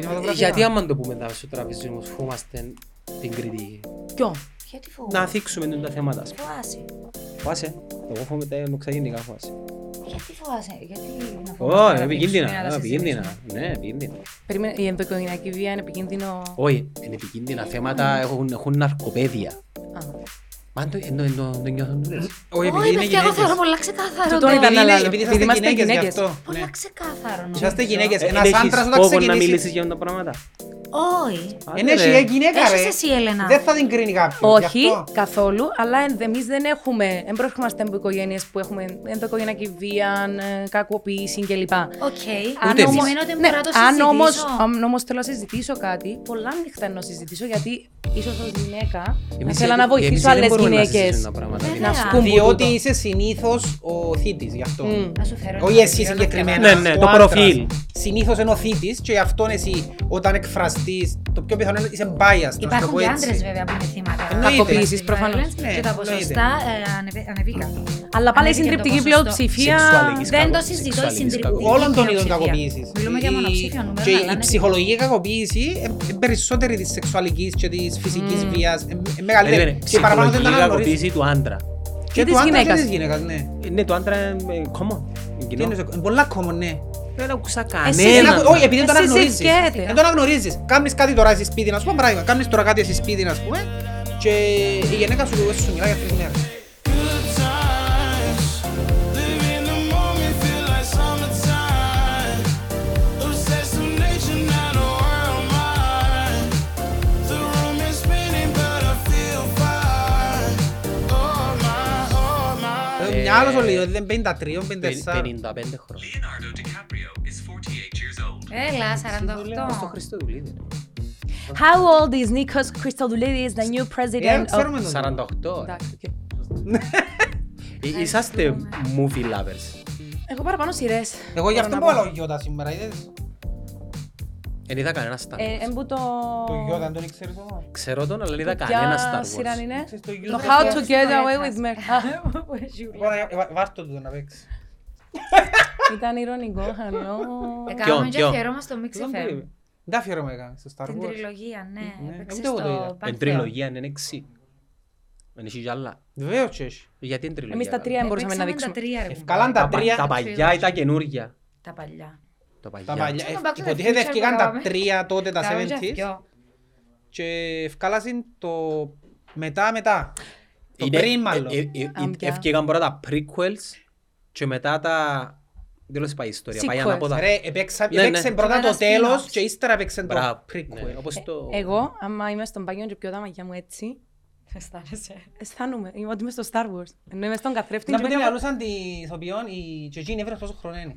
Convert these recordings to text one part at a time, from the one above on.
κινηματογραφία. Γιατί άμα το πούμε τα στο τραπέζι όμως φοβάστε την κριτική; Ποιο. Γιατί φοβάσαι. Να θίξουμε τον τα θέματα. ας πούμε. Φοβάσαι. Φοβάσαι; Εγώ φοβάμαι τα ξαγενικά φοβάσαι. Γιατί φοβάσαι; Γιατί να φοβάσαι. Ω, να επικίνδυνα. δείξουμε, να τα ε, Επικίνδυνα. συζητήσουμε. Ναι, επικίνδυνα. Περίμενε, η ενδοκογενειακή βία είναι επικίνδυνο. Όχι, είναι επικίνδυνα θέματα, έχουν, έχουν ναρκοπαίδεια. Α. Μα το, εν το, εν το, το νιώθουν όλες. Όχι, επειδή Όχι, είναι παιδιά, εγώ γυναίκες. θεωρώ πολλά ξεκάθαρο. Τούτο το. ήταν Επειδή είναι- άλλο. επειδή Επειδή είσαστε είμαστε γυναίκες γι' γυναίκες. αυτό. Πολλά Ναι. ξεκάθαρο. νομίζω. Είσαστε γυναίκες. Ε, Ένας έχεις άντρας όταν φόβο να ξεκινήσει- μιλήσεις για αυτά τα πράγματα. Όχι. Άντε, Εν έχει ρε. η γυναίκα Έχεις ρε. εσύ, Έλενα. Δεν θα την κρίνει κάποιος. Όχι, γι' αυτό. καθόλου, αλλά εμείς δεν έχουμε, δεν προέρχομαστε από οικογένειες που έχουμε ενδοκογενειακή βία, ε, κακοποίηση κλπ. Οκ. Αν Ούτε εμείς. όμως- Σημαίνει ότι ναι, μπορώ να το αν όμως, συζητήσω. αν όμως θέλω να συζητήσω κάτι, πολλά ανοιχτά να συζητήσω γιατί ίσως ως γυναίκα να Εμείς θέλω γιατί- να βοηθήσω εμείς δεν άλλες μπορούμε να γυναίκες συζητήσουμε τα πράγματα. Βέβαια. να σκούν που Διότι τούτο. είσαι συνήθως ο θήτης γι' αυτό. Μμ. Να σου φέρω Όχι ένα εσύ βιβλίο να συγκεκριμένα. Ναι, διαβάσεις. ναι, ο το άντρας. προφίλ. Συνήθως είναι ο θήτης και γι' αυτό εσύ όταν εκφραστείς το πιο πιθανό είναι είσαι biased. να σου το Υπάρχουν πω και έτσι. άντρες βέβαια που είναι θύματα. Εννοείται. Κακοποίησης, domestic προφανώς. violence Ναι, Και τα εννοείται. ποσοστά ε, ανεβε- ανεβήκαν. Αλλά πάλι η Ανέβηκε το συντριπτική ποσοστό. πλειοψηφία Σεξουαλικής Δεν το κακοποίησης, συζητώ, η σεξουαλικής συντριπτική. κακοποίησης. Όλων των είδων πλειοψηφία. κακοποίησης. Μιλούμε για Η- μονοψήφιο νούμερο, Και αλλά η είναι- ψυχολογική κακοποίηση είναι περισσότερη της σεξουαλικής και της φυσικής βίας. ε, ε, Μεγαλύτερη. Περίμενε, Και παραπάνω δεν ψυχολογική τα αναγνωρίζει. κακοποίηση του άντρα. Και της του άντρα και γυναίκας. της γυναίκας, ναι. Ε, Ναι, το άντρα είναι ε, common. Είναι Τι κοινό. είναι, είναι πολλά common, ναι. Δεν άκουσα Εσύ Δεν κανέναν. ακου- Όχι, επειδή δεν το Εσύ αναγνωρίζεις. συσκέται. Δεν το αναγνωρίζεις. Κάνεις κάτι τώρα στη σπίτι, να σου πω πράγμα. Κάνεις τώρα κάτι στη σπίτι, να σου πούμε, και η γυναίκα σου σου μιλάει για τρεις μέρες. Oh my. Ε, Μια άλλος ο Λίο, δεν 53, 54. 55 χρόνια. Leonardo DiCaprio is 48 years old. Έλα, Στο 48. Χριστοδουλίδη. How old is Nikos Christodoulidis, the new Ε, president of... ξέρουμε τον. 48. Εντάξει, οκ. Ε, Είσαστε movie lovers. Εγώ παραπάνω σειρές. Εγώ γι' μπορώ αυτό να που πω. βάλω Γιώτα σήμερα, είδες. Δεν είδα κανένα Star Ε, Wars. Εμπού το... Το Γιώτα, αν τον ξέρεις όμως. Ξέρω τον, αλλά δεν είδα Ποια κανένα Star σειρά Wars. είναι; Ξέρεις το Το Γιώτα. How to Ποιος get το away έκρασε. with murder. Βάλε, ε, βά- Βάρ' το τούτο να παίξεις. Ήταν ηρωνικό, χαλό. Έκαναμε και ποιο; αφιερώμα στο Mix Δεν FM. μπορεί. Δεν αφιέρωμα έκανα στο Star Την Wars. τριλογία, ναι. Ναι, Έπαιξες ούτε εγώ το είδα. στο Εν Πανθέο. τριλογία είναι έξι. Δεν έχει κι άλλα. Βεβαίως και έχει. Γιατί είναι τριλογία. Εμείς τα καλά. τρία μπορούσαμε να Έπαιξαμε τα δείξουμε. τρία, ρε Ευκάλαν κουμπάρε. τα τρία. Τα παλιά ή τα καινούργια. Τα παλιά. Τα παλιά. Τα παλιά. Ξέρω, Ε, Back to the Υποτίθεται Future ευκήκαν που τα κάναμε. τρία τότε τα Κάναμε και 70s δυο. και ευκάλασαν το μετά μετά. Το Είναι- πριν μάλλον. ε, ε, ε, Αν πια. Ευκήγαν πρώτα τα prequels και μετά τα... Δεν πάει η ιστορία, πάει Sequels. ανάποδα. Ρε, έπαιξα- Ναι, ναι. έπαιξαν πρώτα Και το μετά τέλος spin-offs. και ύστερα έπαιξαν το Μπράβο. prequel. Ναι, Όπως το... Εγώ, άμα είμαι στον παγιόν και πιω τα μαγιά μου έτσι, Αισθάνεσαι. αισθάνομαι είμαι ότι είμαι στο Star Wars. Ενώ είμαι στον καθρέφτη Να και πει με την κάνω- λαλούσαν τη ηθοποιόν, η Τζετζίνη έφερε τόσο χρόνο είναι.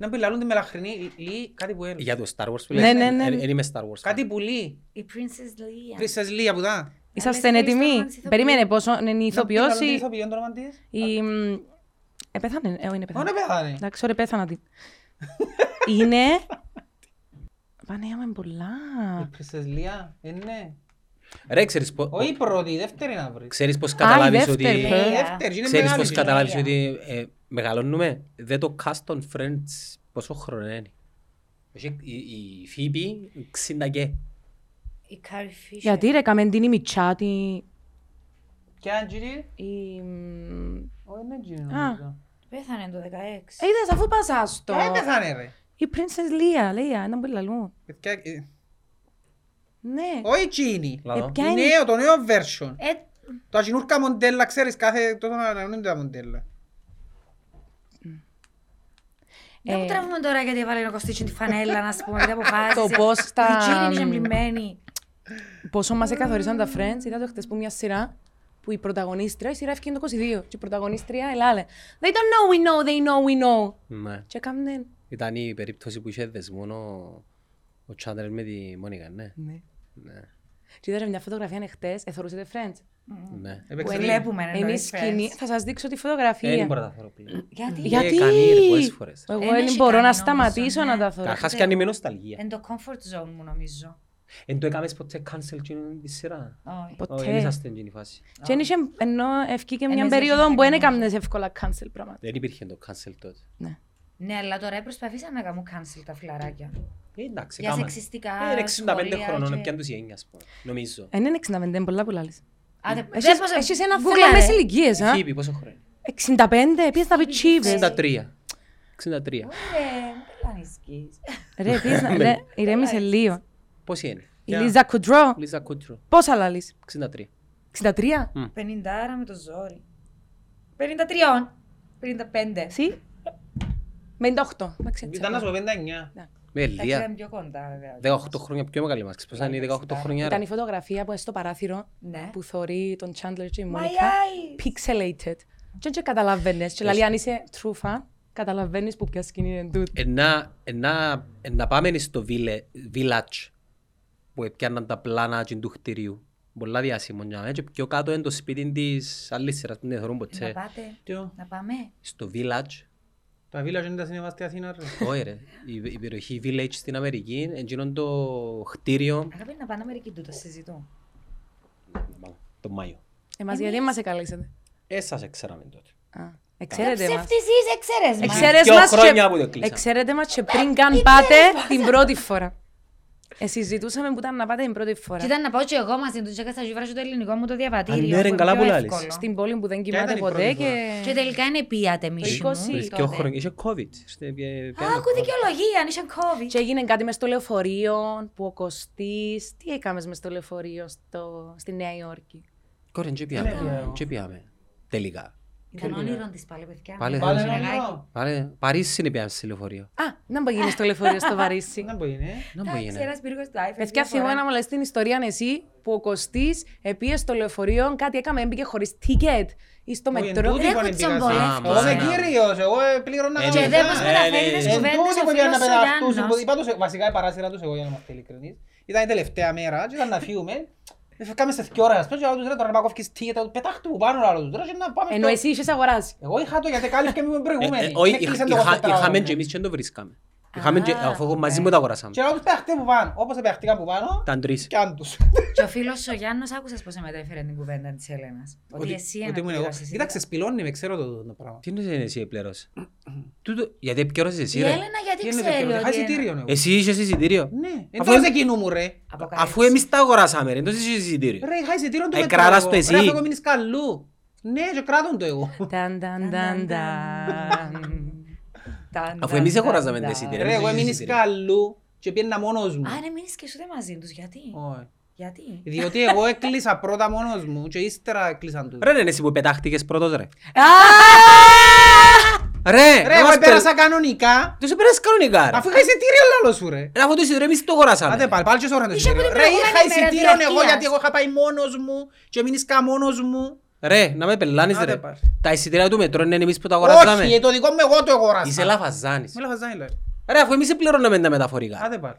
Να πει λαλούν τη μελαχρινή, λέει κάτι που έλεγε. Για το Star Wars που Ναι, λες, ναι, ναι. εν- εν είμαι Star Wars. Κάτι που λέει. Η Princess Leia. Princess Leia που δά. Είσαστε Αλλά έτοιμοι; ευχαριστώ, Μάνση, Περίμενε πόσο είναι η Να πει ηθοποιός λαλούν την ή... ηθοποιόν το όνομα της. η- μ, Επέθανε, ε, όχι είναι Ω, ναι, πέθανε. πέθανε. Εντάξει, ωραία, πέθανα την. Είναι... Πανέα με πολλά. Η Princess Leia, ε, ναι. Ρε, ξέρεις πώς... Όχι η πρώτη, η δεύτερη να βρεις. Ξέρεις πώς η καταλάβεις ότι... δεύτερη. Ε, Ε, η δεύτερη, είναι Ξέρεις μεγάλη. πώς καταλάβεις ότι ε, μεγαλώνουμε; Δεν το cast των Friends πόσο χρόνο είναι; Έχει η, η Phoebe 60 και. Η Carrie Fisher. Γιατί ρε, καμέν την η Μιτσάτη. Ποια είναι Τζίνι; Η... μ, Όχι, είναι Τζίνι. Α. νομίζω. Πέθανε το 16. Ε, είδες αφού πας άστο. Ποια έπεθανε ρε. Η Princess Leia, λέει, ένα πολύ λαλού. Παιδιά, ε, Ναι. Όχι η Τζίνι. Λαλό. Ε, ποια Η είναι- νέο, το νέο version. Ε, Τα γινούρκα μοντέλα, ξέρεις, κάθε τόσο να ανανεώνονται τα μοντέλα. Δεν μου τραβούμε τώρα γιατί έβαλε ο Κωστίτσι τη φανέλα, να σου πούμε, γιατί αποφάσισε. Το πώς στα- Η Τζίνι είναι εμπλημμένη. Πόσο μας εκαθορίσαν τα Friends, είδα το χτες που μια σειρά που η πρωταγωνίστρια, η σειρά έφυγε το 22 και η πρωταγωνίστρια ελάλε They don't know we know, they know we know. Ναι. Και έκαμνε, Ήταν η περίπτωση που είχε δεσμόν ο, ο Chandler με τη Μόνικα, ναι. Ναι. Ναι. και είδα μια φωτογραφία χτες, εθωρούσατε Friends. ναι. Που Έπαιξε είναι- λίγο. Βλέπουμε, είναι η εννοείς, σκηνή, Friends. θα σας δείξω τη Ε, Δεν φωτογραφία. μπορώ να τα θέλω πλέον. Γιατί; Ε, Γιατί; κάνει ρε, πολλές φορές. Εγώ Εν δεν έχει μπορώ κάνει, να νομίζω, σταματήσω ναι. να τα θωρώ. Καρχάς κάνει με νοσταλγία. Εν το comfort zone μου νομίζω. Εν το έκαμες ποτέ cancel εκείνη τη σειρά. Όχι. Όχι, δεν Ποτέ. είσαστε στην φάση. Και εν είχε- ενώ ευκήκε μια Εμείς περίοδο δεν που δεν είχαμε έκαμνες εύκολα cancel πράγματα. Δεν υπήρχε το cancel τότε. Ναι. Ναι, αλλά τώρα προσπαθήσαν να κάνουν cancel τα φιλαράκια. Ε, Εντάξει, Για κάμαν. σεξιστικά Ε, Είναι 65 σχόλια χρονών, και- πιάνουν τους γένια, ας πούμε. Νομίζω. Ε, Είναι 65, είναι πολλά που λάλλεις. Α, δε- Έχεις- δες πως- Έχεις ένα Γκούγκλαρε. θέμα μέσα ηλικίες, α. Φίβη, πόσο χρόνο. 65, πήγες να πει τσίβες. 63. 63. Ε, δεν ανησυχείς. Ρε, πήγες να... Ρε, ηρέμησε λίγο. Πόσοι είναι; Η Λίζα Κουντρό, Λίζα Κούτρο. πόσα λάλλεις. 63. 63. 50 με το ζόρι. 53. 55. Εσύ. 58. Εντάξει, έτσι. Ήταν να σου πω 59. Με Εντάξει, Ελία. ήταν πιο κοντά βέβαια. 18 χρόνια πιο μεγάλη μας. Πώς ήταν οι 18 χρόνια. Ήταν ρε; η φωτογραφία που είναι στο παράθυρο Ναι. που θωρεί τον Chandler και η My Μόνικα. eyes. Pixelated. Και δεν καταλαβαίνεις. Και δηλαδή αν είσαι true fan, καταλαβαίνεις που ποια σκηνή είναι τούτη. Ε, να- ε, να- ε, Να πάμε στο vile- village που έπιαναν τα πλάνα και του κτηρίου. Πολλά διάσημο. για μένα. Και πιο κάτω είναι το σπίτι της άλλης σειράς που δεν θεωρούν Να ποτέ. πάτε. Ποιο; Να πάμε. Στο village. Τα βίλα δεν τα σινεμά στη Αθήνα ρε. Όχι ρε. Η η περιοχή village στην Αμερική. Εκείνο το κτίριο. Αγαπή να πάνε Αμερική τούτο συζητώ. Το Μάιο. Εμάς γιατί μας εκαλέσατε. Ε, σας ξέραμε τότε. Α, Εξαίρετε μας. Ψεύτης είσαι, εξαίρες μας. Εξαίρες Δυο μας χρόνια και- που το κλείσαμε. Εξαίρετε μας και πριν καν πάτε την πρώτη φορά. Ε, συζητούσαμε που ήταν να πάτε την πρώτη φορά. Και ήταν να πάω και εγώ μαζί του και έκανα να βράσω το ελληνικό μου το διαβατήριο. Α, ναι, ρε, που είναι καλά πιο που λάλλεις. εύκολο. Στην πόλη που δεν κοιμάται ήταν η ποτέ πρώτη και... Και τελικά είναι πήγατε μισή μου. 20. Πριν δυο τότε. χρόνια. Είχε COVID. Είστε, ε, Α, πιάνω ακού δικαιολογία, αν είσαι COVID. Και έγινε κάτι μες στο λεωφορείο που ο Κωστής... Τι έκαμες μες στο λεωφορείο στο... στη Νέα Υόρκη; Κόρεν, και πιάμε. Και πιάμε. Τελικά. Ήταν όνειρο της πάλι, παιδιά. Πάλι Με Πάλι το είναι συνεργάκι. Πάλι, Παρίσι είναι πιάμε σε λεωφορείο. Α, να μπορεί γίνει στο λεωφορείο στο Βαρύσι. Δεν μπορεί, ναι. Να μου Εντάξει, γίνει. ένας πύργος του Άιφελ, Παιδιά, μια θυμώ φορά. να μου λες την ιστορία εσύ που ο Κωστής επίε στο λεωφορείο, κάτι έκαμε, έμπηκε χωρίς ticket ή στο Όχι, μετρό. εν τούτη Ρε, που έχω ανεπήγασαι. τσομπολεύκες. Εγώ είμαι Α, κύριος, εγώ ε, πλήρωνα Ε, Και κανονικά. δεν μας Ε, μεταφέρει ναι. τις Εν κουβέντες τούτη ο που πήγαν να φίλος ο πεταχτούσουν, Γιάννος. που είπα τους, βασικά η παράσυρα τους εγώ για να είμαστε ειλικρινείς, ήταν η τελευταία μέρα και ήταν να φύγουμε. Ε, Φεύγαμε σε δυο ώρες, πες και τους ρε τώρα να κόφκεις τι, πετάχτου που πάνω άλλος τους, ρε και να πάμε Ενώ στο- εσύ είχες αγοράσει. Εγώ είχα το γιατί κάλυφε με Ε, προηγούμενη. ε, Όχι, Με κλείσαν είχα- το είχα- 24 είχαμε ώρες. και εμείς και το βρίσκαμε. Είχαμε και, αφού εγώ μαζί μου τα αγοράσαμε. Και να τους πεταχτεί που πάνω. Όπως πεταχτήκαν που πάνω, Ήταν τρεις. κι αν τους. Και ο φίλος ο Γιάννος άκουσες πώς μετέφερε την κουβέντα της Έλενας. Ότι εσύ ότι ήμουν εγώ. αναπληρώσεις. Κοίταξε, σπηλώνει με, ξέρω το το πράγμα. Τι είναι εσύ πλήρωσε. Τούτο, γιατί επικαιρώσεις εσύ Η ρε. Έλενα Τι γιατί είναι ξέρει το ότι Είχα είναι- εισιτήριο εγώ. Εσύ είχες εισιτήριο. Ναι, Αφού εντός εμ- εκείνου μου ρε. Αποκαλύψει. Αφού εμείς τα αγοράσαμε ρε, εντός είχες εισιτήριο. Ρε, είχα εισιτήριο του Ε, μετρό κράτας εγώ. το εσύ. Ρε, αφού εγώ μείνεις καλού. Ναι, και κράτον το εγώ. Ταν, ταν, ταν, ταν. Αφού εμείς αγοράσαμε τα εισιτήρια. Ρε, εμείς εγώ είχες έμεινες εισιτήριο. καλού και πήγαινα μόνος μου. Α, ναι, μείνεις και σου δεν μαζί τους. Γιατί; Όχι. Γιατί; Διότι εγώ έκλεισα πρώτα μόνος μου και ύστερα έκλεισαν τους. Ρε, είναι εσύ που πετάχτηκες πρώτος ρε. Α! Ρε, Ρε, να εγώ μας πέρασα πε- κανονικά, Τους πέρασες κανονικά ρε. αφού είχα εισιτήριο λάλο σου ρε. Ρε, Αφού το εισιτήριο εμείς το αγοράσαμε. Άντε πάλι, πάλι και σωρά το Είσαι από εισιτήριο. την Ρε, προηγούμενη είχα μέρα εισιτήριο εγώ διαρκείας. γιατί εγώ είχα πάει μόνος μου και μείνεις κα μόνος μου. Ρε, να με πελάνεις Άντε ρε. πάλι. Τα εισιτήρια του μετρό είναι εμείς που τα Όχι, αγοράσαμε. ε, το δικό μου εγώ το αγοράσα. Είσαι λαφαζάνης. Με λαφαζάνι λέει. Ρε, αφού εμείς πληρώνουμε τα μεταφορικά. Άντε πάλι.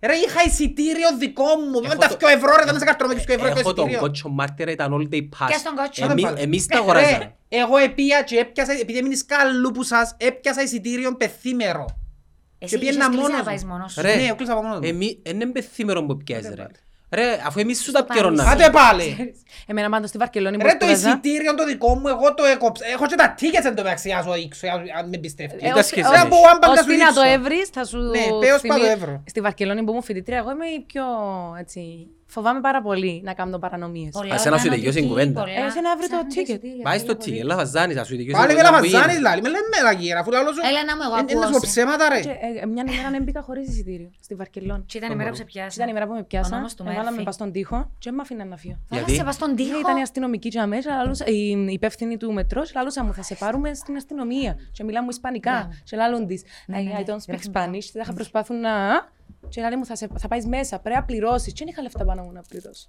Ρε, είχα εισιτήριο δικό μου. Με Έχω τα το- 2 ευρώ ρε, δεν σε καρτρό με 2 ευρώ το Έχω τον εισιτήριο. κότσο μάρτυρα, ήταν all day pass. Και στον κότσο. Εμείς- Άντε πάλι. Εμείς τα Ε, αγοράσαμε. ρε, Εγώ επία και έπιασα, επειδή έμεινες καλού που σας, έπιασα εισιτήριο πεθήμερο. Εσύ πήγαινα είχες κλείσει μόνος να μου. πάεις μόνος σου. Ρε, Ναι, έκλεισα από μόνος μου. εμεί- εν είναι πεθήμερο που πιάσεις ρε. Πάλι. Ρε, αφού εμείς σου τα Παρίσι. πληρώναμε. Άντε πάλι. Εμένα πάντως στη Βαρκελόνη που Ρε το σπούδαζα, εισιτήριο το δικό μου, εγώ το έκοψα. Έχω και τα tickets εν τω μεταξύ, ας το δείξω, αν με πιστεύεις. Ε, Ήταν ως- σχέση. ως- Ρε, από άμπαν θα σου ώσπου να το δείξω. έβρεις θα σου Ναι, πέος θυμί- πάντο έβρω. Στη Βαρκελόνη που ήμουν φοιτήτρια, εγώ είμαι η πιο έτσι... Φοβάμαι πάρα πολύ να κάνω παρανομίες. Πολλά Ας ένα σου τελειώσει η οργανωτική, κουβέντα. πολλά- Ε, σε να βρει το Ψάχνετε ticket. εισιτήρια, Πάει θέλω στο πολύ. τίγε, λαφαζάνης, ας σου δικαιώσει. Πάλι το με να λαφαζάνεις γίνει. λάλη, με λέμε έλα γύρα, αφού λαλός σου. Έλα να μου, εγώ Είναι να σου πω ακούω. ψέματα ρε. Και, ε, μια ημέρα να μπήκα χωρίς εισιτήριο στη Βαρκελόνη. Και ήταν η μέρα που σε Και πιάσα. ήταν η μέρα που με πιάσα, Ο νόμος του έβαλα με Μέρφυ. πας στον τοίχο και δεν με αφήναν να φύγω. Γιατί; Βάλασε πας στον τοίχο. Ήταν η αστυνομική και αμέσως, λαλούσα- η η υπεύθυνη του μετρός και λαλούσα μου θα σε πάρουμε στην αστυνομία και μιλάμε ισπανικά και λαλούν της Ναι, I ναι, I don't ναι, speak έχουν Spanish και θα προσπάθουν να και λέει μου θα, σε, θα πάεις μέσα, πρέπει να πληρώσεις και δεν είχα λεφτά πάνω μου να πληρώσω.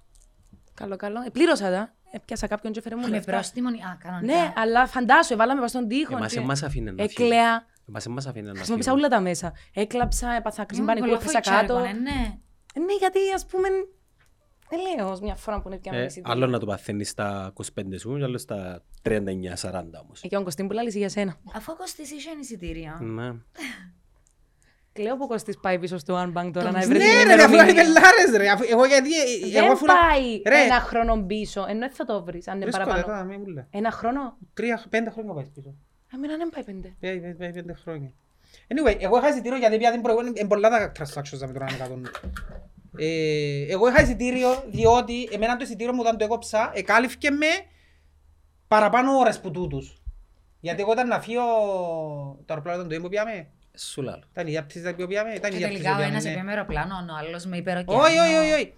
Καλό, καλό. Ε, πλήρωσα τα. Έπιασα κάποιον και φέρε μου Με λεφτά. πρόστιμο. Α, κανονικά. Ναι, αλλά φαντάσου, έβαλαμε πας στον τοίχο. Εμάς και εν μας αφήναν να φύγουμε. Έκλαια. Εμάς εν μας αφήναν να Χρησιμοποίησα φύγουμε. όλα τα μέσα. Έκλαψα, έπαθα κρίση Μ, πανικού, πολλά έπεσα φοητσάρικο, κάτω. ναι, ναι. Ε, Ναι, γιατί ας πούμε. Δεν λέω μια φορά που είναι πια Ε, με εισιτήριο. Άλλο να το παθαίνεις στα 25 σου και άλλο στα 39-40 όμως. Ε, Και ο Κωστίν που λάλησε για σένα. Αφού ο Κωστής είχε εισιτήριο. Ναι. Κλαίω που ο Κωστής πάει πίσω στο One Bank τώρα Το να πιστεύω. βρει την Ναι ρε, αφού είναι ημερομηνία. πελάρες ρε. Αφού- Εγώ γιατί, εγώ Δεν αφού... να- πάει Ρε, ένα χρόνο πίσω, ενώ θα το βρεις, αν είναι βρίσκονται παραπάνω. τώρα, μη μου λέει. Ένα χρόνο, Τρία, πέντε χρόνια πάει πίσω. εμένα δεν πάει πέντε. Πάει, πάει, πάει πέντε χρόνια. Anyway, εγώ είχα εισιτήριο γιατί πια την προηγούμενη, είναι πολλά τα transactions να με τώρα να κάνουν. Ε, εγώ είχα εισιτήριο διότι εμένα το εισιτήριο μου όταν το έκοψα εκάλυφκε με παραπάνω ώρες που τούτους. Γιατί εγώ ήταν να φύγω το αεροπλάνο ήταν το ίδιο που πήγαμε. Σου λάλλω. Ήταν η διάπτυση που πήγαμε. Ήταν η Και διάπτυση τελικά που ο πήγαμε, ένας ναι. είπε με αεροπλάνο, ο άλλος με υπεροκεάνο. Όχι, όχι, όχι, όχι.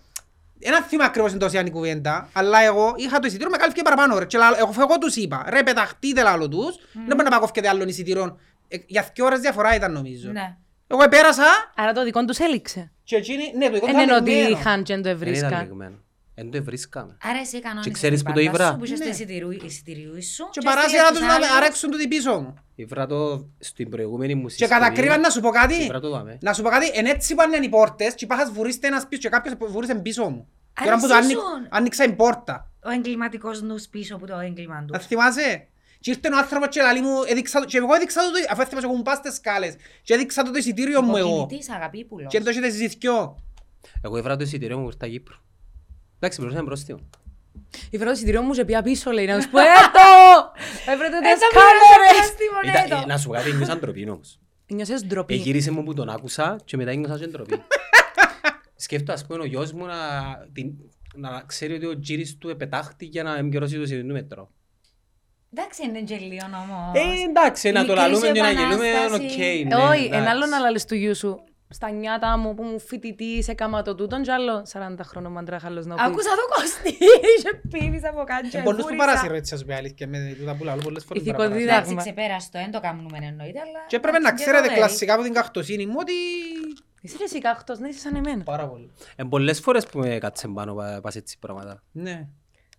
Ένα θύμα ακριβώς είναι τόση η κουβέντα, αλλά εγώ είχα το εισιτήριο με κάλυφε παραπάνω ώρες. Και λαλό- εγώ, εγώ τους είπα, ρε πεταχτείτε λάλο τους, δεν μπορεί να πάω κόφκετε άλλων εισιτήριων. Ε, Για δύο ώρες διαφορά ήταν νομίζω. Ναι. Εγώ επέρασα Άρα το δικό τους έληξε. και εκείνοι, ναι, το δικό Δεν τους είναι ήταν ότι λυμμένο. είχαν και δεν το Δεν ήταν ευρίσκαν. Λεγμένο. Δεν το βρίσκαμε. Άρα εσύ κανόνισες ξέρεις την που το πάντα ήβρα; σου, Που είχες το Ναι. εισιτηρίου- εισιτηρίου σου. Και και παράσυρα έστειλες τους τους να άλλους. αρέξουν τούτοι πίσω μου. Ήβρα το στην προηγούμενη μου Και συσκευή. κατακρίβαν να σου πω κάτι. Ήβρα το δάμε. Να σου πω κάτι, εν έτσι πάνε οι πόρτες και είπα βουρίστε ένας πίσω και κάποιος βουρίσε πίσω μου. Και Άρα ώρα που το εσύ άνοι- ήσουν. άνοιξα την πόρτα. Ο εγκληματικός νους πίσω από το έγκλημα του. Να θυμάσαι; Και ήρθε ο άνθρωπος και λαλεί μου, έδειξα το- και εγώ έδειξα το, αφού έθιμας εγώ μου πας στις σκάλες. Και έδειξα το το εισιτήριο μου εγώ. Υποκινητής, αγαπήπουλος. Και το έχετε εσείς δυο. Εγώ ήβρα το εισιτήριο μου που ήρθα Κύπρο. Εντάξει, πληρώσαμε πρόστιμο. Η βρω το εισιτήριο μου και πια πίσω λέει να σου πω «Έτω! Έβρετε τις Έτσι κάμερες!» Ήταν- ε, Να σου πω κάτι, νιώσα ντροπή όμως. Νιώσες ντροπή. Εγύρισε μου που τον άκουσα και μετά νιώσας και ντροπή. Σκέφτω ας πούμε ο γιος μου να, την, να ξέρει ότι ο τζίρις του επετάχτη για να εμπειρώσει το εισιτήριο του μετρό. Εντάξει, είναι και λίγο όμως. Ε, εντάξει, να το Μικρή λαλούμε σου και να γελούμε, επανάσταση. οκ. Ε, ναι, Όχι, εντάξει. ένα άλλο να λαλείς του γιού σου. Στα νιάτα μου που μου φοιτητής έκαμα το τούτον κι άλλο 40 χρόνο μαντράχαλος να πεις. Άκουσα το κοστί και πίνεις από κάτω και Ε, Πολλούς που φούρισα. παρασύρω έτσι ας πούμε αλήθεια με τούτα που λαλώ πολλές φορές Ηθικό παραπαρασύρω. δίδαγμα. Εντάξει, ξεπέραστο, δεν το κάνουμε εννοείται, αλλά... Και πρέπει να εντάξει, ξέρετε και το κλασικά από την καχτοσύνη μου ότι... Είσαι ρε εσύ κάχτος, να είσαι σαν εμένα. Πάρα πολύ. Ε, πολλές φορές που με κάτσε πάνω πα- πας έτσι πράγματα. Ναι.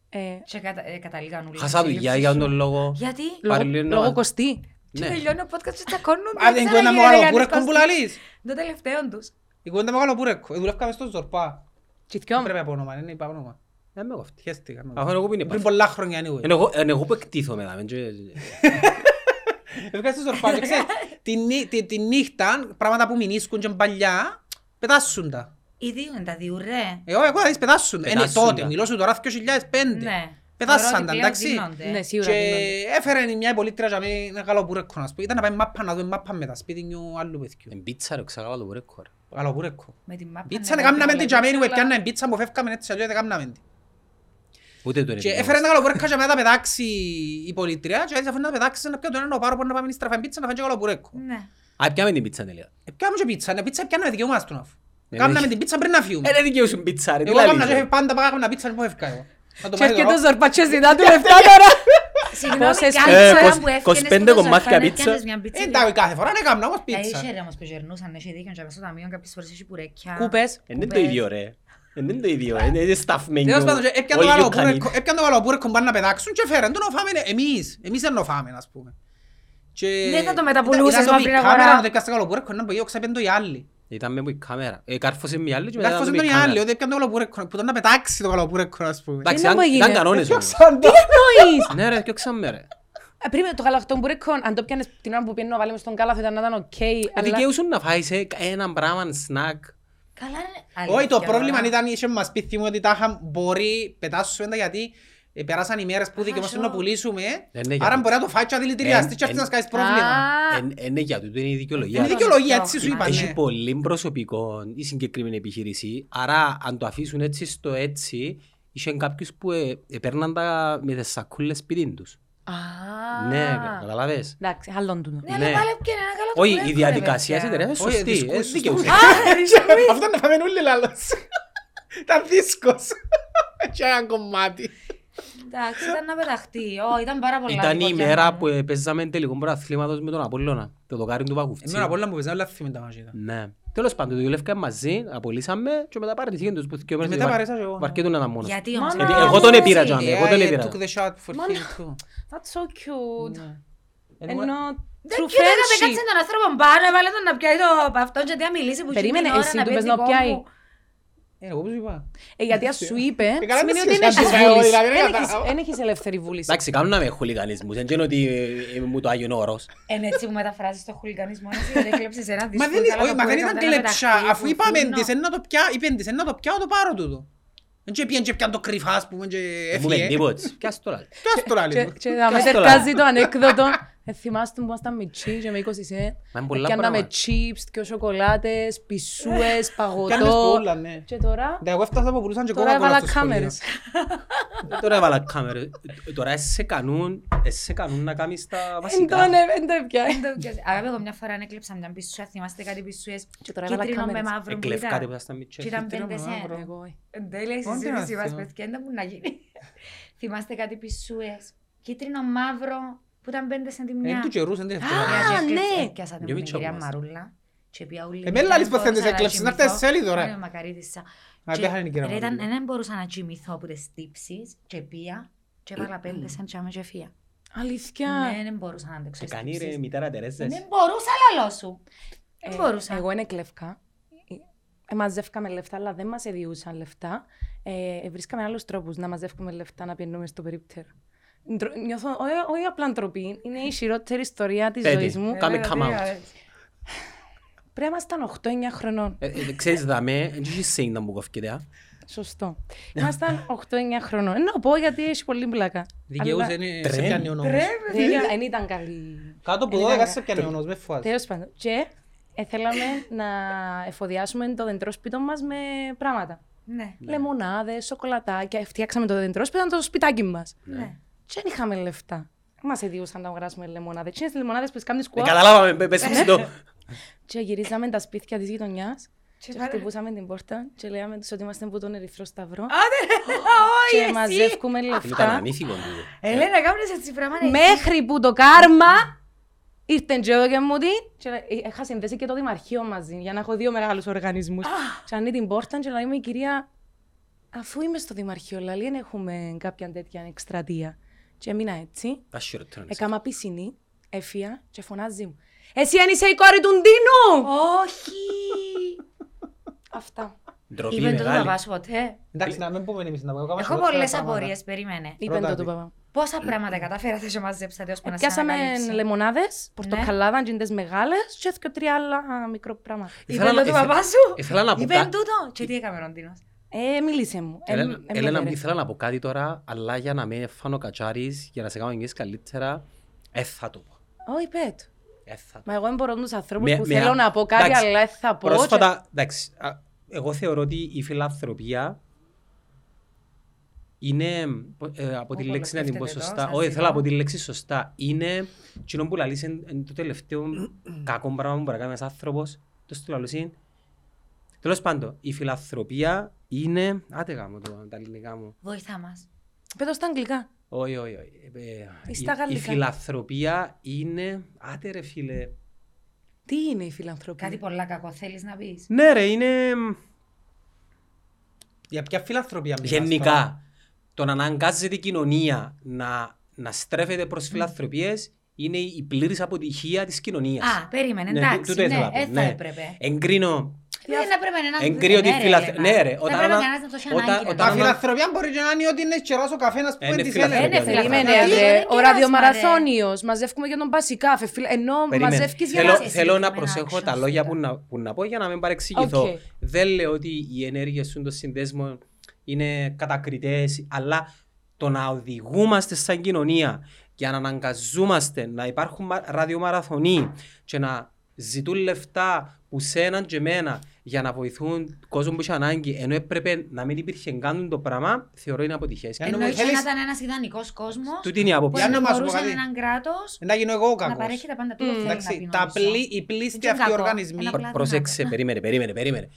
Ε, Και κατα- ε, καταλήγαν όλοι. Χάσα δουλειά για τον λόγο. Γιατί; Πάρε λόγω- λίγο να- Λόγω κοστί. Και Ναι. τελειώνει ο podcast και τσακώνονται. Αν δεν Ξανά κουβέντα με γίνεται γαλοπούρεκο κανείς που κοστί. λαλείς. Το τελευταίο τους. Η κουβέντα με γαλοπούρεκο. Ε, Δουλεύκαμε στο Ζορπά. Τι Δεν δυο μου. πρέπει από όνομα, δεν είπα όνομα. Δεν με κόφτει. Χαίστηκα. ναι. Αφού είναι εγώ που είναι Πριν πάθη. πολλά χρόνια anyway. Είναι εγώ- είναι εγώ που εκτίθομαι. δάμε, και- Έφυγα στο Ζορπά και ξέρεις, τη νύ- τη- τη νύχτα, πράγματα που μηνίσκουν και παλιά, πετάσσουν τα. Οι δύο είναι τα δύο, ρε. Εγώ, εγώ θα δεις πετάσσουν. Είναι Πετάσσουν τότε, τα. μιλώ σου τώρα 2005. Ναι. Πετάσαν Θεωρώ τα, ότι πλέον εντάξει. δίνονται. Ναι, σίγουρα. Και δίνονται. έφερε μια πολίτρια για μένα ένα γαλοπούρεκο, να σου πω. Ήταν να πάει μάπα να δούμε μάπα με τα σπίτι νιου άλλου παιδιού. Εν πίτσα ρε, ξαγάλα το μπουρέκο ρε. Γαλοπούρεκο. Με την μάπα Πίτσα να να κάνουμε βάλουμε την τζαμένη που αλλά- έπιαναμε πίτσα που φεύγαμε έτσι αλλιώς δεν κάναμε την. Ούτε το είναι Και δικό έφερε μας. ένα γαλοπούρεκο για μένα να τα πετάξει η πολίτρια και έτσι αφού να τα πετάξει να πιω τον ένα πάρω που να πάμε στραφά πίτσα να φάει και γαλοπούρεκο. Ναι. Α, πιάμε την πίτσα τελεία. Επιάμε και πίτσα, ναι πίτσα πιάνουμε δικαιούμας του αφού. Ναι, Κάμναμε ναι. την πίτσα πριν να φύγουμε. Ε, δεν δικαιούσουν πίτσα ρε, τι Εγώ κάμνα λαλείς, και ρε. πάντα πάγαμε να πίτσα που έφυγα εγώ. Να το Και μάθεις έρχεται ο τώρα. Ζορπάτσιος ζητά του λεφτά τώρα. Συγγνώμη, Πόσες κάθε πίτσες; φορά Ε, που 25 έφτιανες το κομμάτια ζαρφάν, πίτσα. έπιανες μια πίτσα. Ε, εντάξει, κάθε φορά ναι κάμνα όμως Ε, πίτσα. είχε ρε όμως που γερνούσαν, έχει δίκιο και μέσα στο ταμείο κάποιες φορές έχει πουρέκια. Κούπες. Ε, Δεν είναι το ίδιο ρε. Ε, Δεν είναι το ίδιο, είναι είναι staff menu. Τέλος πάντων, και έπιαν το all you can γαλοπούρεκο- eat. έπιαν το γαλοπούρεκο πάνε να πετάξουν και φέραν το να φάμε εμείς. Εμείς δεν το φάμε, ας πούμε. Και- Δεν θα το μεταπουλούσες Ήταν- ήταν μαύρη το αγορά. κάμερα να το έπιασε το γαλοπούρεκο, να πω εγώ ξαπέν το οι άλλοι. Ήταν με που η κάμερα. Ε, κάρφωσε με η άλλη και μετά Κάρφωσαν ήταν τον με οι η άλλοι, κάμερα. ότι έπιαν το γαλοπούρεκο, που ήταν να πετάξει το γαλοπούρεκο, ας πούμε. Εντάξει, Τι να ήταν- μου ήταν έγινε. κανόνες όμως. Πιάσαν το. Εννοείς; Ναι ρε, και ξάμε ρε. Ε, Περίμενε, το γαλακτομπουρέκο, αν το πιάνες την ώρα που πιένω να βάλουμε στον κάλαθο ήταν να ήταν οκ. Ε, αλλά- δικαιούσουν να φάεις ε, ένα πράγμα, σνακ. Καλά είναι. Όχι, το Αλήθεια, πρόβλημα τώρα. ήταν, είχε μας πει θυμό ότι τα είχαν μπορεί, πετάσουμε τα γιατί ε, περάσαν οι μέρες που δικαιούμαστε να πουλήσουμε, Ε, ναι, άρα γιατί- μπορεί να το φάει και να δηλητηριαστεί και Εν- αυτή να εν- σκάσεις πρόβλημα. Α, Ε, ε, ναι, για τούτο είναι η δικαιολογία. Είναι δικαιολογία, έτσι σου Έχει είπα, Έχει ναι. πολύ προσωπικό η συγκεκριμένη επιχείρηση, άρα αν το αφήσουν έτσι στο έτσι, είχε κάποιους που ε, έπαιρναν τα με τις σακούλες σπίτι τους. α. Ναι, καταλαβες. Εντάξει, άλλον τούτο. Ναι, αλλά Ναι. πάλι έπιανε ένα καλό Όχι, τουρέκο, η ρε, διαδικασία παιδιά. της εταιρείας είναι Όχι, σωστή. δυσκούς, ε, σωστούς. δικαιούσε. Αυτό είναι φάμε όλοι λάλος. Ήταν δίσκος. Και ένα κομμάτι. Εντάξει, ήταν να πεταχτεί. Ω, ήταν πάρα πολλά. Ήταν η λοιπόν, ημέρα για που παίζαμε τελικό πρωταθλήματος με τον Απόλλωνα, το δοκάρι του Πακουφτσί. Εμένα από όλα που παίζαμε, όλα θυμάμαι τα μάζια. Ναι. Τέλος πάντων, δουλεύκαμε μαζί, απολύσαμε και μετά παραιτηθήκαν τους που θυκιόμαστε. μετά παρέσα και εγώ. Βαρκέτουν να ήταν μόνος. Γιατί όμως. Μάνα. Γιατί Α, εγώ τον ναι, έπειρα εσύ. τζάμε, εγώ τον I έπειρα. took the shot for Μάνα. him too. That's so cute. Ναι. Ενώ Δεν true κοίταγα, friendship. κάτσε τον άνθρωπο πάνω, έβαλε τον να πιάει το αυτόν γιατί να μιλήσει που Περίμενε, εκείνη την ώρα εσύ να του πει εγώ που σου είπα. Ε, γιατί αν σου είπε, Ε, καλά, σημαίνει δεν ότι δεν σχέση, έχεις εγώ, βούληση. δηλαδή, δεν Δεν έχεις- κατάλαβα. Δεν έχεις ελεύθερη βούληση. Εντάξει, κάνουν να με χουλιγανισμούς, δεν είναι ότι ε, ε, μου το Άγιον Όρος. Εν έτσι που μεταφράζεις το χουλικανισμό, εσύ δεν έκλεψες ένα Μα δίσκο, δεν, καλά όχι, το μα δεν που ήταν έκανε να κλέψα, πεταχτεί, αφού που είπαμε φούρνο. της, εν να το πιά, είπεν της, εν να το πιάω το πάρω τούτο. Δεν και πιέν και πιάν το κρυφάς, ας πούμε, και Δεν μου λέει έφυγε. τίποτε. Κι ας το λάλη. Τι ας το λάλλει Και- του. Και να με Κάστο τερκάζει το ανέκδοτο. Ε, θυμάστε που ήμασταν μητσί και με 20 σεν. Μα είναι πολλά Και με πράγματα. chips, και σοκολάτες, πισούες, Κάνεις παγωτό. πολλά, ναι. Και τώρα, Ναι, Εγώ έφτασα που πουλούσαν και τώρα Coca-Cola έβαλα στο σχολείο. κάμερες. Ε, Τώρα έβαλα κάμερα. Ε, Τώρα σε κανούν, ε, σε κανούν να κάνεις τα Εν βασικά. το ναι, εν το έπια. Αγάπη, εγώ μια φορά έκλεψα μια πισούα, θυμάστε κάτι πισούες Και τώρα έβαλα κίτρινο με κάμερες. μαύρο που Εκλευκάτε που ήταν. ήσασταν μητσές. Και ήταν Κίτρινο πέντε με σεν. μαύρο. Εγώ, ε. Εν τέλεια η Πότε συζήτηση να μας, θυμώ. παιδιά, δεν μου να γίνει. Θυμάστε κάτι πισούες, κίτρινο μαύρο που ήταν πέντε σεν τη Εν μια. του καιρούς, δεν την Α, έφτιανα. ναι. Έπιασα την Δυο την μητσό κυρία μας. Μαρούλα. Και πια ούλη. Ε, με λάλης πως θέλεις να έκλεψες, να έρθεις σέλιδο, ρε. Ναι, μακαρίτησα. Μα Και- ποια είναι η κυρία ρε, ήταν- Μαρούλα. Δεν μπορούσα να κοιμηθώ από τις τύψεις και πια και έβαλα πέντε σαν τσάμε και φύα. Αλήθεια. Ναι, δεν μπορούσα να αντέξω Και τις κάνει ρε τύψεις. μητέρα Τερέζες. Δεν μπορούσα λαλό σου. Δεν Ε, μπορούσα. Εγώ είναι κλεφκά. Ε, μαζεύκαμε λεφτά, αλλά δεν μας εδιούσαν λεφτά. Ε, βρίσκαμε άλλους τρόπους να μαζεύουμε λεφτά να πιένουμε στο περίπτερο. Ντρο- Νιώθω, όχι, όχι απλά ντροπή, είναι η χειρότερη ιστορία της Πέτει. ζωής μου. Ε, Κάμε Ε, come out. ε, Πρέπει να ήμασταν 8-9 χρονών. Ε, ε, Ξέρεις δαμέ, δεν έχεις saying να μου κόφκεται. α. Σωστό. Ήμασταν 8-9 χρονών. Ε, να πω γιατί έχει πολύ πλάκα. Δικαιούσε Αλλά είναι σε Τρέμ. πιάνει ο νόμος. Δεν δεν ήταν καλή. Κάτω από 12 σε πιάνει ο νόμος, με φοβάσαι. Τέλος πάντων. Και ε, θέλαμε να εφοδιάσουμε το δεντρόσπιτο μας με πράγματα. Ναι. Λεμονάδες, σοκολατάκια. Φτιάξαμε το δεντρόσπιτο, ήταν το σπιτάκι μας. Ναι. Και δεν είχαμε λεφτά. Μας εδιούσαν να αγοράσουμε λεμονάδες. Και είναι τις λεμονάδες που κάνουν Ε, σκουά. Καταλάβαμε, πε- πες μου το. Και γυρίζαμε τα σπίτια της γειτονιάς. Και Και πάρε- χτυπούσαμε την πόρτα και λέγαμε τους ότι είμαστε από τον Ερυθρό Σταυρό. Όχι, Και εσύ. μαζεύουμε Ήταν λεφτά. ανήθικο τούτο. Ελένα, κάνεις έτσι πράγματα. Μέχρι που το κάρμα ήρθε και εδώ και μου την και λέ- είχα συνδέσει και το δημαρχείο μαζί για να έχω δύο μεγάλους οργανισμούς. Και ανοίγει την πόρτα και λέει μου η κυρία αφού είμαι στο δημαρχείο λέει δεν έχουμε κάποια τέτοια εκστρατεία. Και έμεινα έτσι, Τα χειρότερα είναι. έκαμα πισινή, έφυγα και φωνάζει μου «Εσύ αν είσαι η κόρη του Ντίνου!» Όχι. Ντροπή Αυτά. Είπε το μεγάλη. παπά σου ποτέ. Εντάξει, να μην πούμε εμείς να πω. εγώ Έχω χειρότερα πολλές πράγματα. απορίες, περίμενε. Είπεν το Ρώτα του τη. παπά. Πόσα πράγματα καταφέρατε και μαζέψατε ώσπου να σας Πιάσαμε ανακαλύψει. λεμονάδες, πορτοκαλάδα, τζιντες μεγάλες και και τρία άλλα α, μικρό πράγμα. Ήθελα Είπε να- το του ήθελα- παπά σου. Ήθελα να πω Είπε κάτι. τούτο. Και τι έκαμε ο Ροντίνος; Ε, μίλησε μου. Ε, Έλενα, ε, με Έλενα, φέρε. ήθελα να πω κάτι τώρα, αλλά για να με φάνω κατσάρις, για να σε κάνω εγγύης καλύτερα, ε, θα το πω. Όχι, πέτ. Ε, θα το Μα εγώ δεν μπορώ τους ανθρώπους Με- που με θέλω α- να πω κάτι, εντάξει, αλλά δεν θα πω. Πρόσφατα, εντάξει, α, εγώ θεωρώ ότι η φιλανθρωπία είναι, ε, από τη Ω, λέξη να την πω σκέφτεται εδώ, σωστά, σας όχι είπα. θέλω από τη λέξη σωστά, είναι κοινό που λαλείς είναι είναι το τελευταίο κακό πράγμα που μπορεί να κάνει ένας άνθρωπος, το στο λαλούς είναι. Τέλος πάντων, η φιλανθρωπία είναι, άτε γάμο το, τα ελληνικά μου. Βοήθα μας. Πέτω στα αγγλικά. Όχι, όχι, όχι. Ε, Ή η- στα Η γαλλικά. φιλανθρωπία είναι, άτε ρε φίλε, Τι είναι η φιλανθρωπία; Κάτι πολλά κακό θέλεις να πεις; ναι ρε, είναι... Για ποια φιλανθρωπία μιλάς τώρα; Γενικά, το να αναγκάζεται η κοινωνία να, να στρέφεται προς φιλανθρωπίες είναι η πλήρης αποτυχία της κοινωνίας. Α, περίμενε, Ναι, εντάξει, τούτο ήθελα ναι, να πω, ε, θα ναι. έπρεπε. Εγκρίνω, Δεν έπρεπε να εγκρίνω τη ναι, ρε, φιλανθρωπία. Έλενα. Ναι ρε, Δεν όταν... έπρεπε ανα- κανένας να το έχει όταν- ανάγκη, ρε. όταν Τα ανα- φιλανθρωπία μπορεί και να είναι ότι είναι καιρός ο καφένας που Είναι είναι της φιλανθρωπία. έλεγχης. Είναι Περίμενε, φιλανθρωπία. ρε. Δεν Ο κεράσμα, ραδιομαραθώνιος. Μαζεύουμε για τον Πασικάφε. φίλε. Ενώ Περίμενε. μαζεύκεις για Θέλω, να... Εσύ θέλω να συγκεκριμένα προσέχω actions τα λόγια τώρα. που να, που να πω για να μην παρεξηγηθώ. Οκ. Δεν λέω ότι οι ενέργειες του των συνδέσμων είναι κατακριτές, αλλά το να οδηγούμαστε σαν κοινωνία και να αναγκαζόμαστε να υπάρχουν μα- ραδιομαραθωνοί και να ζητούν λεφτά που σέναν και εμένα για να βοηθούν κόσμο που έχει ανάγκη, ενώ έπρεπε να μην υπήρχε καν το πράγμα, θεωρώ είναι αποτυχία. Για να μου Εννοείς θέλεις- να ήταν ένας ιδανικός κόσμος Τούτη είναι η που άποψη. Για να να μας πω μπορούσε κάτι. έναν κράτος Να γίνω εγώ ο να κακός. παρέχει τα πάντα του. θέλει να Εντάξει, πει, τα νομίζω. πλή, οι πλήστοι Δεν είναι αυτοί οι κακό. οργανισμοί. Ένα απλά Πρόσεξε, δυνατό. περίμενε, περίμενε, περίμενε.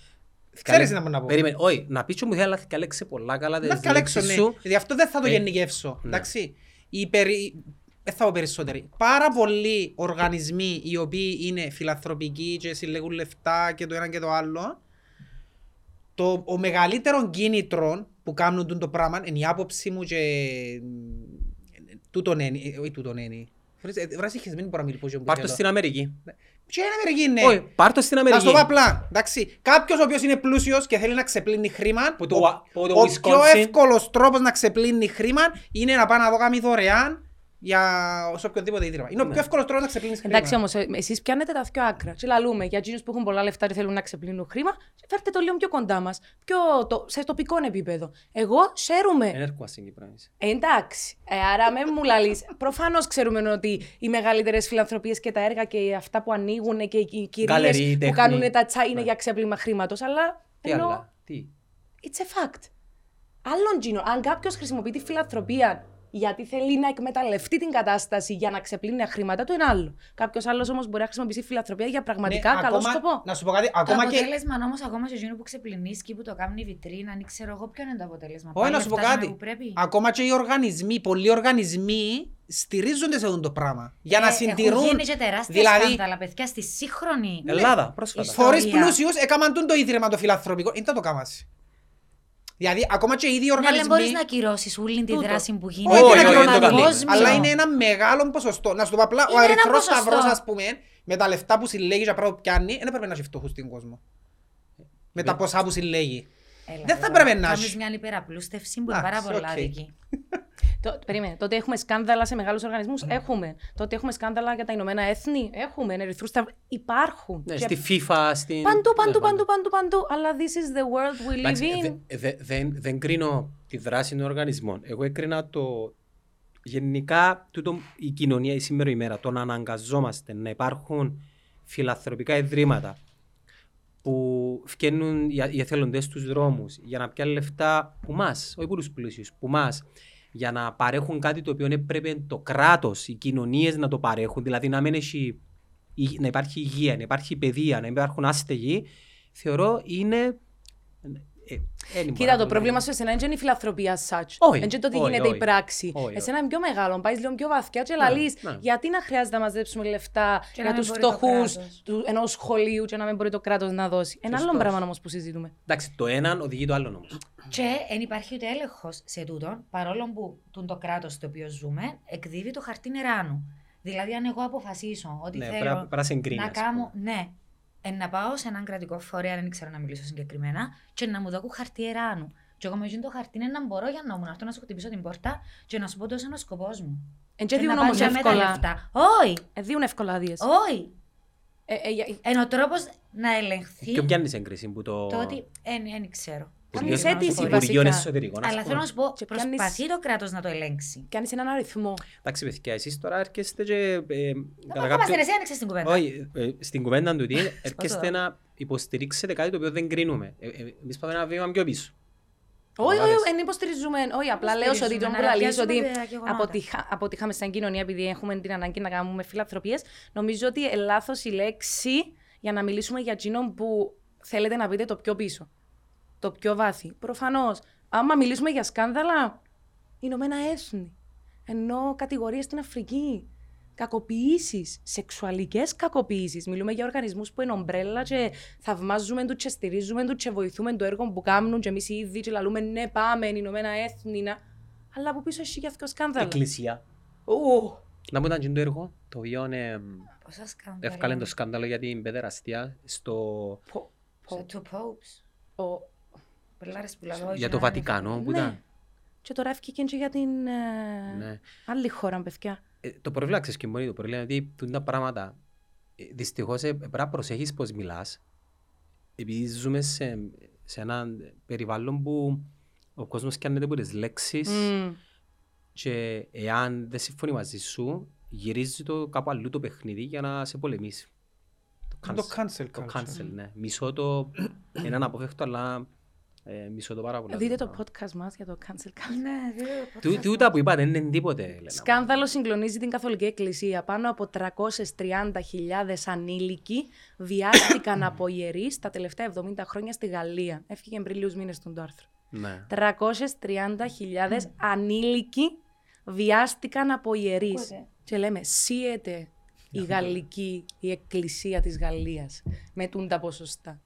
Ξέρεις Καλέ- να μου να πω. Περίμενε, όχι, να πεις και μου θέλει να καλέξει πολλά καλά Να τις καλέξω, λέξεις ναι. σου. Γι' αυτό δεν θα το Ε, γενικεύσω. ναι. Εντάξει. Οι περι... Δεν θα πω περισσότεροι. Πάρα πολλοί οργανισμοί οι οποίοι είναι φιλανθρωπικοί και συλλέγουν λεφτά και το ένα και το άλλο. Το, ο μεγαλύτερο κίνητρο που κάνουν τούτο το πράγμα είναι η άποψη μου και τούτον είναι, ε, όχι τούτον είναι. Βράζει χεσμένη μπορεί να μιλήσω. και Πάρ' το στην Αμερική. Και είναι Αμερική, ναι. Όχι, πάρ' το στην Να σου Αμερική. το πω απλά, εντάξει. Κάποιος ο οποίος είναι πλούσιος και θέλει να ξεπλύνει χρήμα, Που το- ο, που το ο Wisconsin- πιο εύκολος τρόπος να ξεπλύνει χρήμα είναι να πάει να δω κάνει δωρεάν για σε οποιοδήποτε ίδρυμα. Είναι ο πιο εύκολος τρόπος να ξεπλύνεις χρήμα. Εντάξει όμως, εσείς πιάνετε τα πιο άκρα. Και λαλούμε για εκείνου που έχουν πολλά λεφτά και θέλουν να ξεπλύνουν χρήμα, φέρτε το λίγο πιο κοντά μας. Πιο το, σε τοπικό επίπεδο. Εγώ ξέρουμε. Ενέργεια στην Κύπρο εμείς. Εντάξει. Ε, άρα με μου λαλείς. Προφανώς ξέρουμε ότι οι μεγαλύτερες φιλανθρωπίες και τα έργα και αυτά που ανοίγουν και οι κυρίες Γκαλερί, που τέχνη. κάνουν τα τσάι είναι Ναι. για ξέπλυμα χρήματος. Αλλά Τι ενώ άλλα, τι; it's a fact. Άλλον Τζίνο, αν κάποιος χρησιμοποιεί τη φιλανθρωπία γιατί θέλει να εκμεταλλευτεί την κατάσταση για να ξεπλύνει χρήματα, το είναι άλλο. Κάποιος άλλος όμως μπορεί να χρησιμοποιήσει φιλανθρωπία για πραγματικά Ναι, καλό ακόμα- σκοπό. Να σου πω κάτι, Το ακόμα και... αποτέλεσμα όμως, ακόμα σε εκείνο που ξεπλυνίσκει, που το κάνει βιτρίνα, αν ξέρω εγώ ποιο είναι το αποτέλεσμα. Όχι, Πάλι να σου πω φτάσαμε κάτι. που πρέπει. Ακόμα και οι οργανισμοί, πολλοί οργανισμοί στηρίζονται σε αυτό το πράγμα. Για Ε, να συντηρούν. Έχουν γίνει και τεράστια δηλαδή, σκάνδαλα, παιδιά, στη σύγχρονη. Ελλάδα, πρόσφατα. Ιστορία. φορείς πλούσιους έκαναν τούν το ίδρυμα το φιλανθρωπικό. Είναι το κάμασι. Δηλαδή, ακόμα και οι ίδιοι Ναι, αλλά οργανισμοί... μπορείς να ακυρώσεις όλη τη Τούτο. δράση που γίνεται. Όχι, Όχι, δεν όχι, είναι δεν το παγκόσμιο, κάνει. αλλά είναι ένα μεγάλο ποσοστό. Να σου το πω απλά, ο Είναι ένα Ερυθρός ποσοστό. Σταυρός, ας πούμε, με τα λεφτά που συλλέγει και πράγματα που πιάνει, δεν έπρεπε να έχει φτωχούς στην κόσμο. Με τα ποσά που συλλέγει. Έλα, Δεν θα τώρα, πρέπει να κάνεις έχει. μια υπεραπλούστευση που είναι Εντάξει, πάρα πολλά οκ. δική. Το, περίμενε, τότε έχουμε σκάνδαλα σε μεγάλους οργανισμούς. Ναι. Έχουμε. Τότε έχουμε σκάνδαλα για τα Ηνωμένα Έθνη. Έχουμε. Ερυθρού σταυρού. Υπάρχουν. Ναι, Και στη FIFA, στην... Παντού, παντού, Ναι, παντού, παντού, παντού. Αλλά this is the world we live Εντάξει, in. δε- δε- δεν- Δεν κρίνω τη δράση των οργανισμών. Εγώ έκρινα το... Γενικά, τούτο, η κοινωνία η σήμερα ημέρα, το να αναγκαζόμαστε να υπάρχουν φιλανθρωπικά ιδρύματα που φτιάχνουν οι οι εθελοντές στους δρόμους για να πιάνουν λεφτά που μας, όχι που τους πλούσιους, που μας, για να παρέχουν κάτι το οποίο έπρεπε το κράτος, οι κοινωνίες να το παρέχουν, δηλαδή να, μην έχει, η- να υπάρχει υγεία, να υπάρχει παιδεία, να υπάρχουν άστεγοι, θεωρώ είναι... ε, ε, δεν Κοίτα, μπορώ το να πρόβλημα πω. σου εσένα είναι η φιλανθρωπία such. Όχι, Δεν είναι το τι όχι, γίνεται η όχι. πράξη. Όχι, Εσένα είναι πιο μεγάλο, πάεις λίγο πιο βαθιά και Ναι, λαλείς ναι. γιατί να χρειάζεται να μαζέψουμε λεφτά Και για να μην τους μπορεί το φτωχούς κράτος. του ενός σχολείου και να μην μπορεί το κράτος να δώσει. Ένα άλλο Σωστός. πράγμα όμως που συζητούμε. Εντάξει, το έναν οδηγεί το άλλο όμως. Και δεν υπάρχει ούτε έλεγχος σε τούτον, παρόλο που τούν το κράτος στο οποίο ζούμε εκδίδει το χαρτί νεράνου. Δηλαδή, αν εγώ αποφασίσω ότι Ναι, θέλω πρέπει να- πρέπει να σε εγκρίνεις, να ας κάνω. Ναι, ε, να πάω σε έναν κρατικό φορέα, δεν ξέρω να μιλήσω συγκεκριμένα, και να μου δώκουν χαρτί εράνου. Και εγώ με εκείνο το χαρτί είναι να μπορώ για να μου να έρθω να σου χτυπήσω την πόρτα και να σου πω τόσο είναι ο σκοπός μου. Εν και Και διούν να όμως πάω και με τα εύκολα. λεφτά. Όχι, Ε, διούν εύκολα άδειες. όχι. Ε, ε, για- Ενώ ο τρόπος να ελεγχθεί Ποιο πιάνεις έγκριση που το... το ότι. Δεν ξέρω. Κάνεις Θέλω να σου αίτηση πω. Υπουργείο βασικά. Εσωτερικών. ας Αλλά πούμε. θέλω να σου πω, Και πιάνεις- προσπαθεί το κράτος να το ελέγξει. Κάνεις έναν αριθμό. Εντάξει, παιδιά, εσείς τώρα έρχεστε και... ε, Να κατά πάμε κάποιο- εσύ άνοιξες την κουβέντα. Όχι, ε, στην κουβέντα του τι έρχεστε δω. να υποστηρίξετε κάτι το οποίο δεν κρίνουμε. Ε, ε, Εμείς πάμε ένα βήμα πιο πίσω. Όχι, όχι, Καταλάβες. δεν υποστηρίζουμε. Όχι, απλά λέω ότι Υποστηρίζουμε, τον αλλά που λαλείς ότι πιάζουμε τα γεγονότα. αποτυχα- αποτύχαμε σαν κοινωνία επειδή έχουμε την ανάγκη να κάνουμε φιλανθρωπίες. Νομίζω ότι είναι λάθος η λέξη για να μιλήσουμε για εκείνον που θέλετε να πείτε το πιο πίσω. Το πιο βάθη. Προφανώς, άμα μιλήσουμε για σκάνδαλα, Ηνωμένα Έθνη. Ενώ κατηγορίες στην Αφρική. Κακοποιήσεις, σεξουαλικές κακοποιήσεις. Μιλούμε για οργανισμούς που είναι ομπρέλα και θαυμάζουμε τους και στηρίζουμε τους και βοηθούμε το έργο που κάνουν. Και εμείς οι ίδιοι και λαλούμε ναι, πάμε, Ηνωμένα Έθνη. Να... Αλλά από πίσω έχει και αυτό σκάνδαλα. Εκκλησία. Ου. Να μου ήταν και το έργο, το οποίο ε, Πόσα σκάνδαλα. εύκαλε το σκάνδαλο για την παιδεραστία στο... Πο- Σε two popes. ο- Πελάρες που λαλώ, για το να- Βατικανό που Ναι. ήταν. Και τώρα έφυγε και για την ε, Ναι. άλλη χώρα, παιδιά. Ε, το πρόβλημα ξέρεις και μπορεί το πρόβλημα είναι ότι τούν τα πράγματα ε, δυστυχώς ε, πρέπει να προσέχεις πώς μιλάς επειδή ζούμε σε, σε ένα περιβάλλον που ο κόσμος πιάνεται από τις λέξεις Μμμ. και εάν δεν συμφωνεί μαζί σου γυρίζει το κάπου αλλού το παιχνίδι για να σε πολεμήσει. Το cancel Το culture. cancel, ναι. Μισό το, είναι αναπόφευκτο αλλά ε, μισό το πάρα πολύ. Δείτε το podcast μας για το cancel culture. Ναι, δείτε το Του- podcast. Τούτα που είπατε δεν είναι τίποτε. Ελένα μου. Σκάνδαλο συγκλονίζει την Καθολική Εκκλησία. Πάνω από 330.000 ανήλικοι βιάστηκαν από ιερείς τα τελευταία 70 χρόνια στη Γαλλία. Έφυγε πριν λίγους μήνες τον το άρθρο. Ναι. 330.000 ανήλικοι βιάστηκαν από ιερείς. Ακούτε. Και λέμε, σύεται η γαλλική, η εκκλησία της Γαλλίας με τούν τα ποσοστά.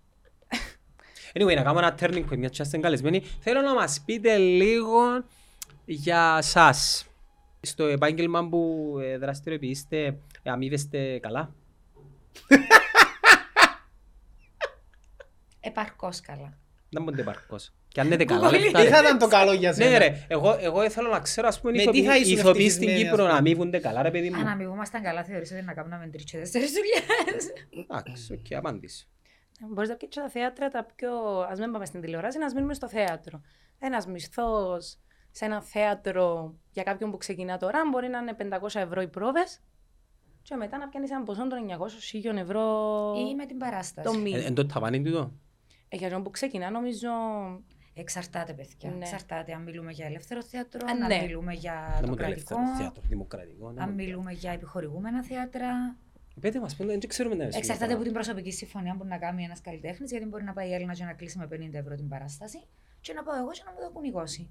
Anyway, να κάνουμε ένα turning point, μια και είστε καλεσμένοι. Θέλω να μας πείτε λίγο για σας. Στο επάγγελμα που ε, δραστηριοποιείστε, ε, αμείβεστε καλά; Επαρκώς καλά. Δεν μπορείτε παρκώς. Και αν είναι καλά Πολύ. λεφτά. Τι ρε. θα ήταν το καλό για Ναι σένα; ρε, εγώ, εγώ θέλω να ξέρω ας πούμε Με οι τι ηθοποιοί- θα ήσουν οι ηθοποιοί στην ευτυχισμένοι, Κύπρο ας να πούμε. αμείβονται καλά ρε παιδί μου. Αν αμοιβούμασταν καλά, θεωρήσω ότι να κάνουμε τρεις και τέσσερις δουλειές. Εντάξει, οκ, απάντηση. Μπορείς να πιέσεις τα θέατρα τα πιο... Ας μην πάμε στην τηλεόραση, να μείνουμε στο θέατρο. Ένας μισθός σε ένα θέατρο για κάποιον που ξεκινά τώρα μπορεί να είναι 500 ευρώ οι πρόβες και μετά να πιάνεις ένα ποσό των 900 ευρώ Ή με την παράσταση. το Ε, μήνα. Εν το ταβάνι τούτο; Ε, για τον που ξεκινά νομίζω... Εξαρτάται, παιδιά. Ναι. Εξαρτάται αν μιλούμε για ελεύθερο θέατρο, Α, αν ναι. μιλούμε για Δεν το μου το κρατικό, ελεύθερο θέατρο, δημοκρατικό. ναι, αν μου. μιλούμε για επιχορηγούμενα θέατρα. Πέτε μας, πέντε, δεν ξέρουμε να Εξαρτάται από την προσωπική συμφωνία που να κάνει ένας καλλιτέχνης, γιατί μπορεί να πάει η Έλληνα και να κλείσει με 50 ευρώ την παράσταση, και να πάω εγώ και να μου δοκούν 20. Εσύ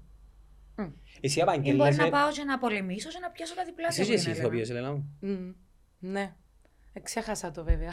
Ή μπορείς απαγγέλνεσαι... να πάω και να πολεμήσω και να πιάσω τα διπλάσια. Εσύ από και εσύ την Έλενα. ηθοποιός, Ελένα μου. Μμ, ναι. Εξέχασα το βέβαια.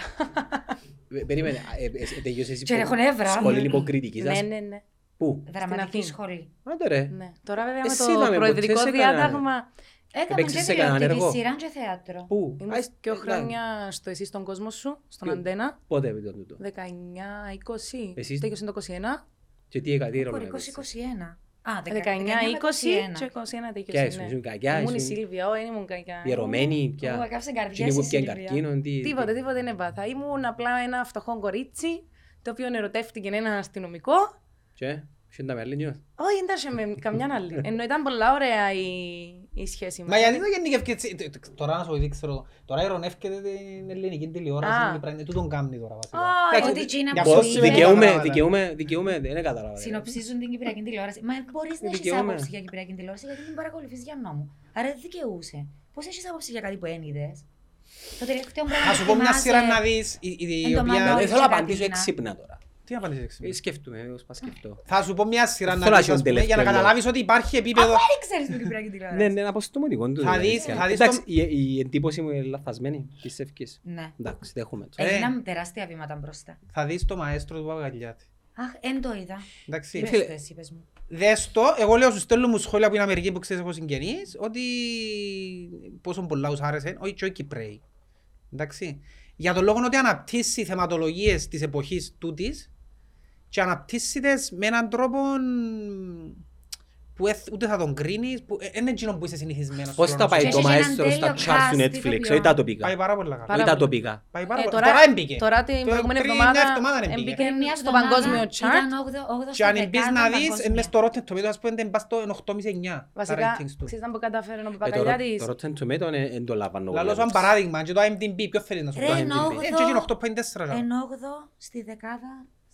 Ε, Περίμενε, ε, ε, ε, τελειώσες εσύ Και που- έχω νεύρα. Σχολή υποκριτικής. ναι, ας- ναι, ναι. Πού; Δραματική Αθήνα. σχολή. Άντε ρε. ναι. Τώρα βέβαια Εσύ με είδαμε το που προεδρικό ξέρεις, έκανα- διάταγμα Έκανα και Έπαιξες σε κανέναν τηλεοπτική έργο; σειρά και θέατρο. Πού; Ήμουν Α, δύο ε, χρόνια στο Εσύ στον κόσμο σου, στον Ποιο; Αντένα. Πότε έπαιζε τούτο; 19-20. Εσείς; Τέλειωσε το 21. Και τι έκανε, τι ρόλο Χωρικός έπαιξες. 21. Α, 19-20 19-20 και 21 Ποια τέλειωσε. ήσουν, ναι. ήσουν κακιά, Ήμουν η ήσουν Σίλβια, όχι, δεν ήμουν κακιά. ιερωμένη, Ού, πια. έκαψε καρδιά Εκείνη που στη πιέν Σίλβια. καρκίνο, τι... Τίποτε, τίποτε δεν έπαθα. Ήμουν απλά ένα φτωχό κορίτσι, το οποίο ερωτεύτηκε έναν αστυνομικό. Και, είχε τα μέλη Όχι, δεν με καμιά άλλη. Ενώ ήταν πολλά ωραία η, η σχέση μας. Μα γιατί το γενικεύει έτσι, τε- τε- τώρα να σου δείξω, τώρα ειρωνεύκεται την ελληνική τηλεόραση, Α. είναι πράγμα- τούτον κάνει τώρα βασικά. Α, Εντάξει, ότι εκείνα για που αυτό είναι- σημαίνει Δικαιούμαι, καταλάβατε. δικαιούμαι, δικαιούμαι, δεν κατάλαβα. ρε. Συνοψίζουν την Κυπριακή τηλεόραση. Μα μπορείς να έχεις Δικαιούμαι. άποψη για Κυπριακή τηλεόραση γιατί την παρακολουθείς για νόμο. Άρα δεν δικαιούσε. Πώς έχεις άποψη για κάτι που δεν είδες; Το τελευταίο πράγμα. Θα σου πω μια σειρά να δεις, η- η- η Εν το οποία... Μανώλη. Δεν θέλω να και απαντήσω κάτι εξύπνα τώρα. Τι να απαντήσεις έξι. Ε, Σκέφτομαι, εγώ σπα σκεφτώ. Θα σου πω μια σειρά να Θέλω δεις, να ας τον πούμε, για να τελευταίο καταλάβεις ότι υπάρχει επίπεδο... Δεν ξέρεις την Κυπριακή τηλεόραση. Ναι, ναι, από στο μοντικό του. Θα δηλαδή, δεις- και- θα δεις Εντάξει, το- η- η εντύπωση μου είναι λαθασμένη, πιστεύεις. Ναι. Εντάξει, δέχομαι το. Ε. Έγιναν τεράστια βήματα μπροστά. Θα δεις το μαέστρο του Παπαγαλιάτη. Αχ, εν το είδα. Εντάξει. Είπες φίλε. το εσύ, πες μου. Δες το, εγώ λέω σου στέλνω μου σχόλια από την Αμερική που ξέρεις έχω συγγενείς, ότι πόσο πολλά τους άρεσε, όχι και όχι Κυπρέοι. Εντάξει. Για τον λόγο ότι αναπτύσσει θεματολογίες της εποχής τούτης και αναπτύσσει τις με έναν τρόπο που εθ- ούτε θα τον κρίνεις, που δεν είναι εκείνο που είσαι συνηθισμένος. Πώς στο θα πάει χρόνο το Και έχει έναν μαέστρο στα τέλειο charts του cast Netflix, ηθοποιών. όχι τα σου. τοπικά. Πάει πάρα πολλά καλά. Πάρα Όχι τα πολύ. τοπικά. Πάει πάρα Ε, πολλά. τώρα, Τώρα έμπηκε. τώρα την Το προηγούμενη πριν εβδομάδα μια εβδομάδα έμπηκε. έμπηκε Και μια στο εβδομάδα παγκόσμιο chart. Ήταν 8 Και αν μπεις να δεις, ε, μες στο Rotten Tomatoes ας πούμε, δεν πας στο 8,5-9 τα Βασικά, ratings του. ξέρεις να που καταφέρει ο Ε, το Ro- Παπαγαλιάτης. Το Rotten Tomato δεν το λάβανε Λαλό όλοι. σαν παράδειγμα, και το IMDb, ποιο θέλεις να σου Ρε, πει. ενώ IMDb. Ε, και εκείνο 8,4. ρε. Εν 8 στη δεκάδα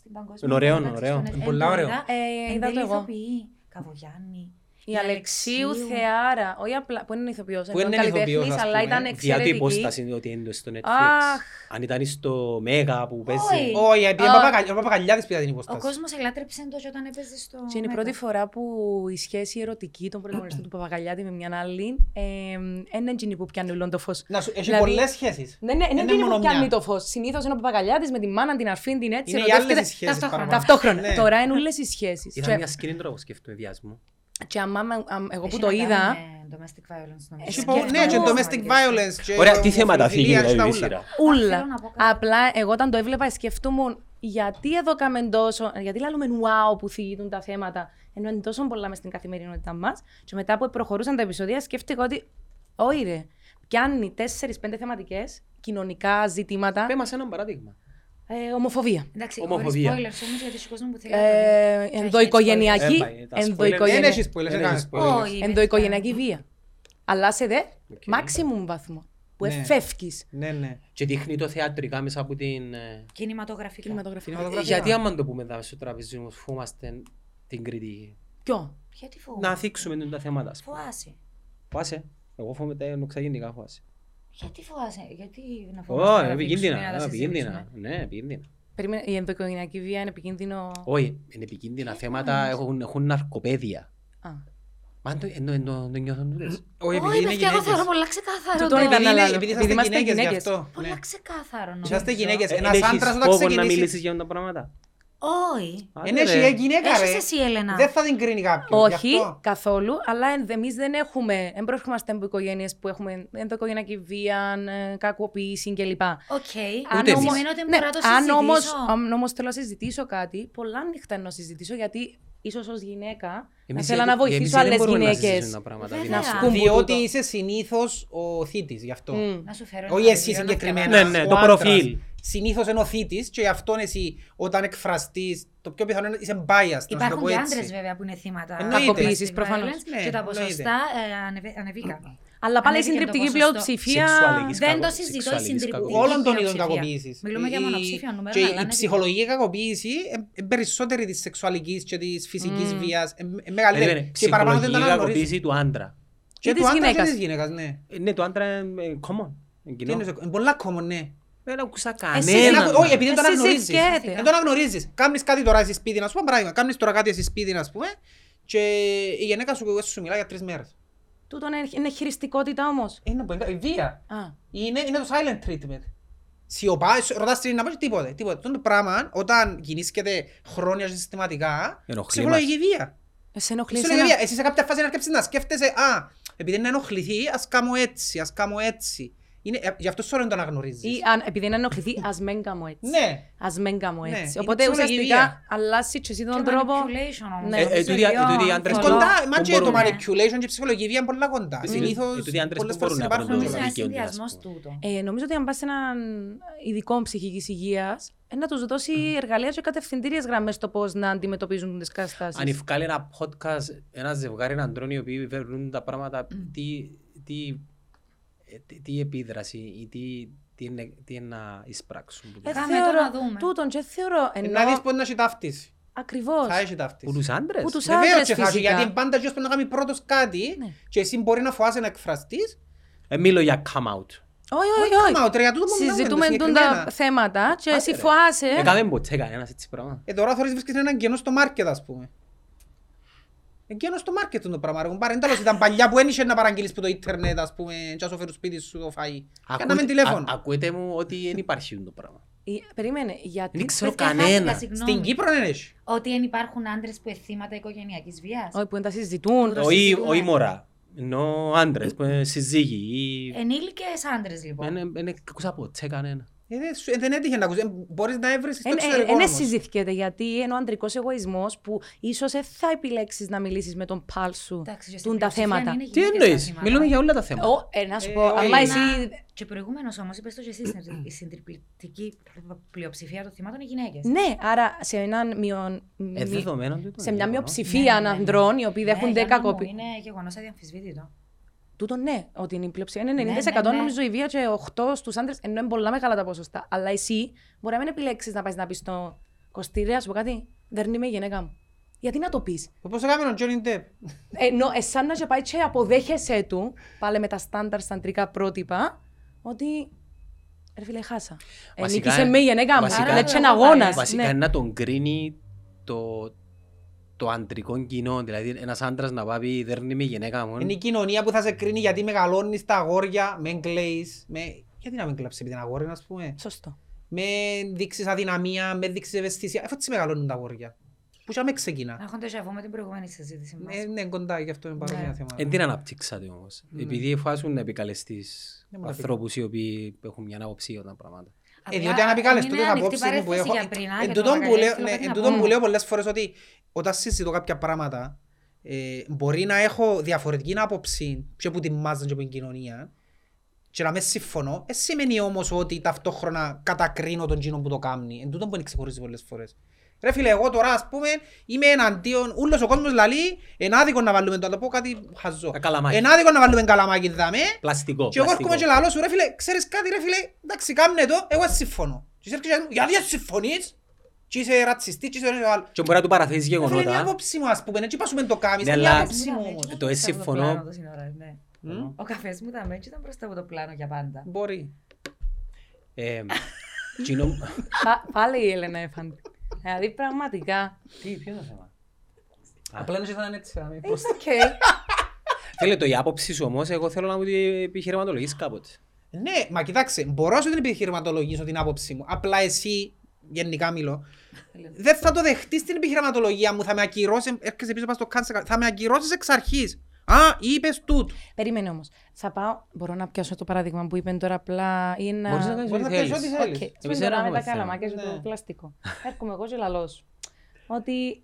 στην παγκόσμια. Είναι ωραίο, τηλεόραση, ωραίο. στον- Είναι εν πολλά το ωραίο. είδα. Ε, Εν είδα το τέλει εγώ. ηθοποιοί. Καβογιάννη. Η Αλεξίου Θεάρα, όχι απλά, που είναι ηθοποιός, Που ενώ είναι ηθοποιός, καλλιτέχνης, ας αλλά πούμε. ήταν Διά του εξαιρετική. υπόσταση είναι ότι είναι στο Netflix. Αχ. Αν ήταν στο Μέγα που παίζει. Όχι. Όχι, επειδή Α. ο Παπαγαλιά- ο Παπαγαλιάδης πήρε την Ο υπόσταση. κόσμος ελάτρεψε το και όταν έπαιζε στο. Και είναι η Μέγα. πρώτη φορά που η σχέση ερωτική των πρωταγωνιστών του Παπαγαλιάτη με μια άλλη ε, είναι εκείνη που πιάνει όλο το φως. Να σου- Έχει Δηλαδή- πολλές σχέσεις. Ναι, ναι, είναι Είναι εκείνη μόνο που πιάνει μια. το φως. Συνήθως είναι ο Παπαγαλιάτης με τη μάνα, την αρφήν, την έτσι. Είναι οι ερωτεύκεται άλλες οι σχέσεις ταυτόχρονα. παραπάνω. Ταυτόχρονα. Ναι. Τώρα είναι όλες οι σχέσεις. Είδα Και- μια σκηνή τρόπο σκέφτομαι βιασμό. Και άμα, άμα- εγώ που Έχει το να κάνει είδα, με Domestic violence νομίζω. Έχει Έχει πο- σκέφτομαι. Ναι, και Σκέφτομαι. domestic violence. και Ωραία, τι θέματα θίγει ομοφιλοφιλία δηλαδή η και τα σειρά; ούλα. Ούλα. θέλω να πω κάτι. Απλά εγώ όταν το έβλεπα σκεφτούμουν γιατί εδώ κάμε τόσο, γιατί λέμε wow που θίγουν τα θέματα, ενώ είναι τόσο πολλά μες στην καθημερινότητά μας και μετά που προχωρούσαν τα επεισόδια σκέφτηκα ότι όχι ρε, πιάνει τέσσερις-πέντε θεματικές, κοινωνικά ζητήματα, Πέ μας ένα παράδειγμα. Ε, ομοφοβία, Εντάξει, Ομοφοβία. χωρίς spoilers όμως γιατί έχει κόσμο που θέλει να το δεις. ε, Και ενδοοικογενειακή, Ε, πάει, τα spoiler. Δεν ενδοοικογενεια- έχεις spoilers, Δεν δεν έχει κάνεις spoilers. Όχι, ενδοοικογενειακή βία. Αλλά σε δε, Οκ. maximum βαθμό, που Ναι. εφεύκεις Ναι, ναι. Και δείχνει το θεατρικά μέσα από την... ε, Κινηματογραφικά. κινηματογραφικά. Κινηματογραφικά. Γιατί άμα το πούμε δάμε στο τραπεζί μου, φοβάστε την κριτική. Ποιο; Γιατί φοβάσαι. Να θίξουμε τα θέματα. ας πούμε. Φοβάσαι. Φοβάσαι. Εγώ φοβάμαι τα εννοξαγενικά φοβάσαι. Γιατί φοβάσαι. Γιατί να φοβάσαι. Ω, να επικίνδυνα. δείξουμε, να τα ε, Επικίνδυνα. συζητήσουμε. Ναι, επικίνδυνα. Περίμενε, η ενδοοικογενειακή βία είναι επικίνδυνο; Όχι, είναι επικίνδυνα θέματα, έχουν, έχουν ναρκοπαίδεια. Α. Μα αν το, εν το, εν το, το νιώθουν τούτες. Όχι, επειδή Όχι, είναι παιδιά, εγώ γυναίκες. θεωρώ πολλά ξεκάθαρο. Τούτο το. ήταν Επειδή είναι- άλλο. επειδή Επειδή είσαστε είμαστε γυναίκες γι' γυναίκες. αυτό. Πολλά Ναι. ξεκάθαρο. νομίζω. Είσαστε γυναίκες. Ε, Ένας εν έχεις άντρας όταν φόβο να ξεκινήσει... μιλήσεις για αυτά τα πράγματα; Όχι. Άντε, Είναι εσύ ρε. η γυναίκα Έχεις ρε. εσύ, Έλενα. Δεν θα την κρίνει κάποιον. γι' Όχι, αυτό. καθόλου, αλλά εμείς δεν έχουμε, δεν προέρχομαστε από οικογένειες που έχουμε ενδοοικογενειακή βία, ε, κακοποίηση κλπ. Οκ. Αν Ούτε εμείς. όμως- Σημαίνει ότι ναι, μπορώ να το αν όμως, συζητήσω. αν όμως θέλω να συζητήσω κάτι, πολλά ανοιχτά να συζητήσω, γιατί ίσως ως γυναίκα να Εμείς θέλω γιατί- να εμείς βοηθήσω δεν άλλες μπορούμε να γυναίκες. συζητήσουμε τα πράγματα, Βέβαια. δηλαδή. Να σκούν που Διότι τούτο. είσαι συνήθως ο θύτης γι' αυτό. Μμ. Να σου φέρω Όχι ένα εσύ βιβλίο να συγκεκριμένα. Ναι, διαβάσεις. ναι, ο το άντρας. προφίλ. Συνήθως είναι ο θύτης και γι' αυτό εσύ όταν εκφραστείς το πιο πιθανό είναι είσαι biased, να σου το Υπάρχουν πω και έτσι. άντρες βέβαια που είναι θύματα Εννοείται. Κακοποίησης, domestic προφανώς. violence Ναι, Και τα εννοείται. ποσοστά ε, ανεβε- ανεβήκαν. Αλλά πάλι η Ανέβηκε το συντριπτική ποσοστό. πλειοψηφία... Σεξουαλικής Δεν το κακο- συζητώ, η σεξουαλικής συντριπτική. κακοποίησης. Όλων των είδων πλειοψηφία. κακοποίησης. Μιλούμε για Η- μονοψήφιο νούμερο, Και αλλά η είναι ψυχολογική κακοποίηση είναι περισσότερη της σεξουαλικής και της φυσικής βίας. Είναι μεγαλύτερη. Περίμενε, Και παραπάνω δεν ψυχολογική το αναγνωρίζεις. κακοποίηση του άντρα. Και Και του της άντρα και γυναίκας. της γυναίκας, ναι. Ε, Ναι, το άντρα είναι ε, common. Είναι Τι κοινό. είναι, είναι πολλά common, ναι. Δεν ακούσα Εσύ Δεν κανέναν. ακου- Όχι, επειδή δεν το Εσύ αναγνωρίζεις. συσκέται. Δεν το αναγνωρίζεις. Κάνεις κάτι τώρα εσύ σπίτι, να σου πω παράδειγμα. Κάνεις τώρα κάτι εσύ σπίτι, να σου πούμε, και η γυναίκα σου σου μιλά για τρεις μέρες. Τούτο είναι- είναι χειριστικότητα όμως. Είναι που είναι βία. Α, Είναι, είναι το silent treatment. Σιωπά, σου- ρωτάς την να πω και τίποτε. Τίποτε. Αυτό το πράγμα, όταν κινήσκεται χρόνια και συστηματικά, Ενοχλεί ψυχολογική βία. σε ενοχλεί Ψυχολογική εσένα. βία. Εσύ σε κάποια φάση να αρκέψεις να σκέφτεσαι, α, επειδή είναι ενοχληθεί, ας κάνω έτσι, ας κάνω έτσι. Είναι, ε, γι' αυτό σου δεν το αναγνωρίζεις. Ή αν, επειδή είναι ενοχληθεί, ας μεν κάνω έτσι. Ναι. Ας μεν κάνω Ναι, έτσι. είναι Οπότε ψυχολογική ουσιαστικά βία. αλλάζει και εσύ τον Και τρόπο. manipulation όμως. Ναι. Ε, ε, τούτοι- Δύο τούτοι οι άντρες Είναι Πολλά. κοντά, Πού μα και το μπορούν. manipulation και η ψυχολογική βία είναι πολλά κοντά. Συνήθως, Ε, τούτοι οι άντρες πολλές πού φορές μπορούν να υπάρχουν βρουν Νομίζω το ένα δικαιούνται, ας συνδυασμός πούμε. τούτο. Ε, νομίζω ότι αν πας σε έναν ειδικό ψυχικής υγείας, ε, να τους δώσει εργαλεία και κατευθυντήριες γραμμές στο πώς να αντιμετωπίζουν τις καταστάσεις. Αν ευκάλει ένα podcast, ένα ζευγάρι αντρών οι οποίοι παίρνουν τα πράγματα, τι, τι, ε, τι, τι επίδραση ή τι, τι, είναι, τι είναι να εισπράξουν. που Ε, τους- Κάμε θεωρώ, το να δούμε. τούτον και θεωρώ, Ε, ενώ Να δεις πώς να έχει ταύτιση. ακριβώς. Θα έχει Που ταύτιση. τους άντρες. Που τους Βεβαίως άντρες και θα έχει, φυσικά. γιατί είναι πάντα ποιος πρέπει να κάνει πρώτος κάτι Ναι. και εσύ μπορεί να φοβάσαι να εκφραστείς. Ε, μιλώ για come out. Όχι, όχι, Όχι, όχι. κάμα, τρία τούτο που μιλάμε, Συζητούμε το τούν τα συγκεκριμένα. θέματα και εσύ ρε. φοάσαι. Ε, κάμε ποτέ κανένας έτσι πράγμα. Ε, τώρα θωρείς βρίσκεσαι έναν κενό στο μάρκετ, ας πούμε. Ε, κενό στο μάρκετ είναι το πράγμα. ρε κουμπάρε. Είναι τέλος, ήταν παλιά που ένιξε να παραγγείλεις που το ίντερνετ, ας πούμε, και να σου φέρουν σπίτι σου το φαΐ. Κάναμε Ακούτε- τηλέφωνο. α- Ακούτε μου ότι δεν υπάρχει το πράγμα. Ε, Περίμενε, γιατί... Δεν ξέρω Παιδιά, κανένα. χάθηκα, συγγνώμη. Στην Κύπρο δεν έχει. Ότι δεν υπάρχουν άντρε που είναι θύματα οικογενειακή βία. Όχι, που δεν τα συζητούν. Το Όχι συζητούμε. όχι μωρά. Ενώ άντρες, που είναι σύζυγοι ή... Ενήλικε άντρε λοιπόν. Δεν δεν ακούσα ποτέ κανένα. Ε, δεν σου- ε, Δεν έτυχε να ακούσεις. Ε, Μπορείς να έβρεις στο Δεν εξωτερικό ε, όμως. συζητιέται γιατί είναι ο αντρικός εγωισμός που ίσως δεν θα επιλέξεις να μιλήσεις με τον πάλ σου Εντάξει, και στην τούν τα πλειοψηφία θέματα. είναι Τι γυναίκες εννοείς, τα θύματα. μιλούμε για όλα τα θέματα. Ω, ε, να σου Ε, πω, όχι. αλλά Να- εσύ... Και προηγούμενος όμως, είπες το και εσύ, στην- η συντριπτική πλειοψηφία των θυμάτων είναι γυναίκες. Ναι, άρα σε, έναν μειον... Ε, μη- δεδομένο τούτο, σε είναι μια γεγονός. μειοψηφία Ναι, ναι, ναι. ανδρών οι οποίοι δέχονται κακοπή. Είναι γεγονός αδιαμφισβήτητο. Τούτο ναι, ότι είναι η πλειοψηφία. Είναι Ναι, 90% ναι, ναι. νομίζω η βία και 8 στους άντρες, ενώ είναι πολλά μεγάλα τα ποσοστά. Αλλά εσύ μπορεί να μην επιλέξεις να πας να πεις στο Κωστήρι, να σου πω κάτι, δεν είμαι η γυναίκα μου. Γιατί να το πεις; Πώς έκαμε ο Johnny Depp. Ενώ εσάν να σε πάει και αποδέχεσαι του, πάλι με τα στάνταρ στα αντρικά πρότυπα, ότι ρε φίλε χάσα. Βασικά, Ενίκησε με η γυναίκα μου, βασικά- αλλά έτσι Άρα, ένα αγώνας. Βασικά ναι. είναι να τον κρίνει το, το αντρικό κοινό. Δηλαδή ένας άντρας να πάει δέρνει με γυναίκα μου. Είναι η κοινωνία που θα σε κρίνει γιατί μεγαλώνεις τα αγόρια, με κλαίεις, με... Γιατί να μην κλάψεις επειδή είναι αγόρι, ας πούμε. Σωστό. Με δείξεις αδυναμία, με δείξεις ευαισθησία. Εφ' έτσι μεγαλώνουν τα αγόρια. Που και με ξεκινά. Έχω ντεζαβού με την προηγούμενη συζήτηση μας. Ε, ναι, κοντά, γι' αυτό είναι παρόμοια Ναι. θέματα. Δεν την αναπτύξατε όμως. Επειδή φάσουν να επικαλεστείς Δεν μου ανθρώπους οι οποίοι έχουν μια άποψη για τα πράγματα. Ε, διότι αν απεικάλεστο τις απόψεις μου που έχω... Εν τούτον που λέω- ναι, εν τούτον που λέω πολλές φορές ότι όταν συζητώ κάποια πράγματα ε, μπορεί να έχω διαφορετική άποψη και που την μάζα και από την κοινωνία και να με συμφωνώ, ε, σημαίνει όμως ότι ταυτόχρονα κατακρίνω τον κοινό που το κάνει. Εν τούτον που είναι ξεχωρίζει πολλές φορές. Ρε φίλε, εγώ τώρα ας πούμε είμαι εναντίον, ούλος ο κόσμος λαλεί, είναι άδικο να βάλουμε, το να πω κάτι χαζό. Τα καλαμάκια. Είναι άδικο να βάλουμε καλαμάκι δάμε, Πλαστικό. και εγώ πλαστικό. έρχομαι και λαλώ σου ρε φίλε, ξέρεις κάτι ρε φίλε, εντάξει κάμνε το, εγώ δεν συμφωνώ. Και εσύ έρχεσαι και μου, γιατί δεν συμφωνείς, και είσαι ρατσιστής, και είσαι ρε άλλο. Και μπορεί να του παραθέσεις Ρε φίλε, είναι η γεγονότα. άποψη μου ας πούμε, έτσι πάσουμε το κάμεις, Ναι, είναι η αλλά- άποψη μου όμως. το εσύ συμφωνώ. Μμ, Ο καφές μου τα μέτια ήταν μπροστά από το πλάνο για πάντα. Μπορεί. Ε, κοινό- Πα- Πάλι η Έλενα έφανε. Δηλαδή πραγματικά. Τι, ποιο είναι το θέμα; Απλά να ήταν έτσι. να μην πω. It's okay. Φίλε, το η άποψη σου όμως, εγώ θέλω να μου την επιχειρηματολογείς κάποτε. Ναι, μα κοιτάξτε, μπορώ να σου την επιχειρηματολογήσω την άποψη μου. Απλά εσύ γενικά μιλώ, δεν θα το δεχτείς στην επιχειρηματολογία μου, θα με ακυρώσεις, έρχεσαι πίσω πας στο cancel, θα με ακυρώσεις εξ αρχής. Α, είπες τούτο. Περίμενε όμως. Θα πάω, μπορώ να πιάσω το παράδειγμα που είπε τώρα απλά ή να... Μπορείς να κάνεις Μπορείς να ό,τι κάνεις ό,τι θέλεις. θέλεις. Οκ, Εμείς okay. δεν τώρα με έχουμε τα θέμα. καλαμάκια και Ναι. το πλαστικό. Έρχομαι εγώ και λαλώ σου. Ότι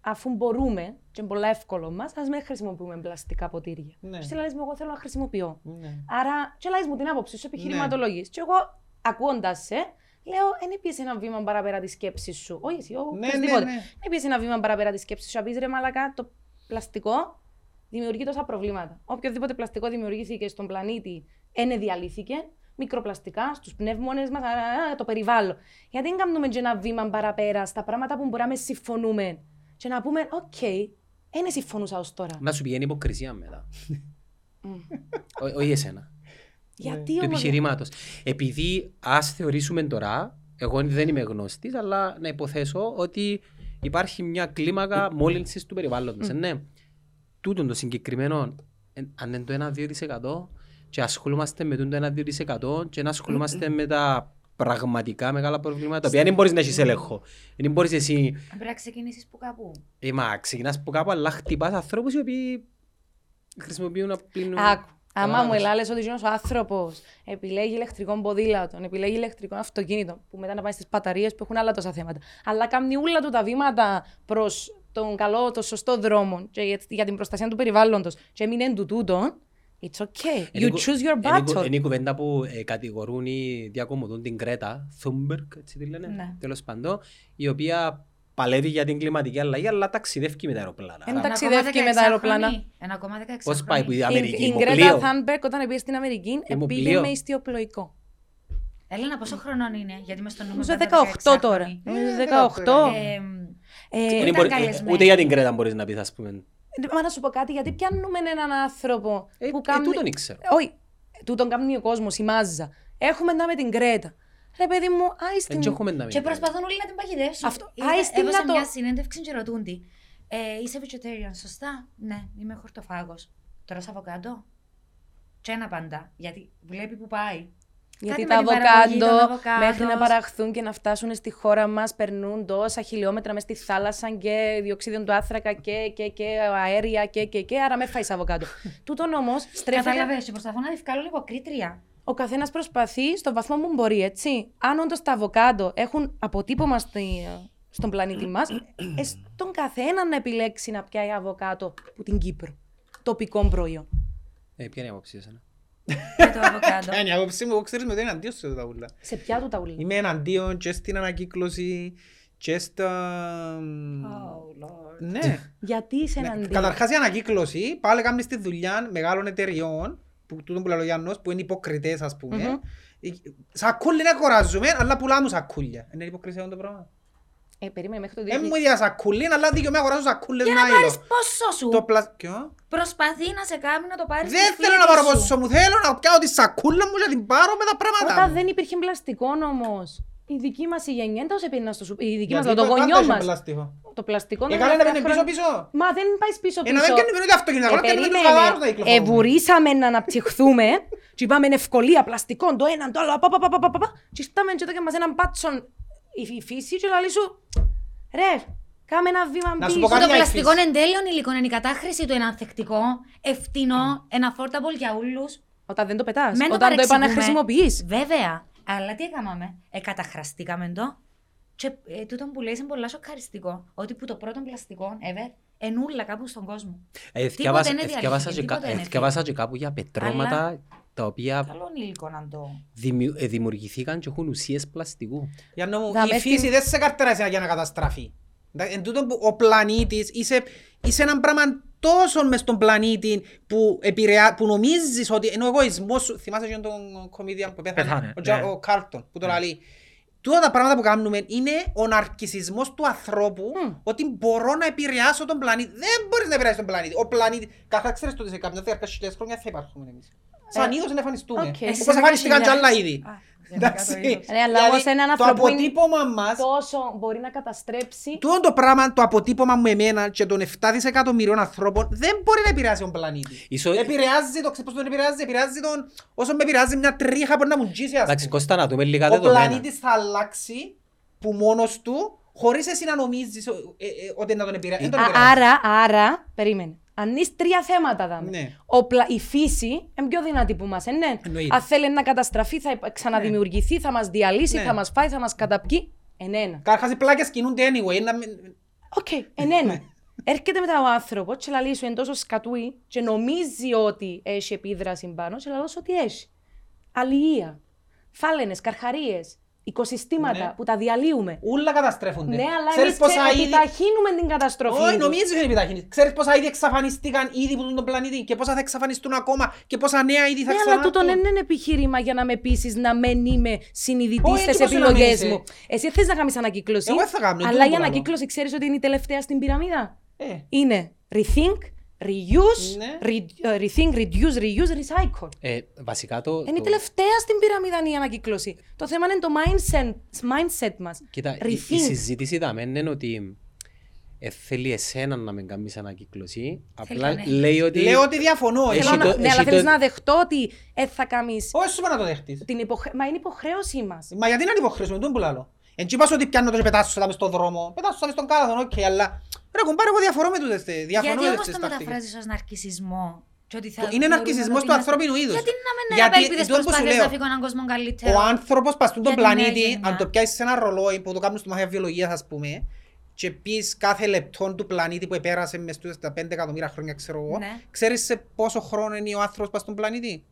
αφού μπορούμε, και είναι πολλά εύκολο μας, ας μην χρησιμοποιούμε πλαστικά ποτήρια. Ναι. Στη λαλείς μου, εγώ θέλω να χρησιμοποιώ. Ναι. Άρα, και λαλείς μου την άποψη σου, επιχειρηματολογείς. Και εγώ, ακούοντας σε, λέω, δεν πιες ένα βήμα παραπέρα τη σκέψης σου. Όχι εσύ, ο Ναι, οποιοσδήποτε. ναι, ναι. Δεν πιες ένα βήμα παραπέρα τη σκέψης σου. Να πεις, ρε μαλακά, το πλαστικό δημιουργεί τόσα προβλήματα. Οποιοδήποτε πλαστικό δημιουργήθηκε στον πλανήτη, εν εδιαλύθηκε, μικροπλαστικά, στους πνεύμονες μας, α, α, α, το περιβάλλον. Γιατί δεν κάνουμε και ένα βήμα παραπέρα στα πράγματα που μπορούμε να συμφωνούμε και να πούμε, οκ, δεν συμφωνούσα ως τώρα. Να σου πηγαίνει υποκρισία μετά. Ό- Όχι εσένα. Γιατί του όμως... επιχειρήματο. Επειδή ας θεωρήσουμε τώρα, εγώ δεν είμαι γνώστη, αλλά να υποθέσω ότι υπάρχει μια κλίμακα μόλυνσης του περιβάλλοντος. Ναι. Τούτον το συγκεκριμένο, ε, αν είναι το 1-2% και ασχολούμαστε με το 1-2% και να ασχολούμαστε με τα πραγματικά μεγάλα προβλήματα, τα οποία δεν μπορείς να έχεις έλεγχο. Δεν μπορείς εσύ, Πρέπει να ξεκινήσεις που κάπου. ε, μα ξεκινάς από κάπου, αλλά χτυπάς ανθρώπους οι οποίοι χρησιμοποιούν να πλύνουν. Άκου. Άμα μου Κατάλαβες. ελάλες ότι ο άνθρωπος επιλέγει ηλεκτρικό ποδήλατο, επιλέγει ηλεκτρικό αυτοκίνητο, που μετά να πάει στις μπαταρίες που έχουν άλλα τόσα θέματα. Αλλά κάνει όλα του τα βήματα προς τον καλό, τον σωστό δρόμο και για, για την προστασία του περιβάλλοντος, και έμεινε του τούτο, it's okay. You choose your battle. Είναι η κουβέντα που ε, κατηγορούν ή διακομωδούν την Κρέτα Thunberg, έτσι τη λένε, Ναι. τέλος πάντων, η οποία παλεύει για την κλιματική αλλαγή, αλλά ταξιδεύει με τα αεροπλάνα. Εν Άρα, ταξι- ταξιδεύει με τα αεροπλάνα. 1,16 Πώς πάει που η Η- Αμερική, Η υπό Γκρέτα πλοίο. Θάνμπερκ όταν πήγε στην Αμερική, πήγε Υποπλοίο. με ιστιοπλοϊκό. Έλενα, πόσο χρονών είναι, γιατί μες στο νούμερο Νομίζω ήταν 18 τώρα.16χρονη. Νομίζω Ε, 18. Ε, Ε, δεν ήταν μπορεί- καλεσμένη. Ούτε για την Κρέτα μπορείς να πεις, ας πούμε. Μα να σου πω κάτι, γιατί πιάνουμε έναν άνθρωπο Ε, που ε, κάνει. τούτον ήξερα. Όχι, τούτον κάνει ο κόσμος, η μάζα. Έχουμε να με την Κρέτα. Ρε παιδί μου, άι Δεν στην. έχουμε να Και μην προσπαθούν όλοι να την παγιδεύσουν. Αυτό. Είδα- Άι, στην Έδωσα να το- μια συνέντευξη και ρωτούν τη. Ε, είσαι vegetarian, σωστά; Ναι, είμαι χορτοφάγος. Τώρα αβοκάντο; Και ένα παντά. Γιατί βλέπει που πάει. Γιατί Κάτι τα με την παραγωγή των αβοκάντος αβοκάντος. μέχρι να παραχθούν και να φτάσουν στη χώρα μας περνούν τόσα χιλιόμετρα μες στη θάλασσα και διοξίδιο του άνθρακα και, και, και αέρια και, και, και. Άρα με φάει αβοκάντο. Τούτον όμως στρέφεται. Κατάλαβες, και προσπαθώ να τη βγάλω υποκρίτρια. Ο καθένας προσπαθεί στο βαθμό που μπορεί, έτσι. Αν όντως τα αβοκάντο έχουν αποτύπωμα στη- στον πλανήτη μας, ε, στον καθένα να επιλέξει να πιάει αβοκάτο από την Κύπρο. Τοπικό προϊόν. Ε, ποια είναι η άποψη εσένα; Για το αβοκάντο. Ε, η άποψη μου, εγώ ξέρεις με το είναι αντίον σε τα ούλα. Σε ποια του τα ούλα. Είμαι εναντίον και στην ανακύκλωση και στα... Oh, Lord. Ναι. Γιατί είσαι Ναι, εναντίον; Καταρχάς η ανακύκλωση, πάλι κάνεις τη δουλειά μεγάλων εταιριών, που, τούτο που λέει ο Γιάννος, που είναι υποκριτές ας πούμε. Μμμ. Ε, Σακούλι να αγοράζουμε, αλλά πουλάμε σακούλια. Είναι υποκρισία αυτό το πράγμα. Ε, περίμενε μέχρι το Δεν 2000. μου ίδια σακούλι, αλλά δίκιο με αγοράζω σακούλες Για να Μάιλο. πάρεις πόσο σου. Το πλα... Ποιο; Προσπαθεί να σε κάνει να το πάρεις Δεν στο θέλω να σπίτι πάρω σου. πόσο μου, θέλω να πιάω τη σακούλα μου και να την πάρω με τα πράγματα Όταν μου. δεν υπήρχε πλαστικό όμως. Η δική μας η γενιά δεν τα έπαιρνα στο σούπερ. Η δική μας, Γιατί το πάντα γονιό είχε μας. πλαστικό. Το πλαστικό Ε, καλά να τελευταία πίνει χρόνια- πίσω-πίσω. Μα δεν πάεις πίσω Ε, να πίσω. μην κάνουμε ούτε αυτοκίνητα, Ε, απλά κάνουμε τους περίμενε. γαδάρους να κυκλοφορούμε. Ευουρήσαμε να αναπτυχθούμε και είπαμε είναι ευκολία, πλαστικό, το ένα, το άλλο, πα, πα, πα, πα, πα, πα. Και ήρθαμε και έδωκε μας έναν πάτσον η η φύση και λαλή σου, ρε, κάμε ένα βήμα Να σου πίσω. πω κάτι Το για πλαστικό φύση. είναι τέλειον υλικό, είναι η κατάχρηση του, είναι ανθεκτικό, ευθυνό, ένα affordable για όλους. Όταν δεν το πετάς, Μεν το όταν το παρεξηγούμε. επαναχρησιμοποιείς. Βέβαια. Αλλά τι έκαναμε; Ε, καταχραστήκαμε το. Και ε, τούτο που λέει είναι πολύ σοκαριστικό. Ότι που το πρώτο πλαστικό ever ενούλα κάπου στον κόσμο. Ε, Τίποτε θκιάβασα- είναι ε, θκιάβασα διαλύθηκε, και κα- τίποτε ε, είναι θκιάβασα και κάπου για πετρώματα τα οποία Καλό υλικό να το. δημιου- ε, δημιουργηθήκαν και έχουν ουσίες πλαστικού. Γιάννο μου, Δα, η μες φύση στην- δεν σε καρτεράζει για να καταστραφεί. Εντάξει, Εν τούτο που ο πλανήτης είσαι, είσαι ένα πράγμα τόσο μες στον πλανήτη που, επηρεά, που νομίζεις ότι είναι ο εγωισμός σου. Θυμάσαι και τον κομίδια που πέθανε, Πέθανε, ο, Τζα- ναι. ο Κάρλτον που το λέει. Τούτα τα πράγματα που κάνουμε είναι ο ναρκισισμός του ανθρώπου ότι μπορώ να επηρεάσω τον πλανήτη. Δεν μπορείς να επηρεάσεις τον πλανήτη. Ο πλανήτη, καθά ξέρεις ότι σε κάποια διάρκεια χιλιάδες χρόνια θα υπάρχουμε εμείς. Σαν είδος να εμφανιστούμε. οκ. Όπως Εσείς εμφανιστήκαν κι χιλιάδες. άλλα είδη. Α, γενικά το Εντάξει. είδος. Ρε, αλλά Δηλαδή, ως έναν το άνθρωπο είναι αποτύπωμα μας Τόσο μπορεί να καταστρέψει. Τούτο το πράγμα, το αποτύπωμα μου εμένα και των 7 δισεκατομμυρίων ανθρώπων δεν μπορεί να επηρεάσει τον πλανήτη. Ίσο- Επηρεάζει το, ξέρεις πώς τον επηρεάζει, επηρεάζει τον, όσο με επηρεάζει μια τρίχα που να μου τζίσει ας Εντάξει, πούμε. Κώστα, να δούμε λίγα Ο δεδομένα. πλανήτης θα αλλάξει που μόνος του, χωρίς εσύ να νομίζεις ε, ε, ότι να τον επηρεάσει. Δεν τον Α- επηρεάζει. Άρα, άρα, περίμενε. Αν είσαι τρία θέματα δάμε. Ναι. Ο πλα... Η φύση είναι πιο δυνατή που μας, ε, ναι. Εννοείται. Αν θέλει να καταστραφεί, θα ξαναδημιουργηθεί, θα μας διαλύσει, Ναι. θα μας φάει, θα μας καταπιεί. Ενένα. Καταρχάς οι πλάκες κινούνται anyway. να μην- Οκ, ενένα. Έρχεται μετά ο άνθρωπος και λαλεί σου είναι τόσο σκατούι και νομίζει ότι έχει επίδραση πάνω και λαλώ σου ότι έχει. Αλιεία, φάλαινες, καρχαρίες, οικοσυστήματα Ναι. που τα διαλύουμε. Ούλα καταστρέφονται. Ναι, αλλά Ξέρεις εμείς πόσα ξε... είδη- επιταχύνουμε την καταστροφή Όχι, τους. νομίζεις ότι επιταχύνεις. Ξέρεις πόσα είδη εξαφανιστήκαν ήδη από τον πλανήτη και πόσα θα εξαφανιστούν ακόμα και πόσα νέα είδη θα Ναι, αλλά τούτο ξανάρθουν. δεν είναι επιχείρημα για να με πείσεις να μην είμαι συνειδητής Όχι, στις έτσι πώς να μην επιλογές είσαι. μου. Εσύ θες να κάνεις ανακύκλωση. Εγώ δεν θα κάνω, Αλλά τούτο η που λέω. ανακύκλωση ξέρεις ότι είναι η τελευταία στην πυραμίδα. Ε, Είναι rethink, Reuse, ναι. re, ε, rethink, reduce, reuse, recycle. Ε, βασικά το... Είναι η τελευταία στην πυραμίδα η ανακύκλωση. Το θέμα είναι το mindset, mindset μας. Κοίτα, η, η συζήτηση δάμε είναι ότι ε, θέλει εσένα να με κάνεις ανακύκλωση. Απλά λέει ότι... Λέω ότι διαφωνώ. Ναι, αλλά θέλεις να δεχτώ ότι ε, θα κάνεις. Όχι, σου να το δεχτεί. Την υποχρε... Μα είναι υποχρέωσή μας. Μα γιατί να την υποχρέωση, δεν πουλάλω. Εν τσι πας ότι πιάνω το και πετάσου στον δρόμο. Πετάσου στον κάδο, οκ, okay, αλλά Ρε κουμπάρε, εγώ διαφορώ με τούτες, τε- διαφωνώ Γιατί με όμως τις το τακτικές. μεταφράζεις ως ναρκισισμό. και ότι θα Είναι θεωρούμε ναρκισισμός ότι του είναι- ανθρώπινου είδους. Γιατί να μην Γιατί, έχουμε ελπίδες τούτο που σου προσπάθειες λέω, να φύγω έναν κόσμο καλύτερο; Ο άνθρωπος πας στον για την νέα πλανήτη, γενιά. αν το πιάσεις σε ένα ρολόι που το κάνουν στο μαθήμα βιολογίας, ας πούμε, και πεις κάθε λεπτό του πλανήτη που επέρασε μες στους τα 5 εκατομμύρια χρόνια, ξέρω εγώ, Ναι. ξέρεις σε πόσο χρόνο είναι ο άνθρωπος πας στον πλανήτη;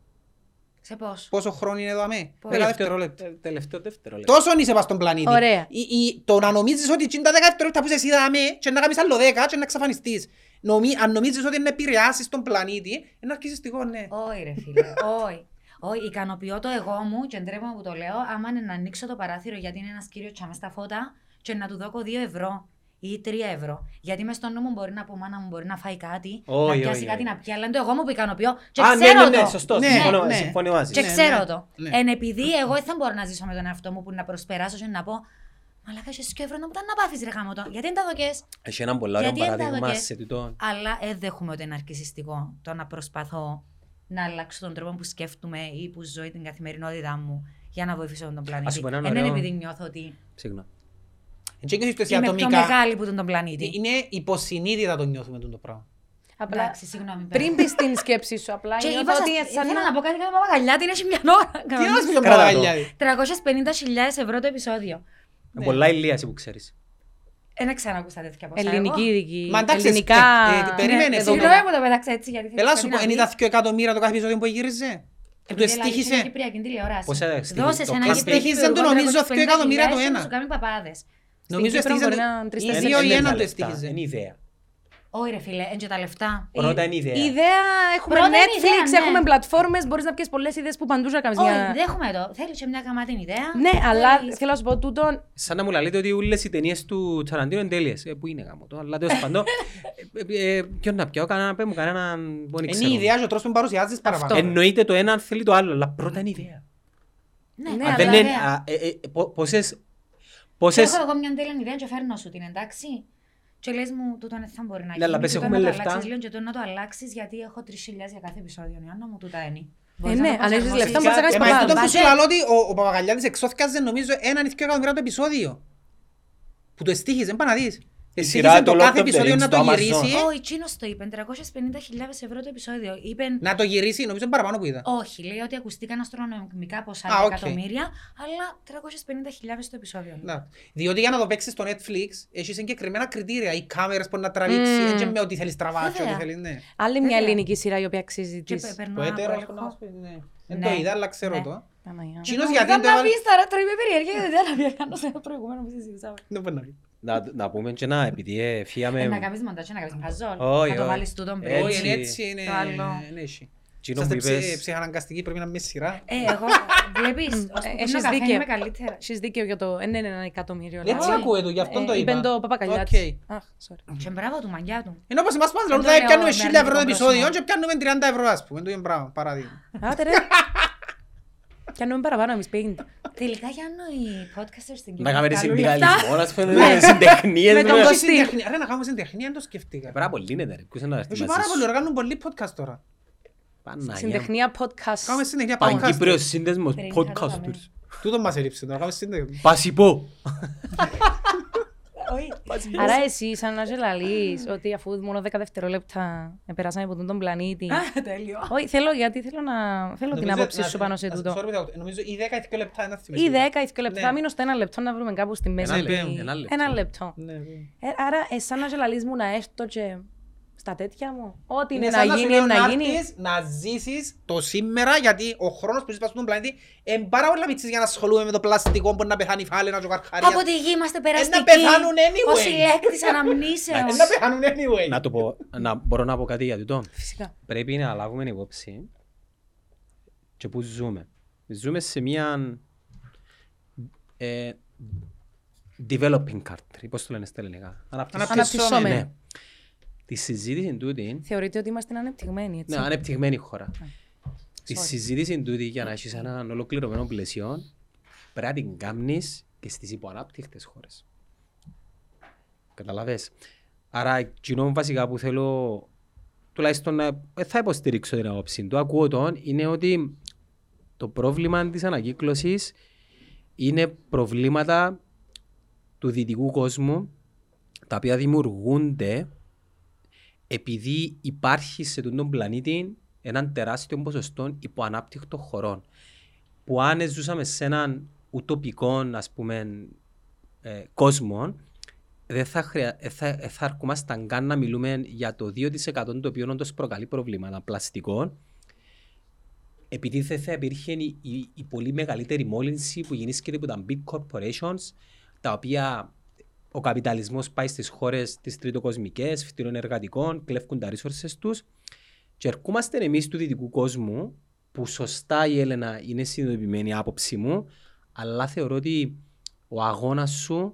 Σε πώς; Πόσο χρόνο είναι εδώ αμέ; Πώς; 10 δευτερόλεπτα. Τε- Τελευταίο δευτερόλεπτο. Τόσο είσαι πας στον πλανήτη. Ωραία. Η, η, το να νομίζεις ότι είναι τα 10 δευτερόλεπτα που είσαι εσύ δάμε και να κάνεις άλλο 10 και να εξαφανιστείς. Νομί, αν νομίζεις ότι είναι επηρεάσεις τον πλανήτη, είναι αρκισιστικό, ναι. Όχι ρε φίλε, όχι. Όχι, ικανοποιώ το εγώ μου και ντρέπομαι που το λέω. Άμα είναι να ανοίξω το παράθυρο γιατί είναι ένας κύριος τσάμε στα φώτα και να του δώκω 2 ευρώ ή 3 ευρώ. Γιατί μες στο νου μου μπορεί να πω μάνα μου μπορεί να φάει κάτι, Όχι, να πιάσει όχι, κάτι όχι. να πιει, αλλά είναι το εγώ μου που ικανοποιώ και Α, ναι, ξέρω ναι, ναι, το. σωστό. Ναι, συμφωνώ- ναι. Συμφωνώ μαζί. Και Ναι, ξέρω ναι, το. ναι. Εν επειδή εγώ δεν θα μπορώ να ζήσω με τον εαυτό μου που να προσπεράσω και να πω Μαλάκα, είσαι και ευρώ να μου τα να πάθεις ρε γάμο το. Γιατί δεν τα δοκές; Έχει έναν πολύ ωραίο Γιατί δεν τα παράδειγμα δοκές; σε τούτο. Αλλά δεν δέχομαι ότι είναι αρκισιστικό το να προσπαθώ να αλλάξω τον τρόπο που σκέφτομαι ή που ζω ή την καθημερινότητά μου για να βοηθήσω τον Ας πλανήτη. σου πω έναν Δεν είναι ωραίο- επειδή νιώθω ότι Συγγνώμη. Και νιώθεις το εσύ είμαι πιο ατομικά. μεγάλη που τον πλανήτη. Είναι υποσυνείδητα το νιώθουμε το πράγμα. Απλά Εντάξει, συγγνώμη. πριν μπει στην σκέψη σου, απλά Και νιώθω είπα σας, ότι σαν θέλω να... να πω κάτι για παπαγαλιά, την έχει μια ώρα. Τι να σου πει ο Κράτα το. Παπαγαλιάδη. 350.000 ευρώ το επεισόδιο. Είναι πολλά ηλίαση που ξέρεις. Ένα ξανακούσα τέτοια ποσά. Ελληνική ειδική. Μα εντάξει, ελληνικά... ε, ε, περίμενε, ε, συγγνώμη. δεδομένα. Συγγνώμη που το πέταξα έτσι γιατί Έλα θέλεις σου κάτι πω, να είναι τα πεις. 2 εκατομμύρια το κάθε επεισόδιο που γύριζε. Και του Επειδή λαλείς είναι εστίχησε. Κυπριακή τηλεόραση. Πόσα στοιχεί- Δώσες το ένα κλαμπ- Κυπριακή Στοιχίζαν του, δημιουργό νομίζω, 350.000 δύο εκατομμύρια το και ένα. να σου κάνει παπάδες. Νομίζω Κύπρο εστίχησε. μπορεί να είναι τρεις, ή τέσσερις. δύο ή Είναι ένα τα το λεφτά, εστίχησε. Είναι ιδέα. Όχι ρε φίλε, είναι και τα λεφτά. Πρώτα είναι ιδέα. Η ιδέα, έχουμε Πρώτα είναι Netflix, ιδέα, ναι. έχουμε πλατφόρμες, μπορείς να πιες πολλές ιδέες που παντού να κάνεις Όχι, μια... δέχομαι το. Θέλεις και μια καμάτη ιδέα; Ναι, αλλά Θέλεις- θέλω να σου πω τούτον, Σαν να μου λέτε ότι όλες οι ταινίες του Ταραντίνο είναι τέλειες. Ε, πού είναι γάμο το, αλλά τέλος πάντων. ε, ε, ε, Ποιον να πιω, κανένα πέ μου, κανέναν που δεν Είναι ξέρω. η ιδέα και ο τρόπος που παρουσιάζεις παραπάνω. Εννοείται το ένα αν θέλει το άλλο, αλλά πρώτα είναι η ιδέα. Ναι, Ναι, Αν αλλά δεν αλλά είναι, ιδέα. α, ε, ε, πο- πόσες, Και πόσες, Έχω εγώ μια τέλεια ιδέα και φέρνω σου την, εντάξει. Και λες μου, τούτο δεν θα μπορεί να γίνει. Ναι, αλλά πες, τούτο έχουμε να το λεφτά. αλλάξεις, Λέω και το να το αλλάξεις γιατί έχω 3.000 για κάθε επεισόδιο. Ιωάννα μου, τούτα είναι. Ε, ναι, αν έχεις λεφτά, μπορείς να κάνεις Ε, μα παπάδες. τούτο που σου Budget. λέω ότι ο- ο Παπαγαλιάδης εξώθηκαζε νομίζω έναν ή δυο εκατομμύρια το επεισόδιο. Που το εστίχησε, πά να δεις. Εστίχησε σειρά το το κάθε Lord of the επεισόδιο Rings να το στο Amazon. γυρίσει. Όχι, εκείνος το είπε. 350.000 ευρώ το επεισόδιο. Είπε. Να το γυρίσει, νομίζω είναι παραπάνω που είδα. Όχι, λέει ότι ακουστήκαν αστρονομικά ποσά Α, για οκ. εκατομμύρια, αλλά 350.000 το επεισόδιο. λέει. Να. Διότι για να το παίξεις στο Netflix, έχεις συγκεκριμένα κριτήρια. Οι κάμερες που να τραβήξεις, Μμμ. έτσι με ό,τι θέλεις τραβάς και ό,τι Βέβαια. θέλεις, ναι. άλλη μια Βέβαια. ελληνική σειρά η οποία αξίζει Και της. πε- περνώ Το από έτερο, έλεγχο. να μας πει, ναι. Δεν Ναι. το είδα, αλλά ξέρω Ναι. το. Παναγιά. Τσίνος Μου γιατί ήταν το να έβαλε... πεις τώρα, τώρα είμαι περίεργη, γιατί δεν θα κάνω σε ένα προηγούμενο που συζητήσαμε. Δεν μπορεί να πει. Να, να πούμε και να, επειδή ε, Ε, φύγαμε, Να κάνεις μοντάζ, να κάνεις χαζόλ. Όχι, Να το όχι. βάλεις τούτον πριν. Έτσι. Όχι, είναι έτσι, είναι... Το άλλο. είναι έτσι. Τσίνο που Είσαστε ψυχ- είπες, ψυχαναγκαστικοί, πρέπει να είμαι σειρά. Ε, εγώ, βλέπεις, ως που Ε, πίνω έχεις καφέ δίκιο. είμαι καλύτερα. Έχεις δίκιο για το... Ε, ναι, ναι, ένα εκατομμύριο. Έτσι αλλά- ακούε το, γι' αυτόν το Ε, είπα. Είπεν το Παπακαλιάτης. Οκ. Αχ, sorry. Και μπράβο του, μαγιά του. Είναι όπως εμάς πάντα, Δεν δηλαδή το λέω πιάνουμε με 1000 ευρώ το αρνητικό επεισόδιο πρόσημο. και πιάνουμε 30 ευρώ ας πούμε, το είναι μπράβο, παράδειγμα. Άτε ρε. Κι αν παραπάνω εμείς 50. Τελικά Γιάννο οι podcasters στην να Κύπρο κάνουμε βγάλουν λεφτά. συνδικαλισμό, να πούμε συντεχνίες. Με τον με- Κωστή. Συντεχνία. Ρε να κάνουμε συντεχνία, δεν το σκεφτήκα. Ε, Πάρα πολύ είναι, ρε. Ποιος είναι να έρθει Έχει μαζί πάρα σου. πολύ, οργάνουν πολλοί podcast τώρα. Παναγιά μου. Συντεχνία podcast. Κάνουμε συνεχεία podcast. Παγκύπριος σύνδεσμος Πριν είχα το podcasters. Τούτο μας έλειψε, να κάνουμε σύνδεσμο. Πασιπό. Άρα εσύ σαν να γελαλείς ότι αφού μόνο 10 δευτερόλεπτα περάσαμε από τον πλανήτη. Τέλειο. Όχι, θέλω γιατί θέλω, να... θέλω την Νομίζω- άποψη να- σου πάνω σε να- τούτο. sorry που διακόπτω. Νομίζω οι 10 ή 2 λεπτά είναι θυμηθείς. Ή 10 ή 2 λεπτά. Ναι. Θα μείνω στο ένα λεπτό να βρούμε κάπου στη μέση. Ένα ότι- λεπτό, ένα λεπτό. Ένα λεπτό. Ναι, ναι. Ε, άρα, εσάν να γελαλείς μου να έρθω και στα τέτοια μου. Ό,τι είναι Είναι να σαν να σου γίνει, λέω είναι να να γίνει. έρθεις να ζήσεις το σήμερα γιατί ο χρόνος που ζεις πάνω στον πλανήτη είναι πάρα πολλά μητσής για να ασχολούμαι με το πλαστικό που να πεθάνει η φάλαινα και ο καρχαρίας. Από τη γη είμαστε Ε, περαστικοί. να πεθάνουν anyway. Ο συλλέκτης αναμνήσεως. Ε, Να πεθάνουν anyway. Να το πω, να, μπορώ να πω κάτι για τούτο. Φυσικά. Πρέπει να λάβουμε υπόψη και πού ζούμε. Ζούμε σε μια ε, developing country, πώς το λένε στα ελληνικά; Αναπτυσσόμενη. Αναπτυσσόμενη. Ναι. Τη συζήτηση τούτη, Θεωρείτε ότι είμαστε ανεπτυγμένοι, έτσι; ναι, ανεπτυγμένη χώρα. Τη Sorry. συζήτηση τούτη για να έχεις έναν ολοκληρωμένο πλαίσιο πρέπει να την κάνεις και στις υποανάπτυκτες χώρες. Καταλαβες. Άρα, εκείνο βασικά που θέλω τουλάχιστον να ε, θα υποστηρίξω την άποψη του, ακούω τον, είναι ότι το πρόβλημα της ανακύκλωσης είναι προβλήματα του δυτικού κόσμου τα οποία δημιουργούνται επειδή υπάρχει σε τον πλανήτη έναν τεράστιο ποσοστό υποανάπτυκτων χωρών που αν ζούσαμε σε έναν ουτοπικό ας πούμε ε, κόσμο δεν θα, χρειά, ε, θα, ε, θα αρκούμασταν καν να μιλούμε για το 2% το οποίο όντως προκαλεί προβλήματα πλαστικών επειδή δεν θα υπήρχε η, η, η πολύ μεγαλύτερη μόλυνση που γεννήσκεται από τα big corporations τα οποία ο καπιταλισμός πάει στις χώρες τις τριτοκοσμικές, φτηνών εργατικών, κλέφκουν τα resources τους και ερχόμαστε εμείς του δυτικού κόσμου που σωστά η Έλενα είναι συνειδητοποιημένη η άποψη μου αλλά θεωρώ ότι ο αγώνας σου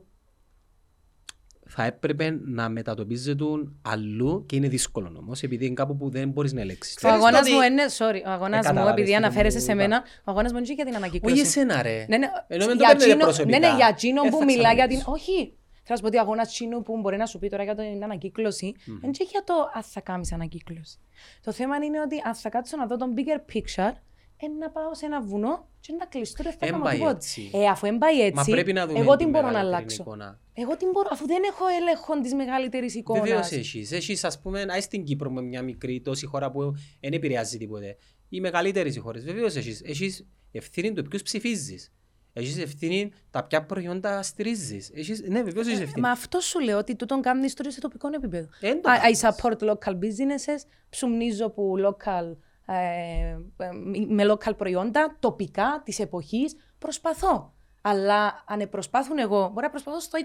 θα έπρεπε να μετατοπίζεται αλλού και είναι δύσκολο όμως επειδή είναι κάπου που δεν μπορείς να ελέγξεις. Ο Ξέρεις αγώνας ότι- μου είναι. Sorry, ο αγώνας Ε, μου, καταλάβες επειδή τι το αναφέρεσαι μου σε είπα. μένα, ο αγώνας μου είναι και για την ανακύκλωση. Όχι εσένα ρε. Ναι, ναι. Ενώ μην το για παίρνετε εκείνο- προσωπικά. Ναι, ναι, για εκείνο Ε, που θα μιλά για την. ξαναμιλήσω. Όχι. Θέλω να σου πω ότι ο αγώνας τσίνου που μπορεί να σου πει τώρα για την ανακύκλωση, δεν είναι για το αν θα κάνεις ανακύκλωση. Το θέμα είναι ότι αν θα κάτσω να δω τον bigger picture, ε, να πάω σε ένα βουνό και να κλειστώ δεν θα Εν κάνω πάει τίποτα. έτσι. Ε, αφού δεν πάει έτσι, Μα πρέπει να δούμε εγώ τη τι μπορώ να μεγαλύτερη αλλάξω. εικόνα. Εγώ τι μπορώ, αφού δεν έχω έλεγχο της μεγαλύτερης εικόνας. Βεβαίως έχεις. Έχεις ας πούμε, να είσαι στην Κύπρο με μια μικρή τόση χώρα που δεν επηρεάζει τίποτε. Οι μεγαλύτερες οι χώρες. Βεβαίως έχεις. Έχεις ευθύνη του ποιους ψηφίζεις. Έχεις ευθύνη τα ποια προϊόντα στηρίζεις. Έχεις... Ναι, βεβαίως έχεις ευθύνη. Μα αυτό σου λέω ότι τούτον κάνει τώρα σε τοπικό επίπεδο. Εν το I, I κάνεις. support local businesses, ψουμνίζω που local, ε, ε, με local προϊόντα, τοπικά, της εποχής. Προσπαθώ. Αλλά αν προσπάθουν εγώ, μπορεί να προσπαθώ στο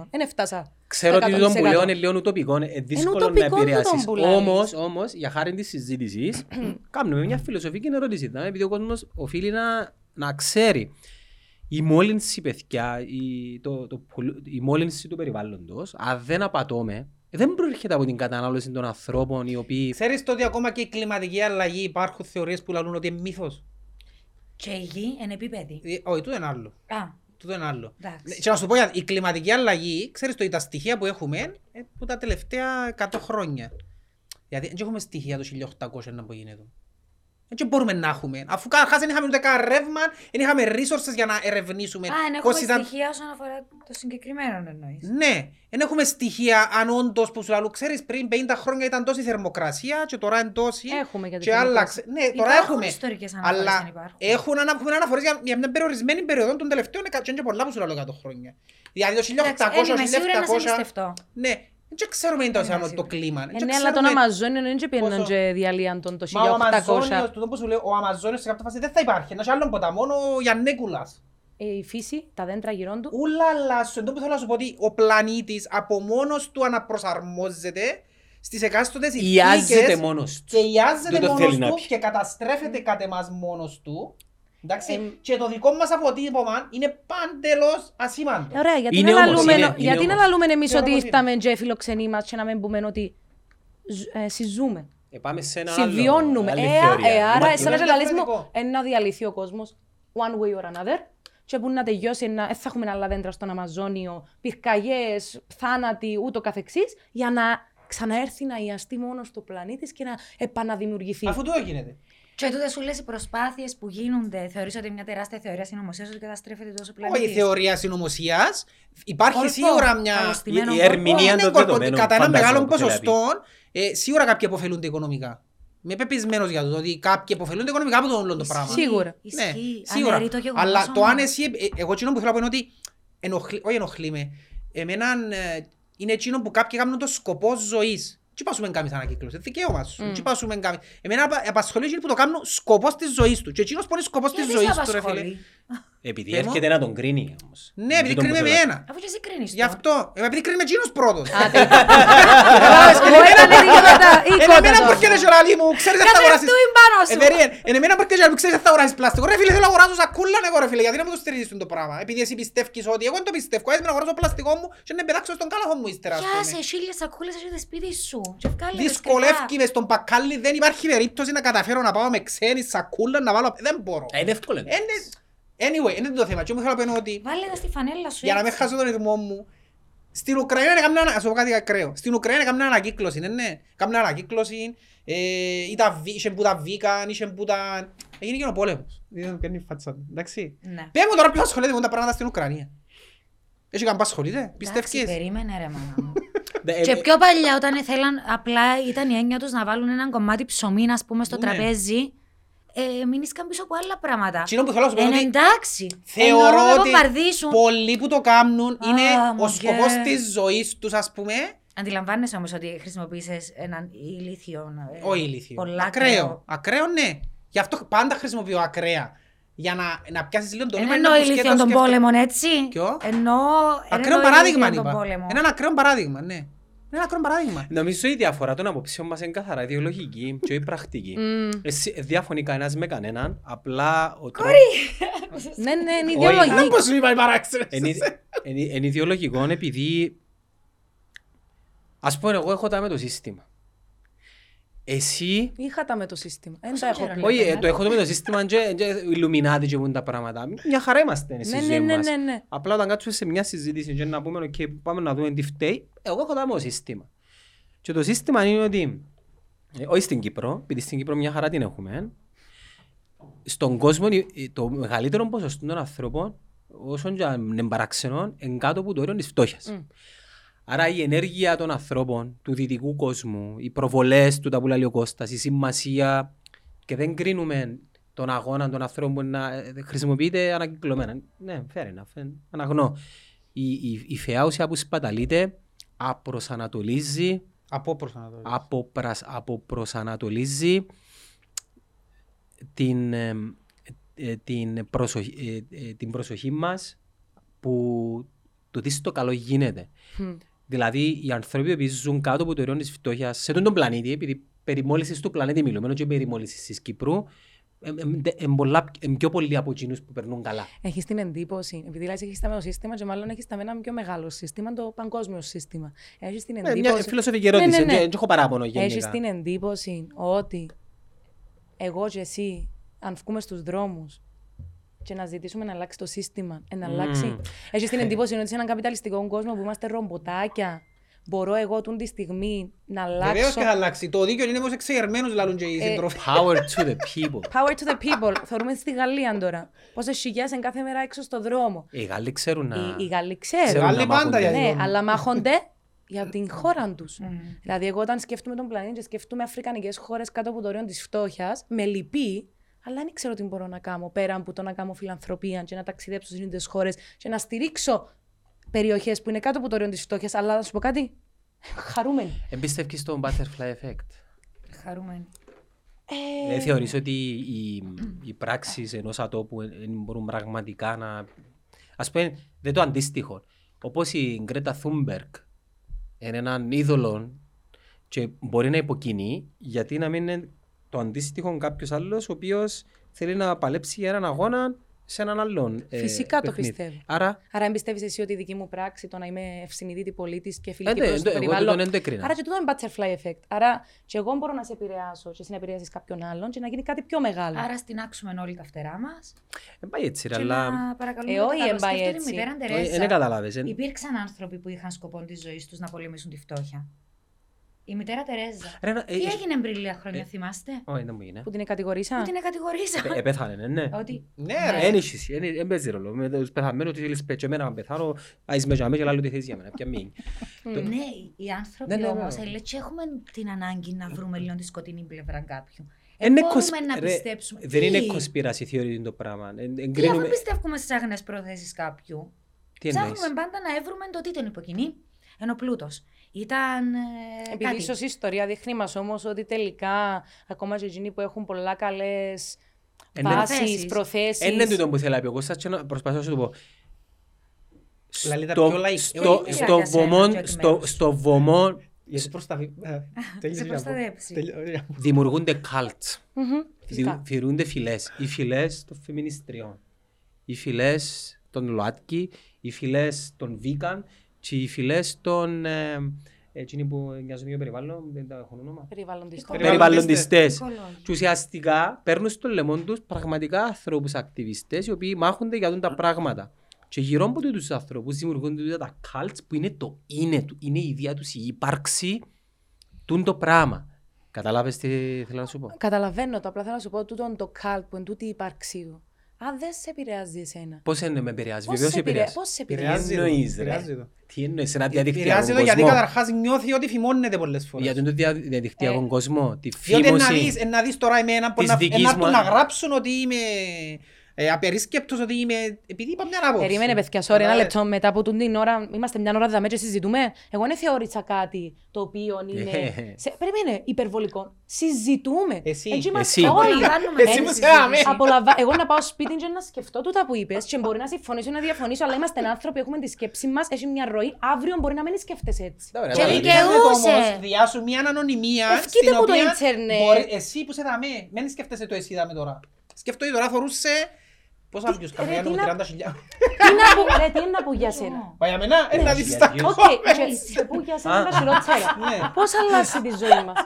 20%. Δεν έφτασα. Ξέρω στο ότι το που 100%. λέω είναι λίγο ουτοπικό, είναι δύσκολο να ουτοπικό τούτον επηρεάσεις. που λαλείς. Όμως, όμως, για χάρη της συζήτησης, κάνουμε μια φιλοσοφική ερώτηση. Δηλαδή, επειδή ο κόσμος οφείλει να, να ξέρει η μόλυνση, παιδιά, η, το, το, πολου- η μόλυνση του περιβάλλοντος, αν δεν απατώμε, δεν προέρχεται από την κατανάλωση των ανθρώπων οι οποίοι... Ξέρεις το ότι ακόμα και η κλιματική αλλαγή υπάρχουν θεωρίες που λαλούν ότι είναι μύθος; Και η γη είναι επίπεδη. Ε, Όχι, τούτο είναι άλλο. Α, Τούτο είναι άλλο. εντάξει. Ναι, Και να σου πω, γιατί η κλιματική αλλαγή, ξέρεις το, ότι τα στοιχεία που έχουμε ε, που τα τελευταία 100 χρόνια. Γιατί δεν έχουμε στοιχεία το 1800 να που γίνεται. Δεν μπορούμε να έχουμε. Αφού καταρχάς δεν είχαμε ούτε καν ρεύμα, δεν είχαμε resources για να ερευνήσουμε Α, εν πώς έχουμε ήταν- στοιχεία όσον αφορά το συγκεκριμένο εννοείς. Ναι, δεν έχουμε στοιχεία αν όντως που σου λέω, ξέρεις πριν 50 χρόνια ήταν τόση θερμοκρασία και τώρα είναι τόση Έχουμε για τη και θερμοκρασία. άλλαξε. Ναι, τώρα Υπάρχουν έχουμε. ιστορικές αναφορές, Αλλά δεν υπάρχουν. έχουν, ανα- έχουμε αναφορές για, για μια περιορισμένη περίοδο των τελευταίων εκα- και είναι και πολλά που σου λέω 100 χρόνια. Δηλαδή το 1800, Εντάξει, ε, είμαι σίγουρη να σε 1700. εμπιστευτώ. Ναι, δεν ξέρουμε είναι τόσο είμαι το σίγουρη. κλίμα. Ε, Δεν ναι, αλλά τον ξέρουμε- Αμαζόνιο δεν πήγαιναν πόσο- και διαλύαν τον το Μα ο Αμαζόνιος, 1800. τούτο που σου λέω, ο Αμαζόνιος σε κάποια φάση δεν θα υπάρχει. Ένα άλλο ποταμό, ο Γιαννέκουλας. Ε, Η φύση, τα δέντρα γύρω του. Ούλα αλλάσσουν. Το που θέλω να σου πω ότι ο πλανήτης από μόνος του αναπροσαρμόζεται στις εκάστοτες Ιάζεται συνθήκες μόνος του. και ιάζεται Δεν το μόνος θέλει να του πει. και καταστρέφεται κατ' εμάς μόνος του. Εντάξει, Εμ. και το δικό μας αποτύπωμα είναι πάντελος ασήμαντο. Ε, Ωραία, γιατί Είναι να όμως, λαλούμε, είναι- νο- είναι γιατί να όμως. λαλούμε εμείς Θεωρώ ότι πως είναι. ήρθαμε και φιλοξενεί μας και να μην πούμε ότι ζ- ε, συζούμε. Ε, πάμε σε ένα άλλο, Συμβιώνουμε. άλλη Ε, θεωρία. ε, άρα, Μα- εσένα είναι και λαλείς μου, διαφορετικό. ε, να διαλυθεί ο κόσμος one way or another και που να τελειώσει, να, ε, θα έχουμε άλλα δέντρα στον Αμαζόνιο, πυρκαγιές, θάνατοι, ούτω καθεξής, για να ξαναέρθει να ιαστεί μόνος του πλανήτης και να επαναδημιουργηθεί. Αφού τούτο γίνεται. Και τούτε σου λες οι προσπάθειες που γίνονται, θεωρείς ότι είναι μια τεράστια θεωρία συνωμοσίας ότι καταστρέφεται τόσο πλανήτης. Όχι θεωρία συνωμοσίας. Υπάρχει Κόλπο, σίγουρα μια. καλωστημένο η κόλπο. ερμηνεία Όχι, των ναι, κόλπο, δεδομένων, Κατά ένα φαντάζομαι, μεγάλο που θέλει να πει. ποσοστό, ε, σίγουρα κάποιοι αποφελούνται οικονομικά. Είμαι πεπισμένος για το ότι κάποιοι αποφελούνται οικονομικά από το όλο το πράγμα. Σίγουρα. Ναι, Ισχύει. σίγουρα. Αναιρεί το γεγονός Αλλά το όμως. αν εσύ, ε, εγώ εκείνο που θέλω να πω είναι ότι ενοχλεί, όχι ενοχλεί με, εμένα ε, είναι εκείνο που κάποιοι κάνουν το σκοπό ζωής. Τι πάσουμε να κάνεις ανακύκλωση, είναι δικαίωμα σου. Μμ. Τι πάσουμε να κάνεις. Εμένα απα- απασχολεί εκείνοι που το κάνουν σκοπός της ζωής του. Και εκείνος που είναι σκοπός της Γιατί σε ζωής του ρε φίλε. Απασχολεί. Επειδή Πες μου. έρχεται να τον κρίνει όμως. Ναι, επειδή Τούτο που κρίνει με θέλω. ένα. Αφού και εσύ κρίνεις Γι' το. αυτό. Ε, Επειδή κρίνει με εκείνος πρώτος. Εγώ ήταν δικαιώματα ή Εν κότα εμένα που τώρα. έρχεται και ο λαλί μου, ξέρεις δεν θα αγοράσεις. Καθευτούιν πάνω σου. Ε, περίεν, εν εμένα που έρχεται και ο λαλί μου, ξέρεις δεν θα αγοράσεις πλάστικο. Ρε φίλε, θέλω να αγοράσω σακούλα, ναι, ρε φίλε, γιατί να μου το στηρίζεις το πράγμα. Επειδή εσύ πιστεύεις ότι εγώ δεν το πιστεύω, έτσι να αγοράσω πλαστικό μου και να πετάξω στον κάλαθο μου ύστερα. ας πούμε. Πιάσε χίλιες σακούλες έχετε σπίτι σου. Και βγάλε τις Δυσκολεύει κρυφά. μες στον πακάλι, δεν υπάρχει περίπτωση να καταφέρω να πάω με ξένη σακούλα να βάλω. Δεν μπορώ. Ε, Είναι εύκολο. Ε, ναι. Anyway, είναι το θέμα. Και μου θέλω να πω είναι ότι Βάλε τα στη φανέλα σου. για να μην έτσι. χάσω τον ρυθμό μου, στην Ουκρανία έκαμε ένα, ας πω κάτι ακραίο. Στην Ουκρανία έκαμε ανακύκλωση, ναι, ναι. Έκαμε ανακύκλωση, ε, ήταν βι- είχε που τα βίκαν, είχε που τα... Έγινε και ο πόλεμος. Δεν παίρνει η φάτσα του, εντάξει. Ναι. Πες μου τώρα ποιος ασχολείται με τα πράγματα στην Ουκρανία. Έχει καν που ασχολείται, Εντάξει, πιστεύεις; περίμενε ρε μάνα μου. Ε, Και ε, πιο παλιά όταν θέλαν, απλά ήταν η έννοια τους να βάλουν έναν κομμάτι ψωμί, ας πούμε, στο Ναι. τραπέζι, ε, μην ίσκαν πίσω από άλλα πράγματα. Εκείνο που θέλω να σου πω Ε, είναι ναι, ότι εντάξει. Θεωρώ Ενώ να ότι βομβαρδίσουν. πολλοί που το κάνουν είναι Α, ο μου σκοπός γκέ. της ζωής τους, ας πούμε, Αντιλαμβάνεσαι όμως ότι χρησιμοποίησες έναν ηλίθιο. ε, όχι ηλίθιο. Πολλά Ακραίο. Ακραίο, ναι. Γι' αυτό πάντα χρησιμοποιώ ακραία. Για να, να πιάσεις λίγο το Δεν νόημα, εννοώ να το ηλίθιο σκέφτομαι, των σκέφτομαι. πόλεμων, έτσι. Ποιο; Εννοώ. Ακραίο εννοώ παράδειγμα ηλίθιο τον είπα. πόλεμο. Ένα ακραίο παράδειγμα, ναι. Είναι ένα ακραίο παράδειγμα. Νομίζω η διαφορά των απόψεων μας είναι καθαρά ιδεολογική και όχι πρακτική. Μμ. Εσύ διαφωνεί κανένας με κανέναν, απλά ο τρόπος... Ναι, ναι, είναι Όχι. ιδεολογική. Δεν πώς σου είπα η παράξενη. Είναι είναι- είναι ιδεολογικό επειδή ας πούμε εγώ έχω τα με το σύστημα. Εσύ, Είχα τα με το σύστημα. Δεν Πόσο τα έχω καιρό πλέον. όχι, ε, το έχω το με το σύστημα και και Illuminati και πούν τα πράγματα. Μια χαρά είμαστε στη Ναι, ζωή ναι, ναι, μας. ναι, ναι. Απλά όταν κάτσουμε σε μια συζήτηση και να πούμε «ΟΚ, πάμε να δούμε τι φταίει», εγώ έχω τα με το σύστημα. Και το σύστημα είναι ότι, ε, όχι στην Κύπρο, επειδή στην Κύπρο μια χαρά την έχουμε, στον κόσμο ε, το μεγαλύτερο ποσοστό των ανθρώπων, όσων και αν είναι παραξενών, είναι κάτω από το όριο της φτώχειας. Μμ. Άρα η ενέργεια των ανθρώπων, του δυτικού κόσμου, οι προβολές του τα που λέει ο Κώστας, η σημασία και δεν κρίνουμε τον αγώνα των ανθρώπων που να ε, χρησιμοποιείται ανακυκλωμένα. Ναι, fair enough, ε, αναγνώ. Η, η, η φαιά ουσία που σπαταλείται απροσανατολίζει, Από προσανατολή. αποπρας, αποπροσανατολίζει την, ε, ε, την, προσοχή, ε, ε, την προσοχή μας που το τι στο καλό γίνεται. Μμ. Δηλαδή, οι άνθρωποι που ζουν κάτω από το ιερό της φτώχειας σε τον πλανήτη, επειδή περί μόλυνσης του πλανήτη μιλούμε, ενώ και περί μόλυνσης της Κύπρου, είναι πιο πολλοί από εκείνους που περνούν καλά. Έχεις την εντύπωση, επειδή λες έχεις τα με το σύστημα, και μάλλον έχεις τα με ένα πιο μεγάλο σύστημα, το παγκόσμιο σύστημα. Έχεις την Ε, μια εντύπωση. φιλοσοφική ερώτηση, Ναι, ναι, ναι. δεν έχω παράπονο Έχεις γενικά. την εντύπωση ότι εγώ και εσύ, αν βγούμε στους δρόμους και να ζητήσουμε να αλλάξει το σύστημα, ε, να Μμμ. αλλάξει. Έχεις την εντύπωση ότι σε έναν καπιταλιστικό κόσμο που είμαστε ρομποτάκια, μπορώ εγώ τούν τη στιγμή να Βεβαίως αλλάξω. και θα αλλάξει. Το δίκαιο είναι όμως εξεγερμένους λαλούν και οι Ε, σύντροφοι. Power to the people. Power to the people. Θεωρούμε στη Γαλλία τώρα. Πόσε χιλιάδε είναι κάθε μέρα έξω στο δρόμο. Οι Γάλλοι ξέρουν να... Οι, οι Γάλλοι ξέρουν ξέρουν. Γάλλοι να πάντα μάχονται. για Ναι, Λοιπόν. αλλά μάχονται για την χώρα τους. Μμμ. Δηλαδή, εγώ όταν σκέφτομαι τον πλανήτη και σκέφτομαι αφρικανικές χώρες κάτω από το όριο της φτώχειας, με λυπεί, αλλά δεν ξέρω τι μπορώ να κάνω πέρα από το να κάνω φιλανθρωπία και να ταξιδέψω στις ίδιε χώρες και να στηρίξω περιοχές που είναι κάτω από το όριο της φτώχειας. Αλλά να σου πω κάτι. Χαρούμενη. Εμπιστεύκεις στον butterfly effect; Χαρούμενη. Δεν θεωρείς ότι οι, οι πράξεις ενός ατόπου ε, ε, μπορούν πραγματικά να... Ας πούμε, δεν το αντίστοιχο. Όπως η Γκρέτα Θούμπερκ είναι έναν είδωλο και μπορεί να υποκινεί, γιατί να μην είναι το αντίστοιχο κάποιος άλλος ο οποίος θέλει να παλέψει για έναν αγώνα σε έναν άλλον ε, Φυσικά το παιχνίδι. πιστεύω. Άρα, Άρα, εμπιστεύει εσύ ότι η δική μου πράξη, το να είμαι ευσυνείδητη πολίτης και ε, φιλική ναι, προς το εγώ τούτον περιβάλλον. δεν το έκρινα. Άρα και τούτο είναι butterfly effect. Άρα και εγώ μπορώ να σε επηρεάσω και εσύ να επηρεάσεις κάποιον άλλον και να γίνει κάτι πιο μεγάλο. Άρα στηνάξουμε όλοι τα φτερά μας. Δεν πάει έτσι, ρε, Και αλλά... να παρακαλούμε Ε, το όχι, καλό. εν πάει Σκέφτεται η έτσι. μητέρα Ε, Τερέζα. Δεν καταλάβες. ε. Υπήρξαν άνθρωποι που είχαν σκοπό της ζωής τους να πολεμήσουν τη φτώχεια. Η μητέρα Τερέζα. Ρε, να- ε, Τι ε, έγινε πριν λίγα χρόνια, ε, θυμάστε; Όχι, δεν μου είναι. Που την κατηγορήσα. Που την κατηγορήσα. Ε, Πέθανε, ναι, ναι. Ότι Ναι Ναι. ρε. Δεν έχεις, δεν- δεν παίζει ρόλο. Με τους πεθαμένους της λες πέτσο εμένα να πεθάνω, άις με τζαμί και λάλλον τι θες για μένα. Ποια μείνει. Ναι, οι άνθρωποι Ναι, ναι, ναι, όμως, ναι. ε, λέει, και έχουμε την ανάγκη να βρούμε λίγο τη σκοτεινή πλευρά κάποιου. Ε, Είναι μπορούμε κοσ- να ρε, πιστέψουμε. Δεν είναι Τι; conspiracy theory το πράγμα. Ε, Τι αφού Εγκρίνουμε... πιστεύουμε στις άγνες προθέσεις κάποιου. Τι εννοείς; Ψάχνουμε πάντα να έβρουμε το τι τον υποκινεί. Ενώ πλούτος. Ήταν ε, Επειδή κάτι. ίσως η ιστορία δείχνει μας όμως ότι τελικά ακόμα και εκείνοι που έχουν πολλά καλές Ε, ναι. βάσεις, Προθέσεις. προθέσεις. Είναι τούτο που θέλω να πει ο Κώστας και να προσπαθώ να σου το πω. Λαλεί τα Στο- πιο λαϊκ- στο- Ε, στο για σένα, βωμό- και εκ στο- μέρους. Στο βωμό Γιατί προσταβεί. Ε, τέλειωσε Σε να πω. προστατεύσει. Τελειώ- δημιουργούνται cults. Μμμ, Φυσικά. Δι- Θεωρούνται φυλές. Οι φυλές των φεμινιστριών. Οι φυλές των ΛΟΑΤΚΙ, οι φυλές των Βίκαν και οι φυλές των... ε, Εκείνοι που νοιάζουν για περιβάλλον, δεν τα έχουν όνομα. Περιβαλλοντιστικό. Περιβαλλοντιστές. Οικολόγοι. Και ουσιαστικά παίρνουν στο λαιμό τους πραγματικά ανθρώπους ακτιβιστές οι οποίοι μάχονται για τα πράγματα. Και γύρω από τους ανθρώπους δημιουργούνται τούτα τα cults που είναι το είναι του, είναι η ίδια τους η ύπαρξη του το πράγμα. Καταλάβες τι θέλω να σου πω; Καταλαβαίνω το, απλά θέλω να σου πω τούτο το καλ που είναι τούτη η ύπαρξή του. Αν δεν σε επηρεάζει εσένα. Πώς είναι με επηρεάζει, Πώς βεβαίως σε επηρεάζει. επηρεάζει. Πώς σε επηρεάζει. Επηρεάζει το, εννοείς, ρε; επηρεάζει το. Τι εννοείς, ένα Επηρεάζει διαδικτυακό το γιατί κόσμο. καταρχάς νιώθει ότι φημώνεται πολλές φορές. Για τον το δια- διαδικτυακό Ε, κόσμο, τη Διότι να δεις, φήμωση. ε, να δεις τώρα εμένα που της να, δικής ε, να έρθουν μου- να γράψουν ότι είμαι ε, απερίσκεπτος, ότι είμαι... Επειδή είπα μια άποψη. Περίμενε, παιδιά, sorry, ένα Κατάλαβες. λεπτό μετά από τούν την ώρα. Είμαστε μια ώρα δαμέ και συζητούμε. Εγώ δεν θεώρησα κάτι το οποίο είναι. Ε. σε, περίμενε, υπερβολικό. Συζητούμε. Εσύ. Έτσι είμαστε Εσύ. όλοι. Απολαμβάνουμε Εσύ την που σε συζήτηση. άμε. Απολαμβα... Εγώ να πάω σπίτι και να σκεφτώ τούτα που είπες και μπορεί να συμφωνήσω ή να διαφωνήσω, αλλά είμαστε άνθρωποι, έχουμε τη σκέψη μας, έχει μια ροή. Αύριο μπορεί να μην σκέφτεσαι έτσι. Ωραία, Και τώρα, δικαιού- Ίντερνετ δικαιούσε. όμως διάσου μια ανωνυμία Ευκείται στην που το οποία ίντερνετ. μπορεί- εσύ που σε δαμέ, μην σκέφτεσαι το εσύ δαμέ τώρα. Σκέφτομαι τώρα θωρούσε πόσα views κάνει, ρε, για τι νου, να- 30.000. Τι να πω, ρε, τι είναι να πω για σένα. Μα για μένα, ε, να δεις για τα views. Οκ, comments. και σε που για σένα τα χειρότερα. Ναι. Πώς αλλάζει τη ζωή μας;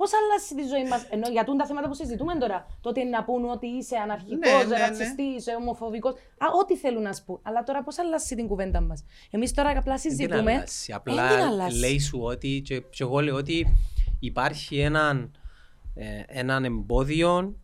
Πώς αλλάζει τη ζωή μας; Ενώ για τούν τα θέματα που συζητούμε τώρα. Το ότι να πούν ότι είσαι Ναι, αναρχικός, ναι, ναι. ρατσιστής, ομοφοβικός. Α, ό,τι θέλουν να σου πούν. Αλλά τώρα πώς αλλάζει την κουβέντα μας; Εμείς τώρα απλά Δεν την συζητούμε. αλλάζει. Δεν Απλά την αλλάζει. λέει σου ότι και, και εγώ λέω ότι υπάρχει έναν, ε, έναν εμπόδιο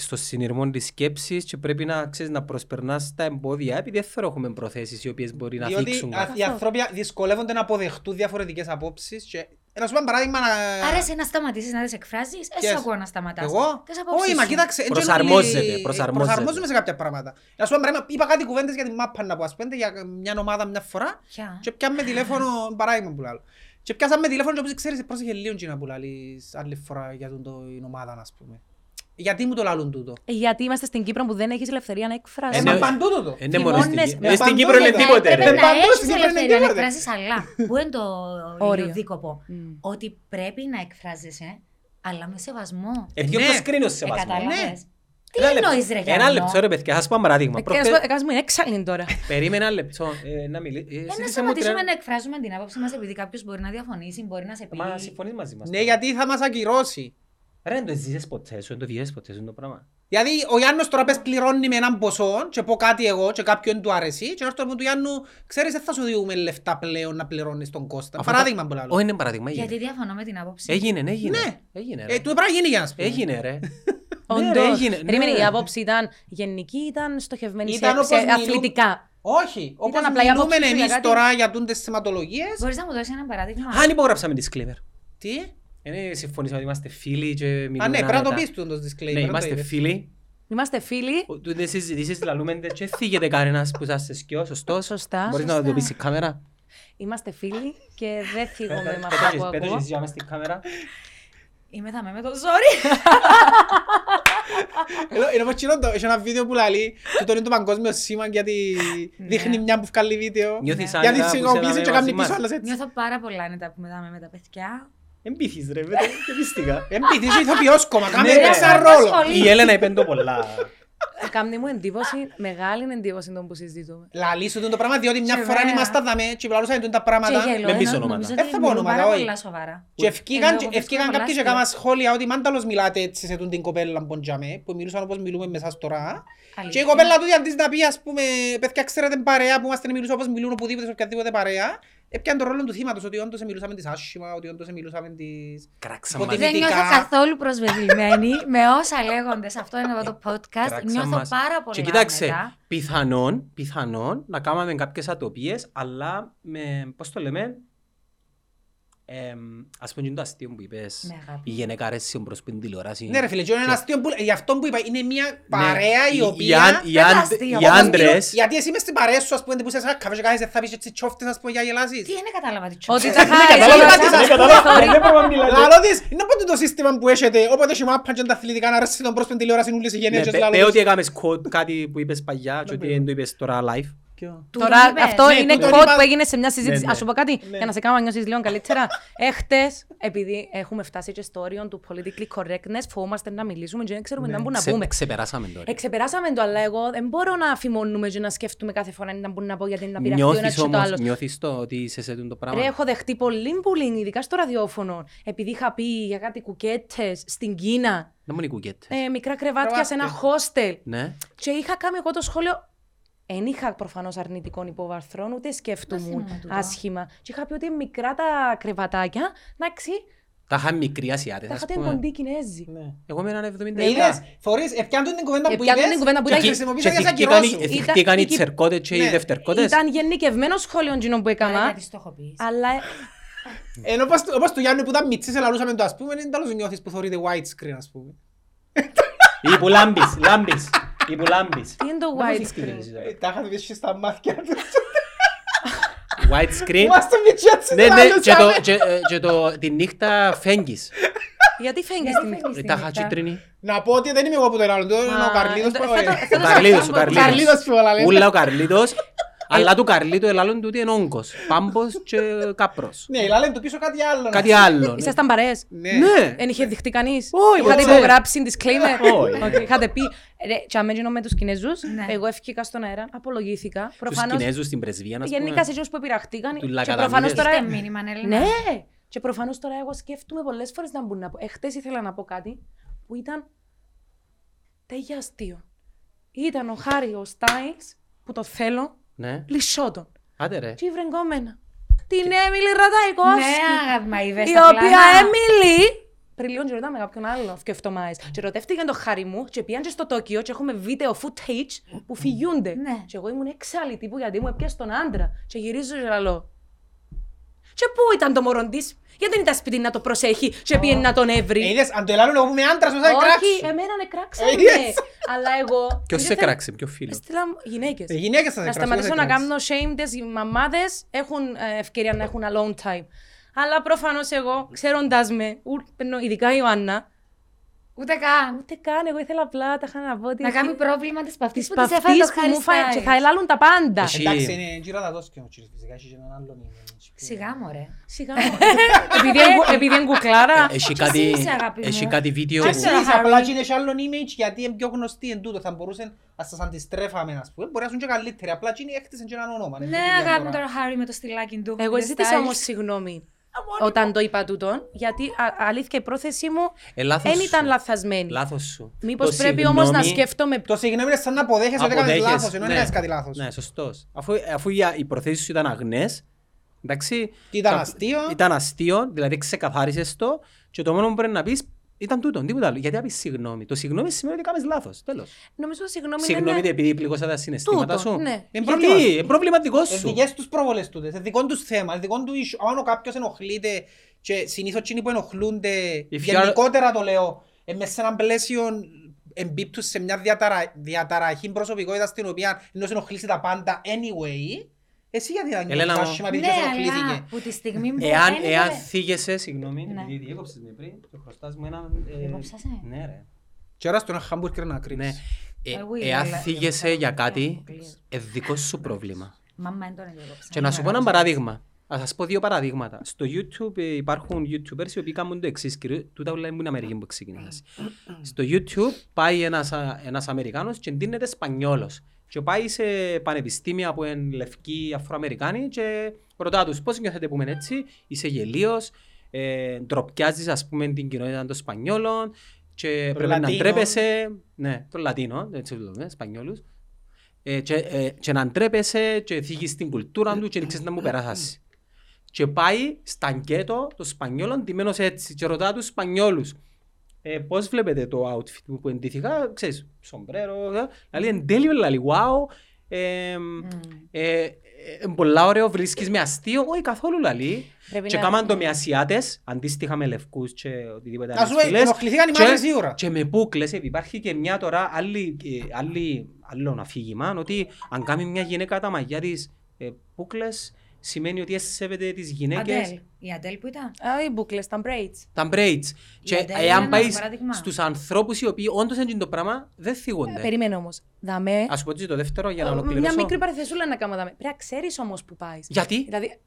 στο συνειρμό της σκέψης και πρέπει να, ξέρεις, να προσπερνάς τα εμπόδια επειδή δεν θέλω να έχουμε προθέσεις οι οποίες μπορεί να Διότι θίξουν α, κάτι. οι άνθρωποι δυσκολεύονται να αποδεχτούν διαφορετικές απόψεις και να σου πω ένα παράδειγμα να... Άρα εσύ να σταματήσεις να τις εκφράζεις, εσύ Yes. ακούω να σταματάς. Εγώ, Τις απόψεις όχι, μα σου. κοίταξε. εν Προσαρμόζεται, generally, προσαρμόζεται. Προσαρμόζομαι σε κάποια πράγματα. Να σου πω ένα παράδειγμα, είπα κάτι κουβέντες για τη μάπα να πω, ας πούμε, για μια ομάδα μια φορά Ποια; και πιάμε τηλέφωνο, παράδειγμα που λέω. Και πιάσαμε τηλέφωνο και όπως ξέρεις, πρόσεχε λίγο και να που λαλείς άλλη φορά για τον το, την ομάδα, ας πούμε. Γιατί μου το λαλούν τούτο; Ε, Γιατί είμαστε στην Κύπρο που δεν έχεις ελευθερία να Ε, εκφράσεις. μα ναι. παντού τούτο. Είναι μόνο στην Θυμώνες- Κύπρο. Ε, Στην παντού Κύπρο είναι βέβαια. τίποτε Πρέπει ρε. να Παντού έχεις στην Κύπρο είναι ελευθερία να τίποτε. εκφράσεις, αλλά πού είναι το Όριο. ιδιοδίκοπο. Μμ. Ότι πρέπει να εκφράζεσαι, αλλά με σεβασμό. Ε, ποιο Ναι. πώς κρίνει ο Ε, σεβασμός. κατάλαβες. Τι Ένα λεπτό. εννοείς ρε Ένα Γιάννο. λεπτό ρε παιδιά, θα σου πω ένα παράδειγμα. Ε, Προχτέ- κάτσε- Κάτσε μου είναι έξαλλη τώρα. Περίμενε ένα λεπτό ε, να μιλήσει. Ε, να σταματήσουμε να εκφράζουμε την άποψη μας επειδή κάποιος μπορεί να διαφωνήσει, μπορεί να σε πει. Μα συμφωνείς μαζί μας. Ναι, γιατί θα μας ακυρώσει. Ρε, δεν το ζήσεις ποτέ σου, δεν το βιέσεις ποτέ σου το πράγμα. Δηλαδή ο Γιάννος τώρα πες πληρώνει με έναν ποσό και πω κάτι εγώ και κάποιον του αρέσει και έρθω του Γιάννου ξέρεις δεν θα σου διούμε λεφτά πλέον να πληρώνεις τον Κώστα. Αφού Παράδειγμα τα- που λέω. Όχι, είναι παράδειγμα, έγινε. Γιατί διαφωνώ με την άποψη. Έγινε, έγινε. Ναι. Έγινε, Ε, ρε. τούτο πρέπει να γίνει για να σου πούμε. Έγινε, ρε. Όντως. Ναι, ρε, έγινε. Περίμενε, Ναι. η άποψη ήταν γενική, ήταν στοχευμένη Ήταν σε, όπως σε μιλούν- αθλητικά; Όχι, όπως απλά η άποψη μιλούμε σου για εμείς κάτι- τώρα για τούντες θεματολογίες. Μπορείς να μου δώσεις ένα παράδειγμα; Αν υπογράψαμε disclaimer. Τι; Είναι συμφωνήσαμε ότι είμαστε φίλοι και μιλούμε Α, ναι, πρέπει να το άνετα. πεις τούντος disclaimer. Ναι, δεν το είμαστε είπες. φίλοι. Είμαστε φίλοι. Ο- Τούτες συζητήσεις λαλούμε και θίγεται κανένας που σας σκιώ, σωστός. Σωστά. Μπορείς να το πεις η κάμερα. Είμαστε φίλοι και δεν θίγομαι με Πέτω αυτά και- που πέτω και ακούω. εσύ για μες στην κάμερα. Είμαι θα με με το ζόρι. Ενώ- ενώ πως κοινό το- Έχει ένα βίντεο που λέει τούτο είναι το παγκόσμιο σήμα γιατί δείχνει μια που βγάλει βίντεο. Νιώθεις Γιατί άνετα που συγγνωμίσει είσαι και μαζί κάνει μας. πίσω άλλος έτσι. Νιώθω πάρα πολλά άνετα που μετάμε με τα παιδιά. Εμπίθεις ρε, βέβαια, και πίστηκα. Εμπίθεις, είσαι ηθοποιός κόμμα, κάμε Ναι, ένα ρε. ρόλο. Η Έλενα είπε το πολλά. Κάνει μου εντύπωση, μεγάλη εντύπωση τον που συζητούμε. Λαλή σου το πράγμα διότι μια Και φορά βέβαια. ήμασταν δαμέ και πλαλούσαν τα Και πράγματα. γελώ, με πεις ενώ ονόματα. νομίζω Δεν ότι θα πω μιλούν ονόματα, πάρα όχι. πολλά σοβαρά. Και ευκήκαν, Εγώ και- βρίσκω ευκήκαν πολλά κάποιοι και αστεία. κάμα σχόλια ότι μάνταλος μιλάτε έτσι σε τούν την κοπέλα μποντζαμέ που μιλούσαν όπως μιλούμε με εσάς τώρα. Και η Αλήθεια. κοπέλα του αντί να πει ας πούμε παιδιά ξέρετε παρέα που είμαστε μιλούσαν όπως μιλούν οπουδήποτε σε οποιαδήποτε παρέα έπιαν τον ρόλο του θύματος, ότι όντως μιλούσαμε της άσχημα, ότι όντως μιλούσαμε της... Κράξαν Ότι μας. Δεν Δυτικά- νιώθω καθόλου προσβεβλημένη με όσα λέγονται σε αυτό εδώ το podcast. Κράξαν Νιώθω μας. πάρα πολύ Και κοίταξε, άνετα. πιθανόν, πιθανόν να κάνουμε κάποιες ατοπίες, αλλά με, πώς το λέμε, εμ, ας πούμε και το αστείο που είπες, Με αγάπη. η γυναίκα αρέσει προς την τηλεόραση. Ναι ρε φίλε, και είναι ένα αστείο που, γι' αυτό που είπα, είναι μια παρέα Ναι, η οι- οποία... οι άν- οι Δεν άν- αστείο. Οι Όπως άντρες, Γιατί εσύ μες στην παρέα σου, ας πούμε, που είσαι σαν καφέ και κάνεις, θα πεις έτσι τσόφτες, ας πούμε, για να γελάσεις. Τι είναι κατάλαβα τι Ότι τσόφτες. τα χάρη. κατάλαβα τι σας πω. Sorry. Λαλό της, είναι πότε το σύστημα που έχετε, όποτε έχει μάπα και τα αθλητικά να αρέσει τον πρόσωπο τηλεόραση ούλες οι ναι, γενιές πε- λαλό πέ της. ότι έκαμες quote κάτι που είπες παγιά και ότι δεν το είπες τώρα live. Του Τώρα τον είπες. αυτό Ναι, είναι του τον quote είπα- που έγινε σε μια συζήτηση. Ναι, ναι. Ας σου πω κάτι, Ναι. για να σε κάνω να νιώσεις λίγο καλύτερα. Έχτες, επειδή έχουμε φτάσει και στο όριο του politically correctness, φοβόμαστε να μιλήσουμε και δεν ξέρουμε να που να Ξε- πούμε. Ξεπεράσαμε τώρα. Εξεπεράσαμε το, αλλά εγώ δεν μπορώ να αφημώνουμε και να σκέφτουμε κάθε φορά να μπορούμε να πω γιατί είναι να πειραχτεί ο ένας Νιώθεις και το όμως, άλλος. νιώθεις το ότι είσαι σε τούτο το πράγμα; Ρε, έχω δεχτεί πολύ bullying, ειδικά στο ραδιόφωνο. Επειδή είχα πει για κάτι κουκέτες στην Κίνα, Να μου είναι οι κουκέτες. ε, μικρά κρεβάτια σε ένα hostel. Ναι. Και είχα κάνει εγώ το σχόλιο. Δεν είχα προφανώς αρνητικών υποβαρθρών, ούτε σκέφτομουν θυμούμαι τούτο. άσχημα. Και είχα πει ότι είναι μικρά τα κρεβατάκια. Εντάξει, Τα είχαν μικροί Ασιάτες, τα ας είχατε πούμε. κοντή Κινέζοι. Ναι. Εγώ με έναν 70 Ε, είδες, φορείς, επιάντουν την κουβέντα που Επιάντουν είπες την κουβέντα που και ήταν- χρησιμοποίησαν Και για σαν θυχτήκαν οι- κυρώσου. Ήταν- θυχτήκαν οι εκεί- τσερκότες και οι Ναι. δευτερκότες. Ήταν γενικευμένο σχόλιο εκείνο που Άρα έκανα. γιατί στο έχω πει. Αλλά Ενώ όπως του- όπως του Γιάννη που ήταν μητσής, ελαλούσαμε το ας πούμε, είναι τέλος νιώθεις που θωρείτε widescreen ας πούμε. Ή που λάμπεις, λάμπεις. Ή που λάμπεις. τι είναι το Δεν μπορείς να widescreen. σκεφτείς τώρα. Ε, Τα είχατε δει στα μάτια του. Widescreen. Είμαστε μητσί έτσι Ναι, ναι, λαλούσαμε. και το- και, ε, και το- τη νύχτα φέγγεις. Γιατί φέγγεις Γιατί τη φέγγεις νύχτα; τη Τα είχα νύχτα. κίτρινη. Να πω ότι δεν είμαι εγώ που το λέω, το είναι ο Μα, Καρλίδος ε, που... θα το- ε, θα το Ο Καρλίδος, σας ο πω. Καρλίδος. Καρλίδος που όλα λέμε. Ούλα ο Καρλίτος. Αλλά του Καρλίτου ελάλλον τούτοι είναι όγκος. Πάμπος και κάπρος. Ναι, η λένε του πίσω κάτι άλλο. Κάτι άλλο. ναι. Ήσασταν παρέες. Ναι. Ναι. Δεν είχε δειχτεί κανείς. Όχι, Είχατε ποτέ. υπογράψει disclaimer. Όχι. Οκ, Είχατε πει, ρε, τσάμε γίνω με τους Κινέζους. Ναι. Εγώ έφυγα στον αέρα, απολογήθηκα. Τους Προφανώς, Κινέζους στην πρεσβεία, ας γενικά πούμε. σε εκείνους που επηραχτήκαν. Του Και Λακαδαμίδες. προφανώς τώρα... Είστε μήνυμα, Έλληνα. Ναι! Και προφανώς τώρα εγώ σκέφτομαι πολλές φορές να μπουν να πω. Εχθές ήθελα να πω κάτι που ήταν τέλεια αστείο. Ήταν ο Χάρη ο Στάινς, που το θέλω, Ναι. λυσότον. Άντε ρε. Και η βρεγκόμενα. Την Έμιλη Ραταϊκόφσκι. Ναι, αγάπη, μα είδες Η τα οποία πλάνα. Έμιλη πριν λίγο και με κάποιον άλλο σκεφτομάες. Και ρωτεύτηκαν το χάρη μου και πήγαν και στο Τόκιο και έχουμε βίντεο footage που φυγιούνται. Ναι. Και εγώ ήμουν εξάλλη τύπου γιατί μου έπιασε τον άντρα. Και γυρίζω και λαλώ. Και πού ήταν το μωρό της, γιατί δεν ήταν σπίτι να το προσέχει και πήγαινε να τον Ε, έβρει. Είδες, αν το ελάλουν εγώ που είμαι άντρας, μου θα Όχι, κράξω. εμένα με κράξανε. Ε, είδες. Αλλά εγώ... Ποιος σε ήθελα- κράξε, ποιο φίλο; Έστειλα γυναίκες. Ε, γυναίκες θα σε Να κράξουν, σταματήσω δεν να σε κράξουν. κάνω shame τις οι μαμάδες έχουν ε, ευκαιρία να έχουν alone time. Αλλά προφανώς εγώ, ξέροντας με, ου- ενώ ειδικά η Ιωάννα, Ούτε καν. ούτε καν, εγώ ήθελα απλά τα είχα να πω ότι... Να κάνει πρόβλημα της παυτής Της που της έφαγε το παυτής που μου φάει Harry και θα Styles. ελάλουν τα πάντα. Εσύ- Εντάξει, είναι γύρω τα δώσει και ο κύριος φυσικά, έχει και έναν άλλον είναι. Σιγά μωρέ. Σιγά μου. Επειδή είναι κου- Επειδή είναι κουκλάρα. Έχει Και κάτι, εσύ είσαι, αγάπη μου. έχει κάτι βίντεο Και που... εσείς Harry. απλά και είναι και άλλον image γιατί είναι πιο γνωστή εν τούτο. Θα μπορούσε να σας αντιστρέφαμε, ας πούμε. Μπορεί να είναι και καλύτεροι. Απλά και είναι έκτισαν και έναν όνομα. είναι Ναι, τούτη η αγάπη μου διαφορά. τώρα Χάρη με το στυλάκι του. Εγώ The ζήτησα Styles. όμως συγγνώμη όταν το είπα τούτον, γιατί α- αλήθεια η πρόθεσή μου Ε, λάθος δεν ήταν σου. λαθασμένη. Λάθος σου. Μήπως Το πρέπει όμως να συγγνώμη- σκέφτομαι Το συγγνώμη είναι σαν να αποδέχεσαι ότι έκανες Αποδέχεσαι, λάθος, ενώ δεν ναι. έκανες κάτι λάθος. Ναι, σωστός. Αφού, αφού οι, οι προθέσεις σου ήταν αγνές, εντάξει. Ήταν κα- αστείο; Ήταν αστείο, δηλαδή ξεκαθάρισες το και το μόνο που πρέπει να πεις ήταν τούτο, τίποτα άλλο. Γιατί να πεις συγγνώμη. Το συγγνώμη σημαίνει ότι κάνεις λάθος, τέλος. Νομίζω συγγνώμη Συγγνώμη είναι... επειδή πληγώσα τα συναισθήματα Τούτο, σου. ναι. Είναι πρόβλημα Γιατί, σου. είναι πρόβλημα δικό Είναι σου. δικές τους πρόβολες τούτες, είναι δικό τους θέμα, είναι δικό του issue. Αν ο κάποιος ενοχλείται και συνήθως εκείνοι που ενοχλούνται, If you are- γενικότερα το λέω, ε, μες σε ένα πλαίσιο εμπίπτουν σε μια διαταρα... διαταραχή προσωπικότητας στην οποία ενώ σε ενοχλήσει τα πάντα anyway, εσύ γιατί να Ελένα νιώθεις μου. άσχημα επειδή Ναι, σε αλλά ενοχλήθηκε. που τη στιγμή που Εάν, δεν εάν ήθελε- θίγεσαι, συγγνώμη, Ναι. επειδή διέκοψες με πριν, το χρωστάς μου έναν... ε, Διέκοψα σε; Ναι ρε. Και ώρα στο ένα χάμπουργκερ να Ναι. κρύψεις. Ε, Εγώ είδα, Εάν αλλά- θίγεσαι για κάτι, Αποκλείεται. ε, δικό σου πρόβλημα. Μαμά δεν τον διέκοψα. Και να σου πω ένα παράδειγμα. Να σας πω δύο παραδείγματα. Στο YouTube ε, υπάρχουν YouTubers οι οποίοι κάνουν το εξής. κυρίως- Τούτα όλα είναι Αμερική που ξεκινάς. Στο YouTube πάει ένας, α- ένας Αμερικάνος και ντύνεται Σπανιόλος. Και πάει σε πανεπιστήμια που είναι λευκοί Αφροαμερικάνοι και ρωτά τους πώς νιώθετε που είμαι έτσι, είσαι γελίος, ε, ντροπιάζεις ας πούμε την κοινότητα των Σπανιόλων και πρέπει να Λατίνο. ντρέπεσαι, ναι, τον Λατίνο, έτσι το λέμε, Σπανιόλους, ε, και, ε, και να ντρέπεσαι και θίγεις την κουλτούρα του και δεν ξέρεις να μου περάσεις. και πάει στα γκέτο των Σπανιόλων ντυμένος έτσι και ρωτά τους Σπανιόλους ε, πώς βλέπετε το outfit μου που εντύθηκα, ξέρεις, σομπρέρο, ε, λέει εν τέλειο, λέει, wow, ε, ε, ε, ε, πολλά ωραίο, βρίσκεις με αστείο, όχι καθόλου λαλή. Πρέπει Και να- κάμαν το με Ασιάτες, αντίστοιχα με λευκούς και οτιδήποτε Να άλλες σου πω, φυλές. ενοχληθήκαν οι Και- μαύρες σίγουρα. Και με πούκλες, ε, υπάρχει και μια τώρα άλλη, ε, άλλη, άλλο αφήγημα, ότι αν κάνει μια γυναίκα τα μαγιά της ε, πούκλες, σημαίνει ότι έσεβεται τις γυναίκες Αντέλ. Η Αντέλ που ήταν; Α, οι μπουκλες, τα braids. τα braids. Και Αντέλ είναι εάν ένα πάεις παράδειγμα. στους ανθρώπους οι οποίοι όντως είναι το πράγμα, δεν θίγονται. Περίμενε όμως. Δαμέ. Ας πω και το δεύτερο για να Μια ολοκληρώσω. μικρή παρεθεσούλα να κάνω δαμέ. Πρέπει να ξέρεις όμως που πάεις. Γιατί; Δηλαδή,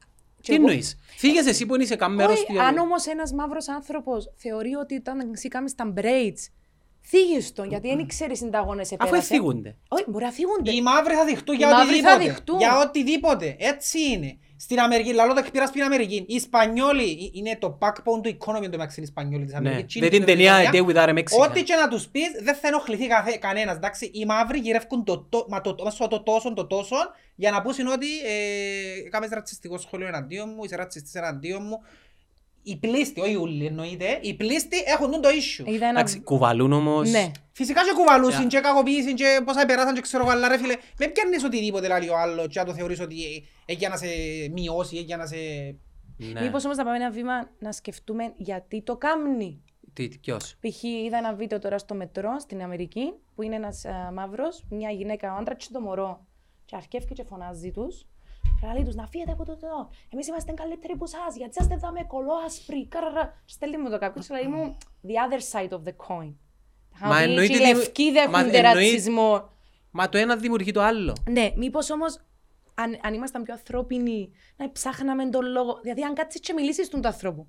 Τι εννοείς; Φύγες εσύ που είσαι καν μέρος Όχι, του... αν όμως ένας μαύρος άνθρωπος θεωρεί ότι όταν εσύ κάνεις τα braids, θίγει τον, γιατί δεν ξέρεις συνταγόνες σε Αφού εθίγονται. Όχι, μπορεί να θίγονται. Οι μαύροι θα δειχτούν για Οι μαύροι θα οτιδήποτε. δειχτούν. Για οτιδήποτε. Έτσι είναι. Στην Αμερική, λαλό το εκπειρά στην Αμερική. Οι Ισπανιόλοι ε, είναι το backbone του economy το μεταξύ Ισπανιόλοι της Ναι. Αμερικής. Δεν την ταινία A Day Without a Mexican. Ό,τι και να τους πεις δεν θα ενοχληθεί καθέ, κανένας. Εντάξει, οι μαύροι γυρεύκουν το, το, μα το, μέσω το τόσο, το τόσο για να πούσουν ότι ε, κάμες ρατσιστικό σχόλιο εναντίον μου, είσαι ρατσιστής εναντίον μου. Οι πλήστοι, όχι όλοι εννοείται, οι πλήστοι έχουν το issue. Είδα ένα. Εντάξει, κουβαλούν όμως... Ναι. Φυσικά και κουβαλούσιν Yeah. και κακοποίησιν και πόσα περάσαν και ξέρω εγώ, αλλά ρε φίλε, με πιάνεις οτιδήποτε λέει ο άλλος και να το θεωρείς ότι ε, ε, για να σε μειώσει, ε, για να σε... Ναι. Μήπως όμως να πάμε ένα βήμα να σκεφτούμε γιατί το κάμνει. Τι, τι- ποιος; Π.χ. είδα ένα βίντεο τώρα στο μετρό στην Αμερική που είναι ένας μαύρος, μια γυναίκα, ο άντρας και το μωρό. Και αρκεύει και φωνάζει τους. Και λέει τους να φύγετε από το εδώ. Εμείς είμαστε καλύτεροι από εσάς. Γιατί είσαστε εδώ με κολόασπροι. Καραρα. Στέλνει μου το κάποιο. Και λέει μου the other side of the coin. Μα Μα εννοείται οι ότι- λευκοί μα δέχονται εννοεί- ρατσισμό. Μα το ένα δημιουργεί το άλλο. Ναι, μήπως όμως αν, αν ήμασταν πιο ανθρώπινοι, να ψάχναμε τον λόγο. Δηλαδή, αν κάτσεις και μιλήσεις του ανθρώπου,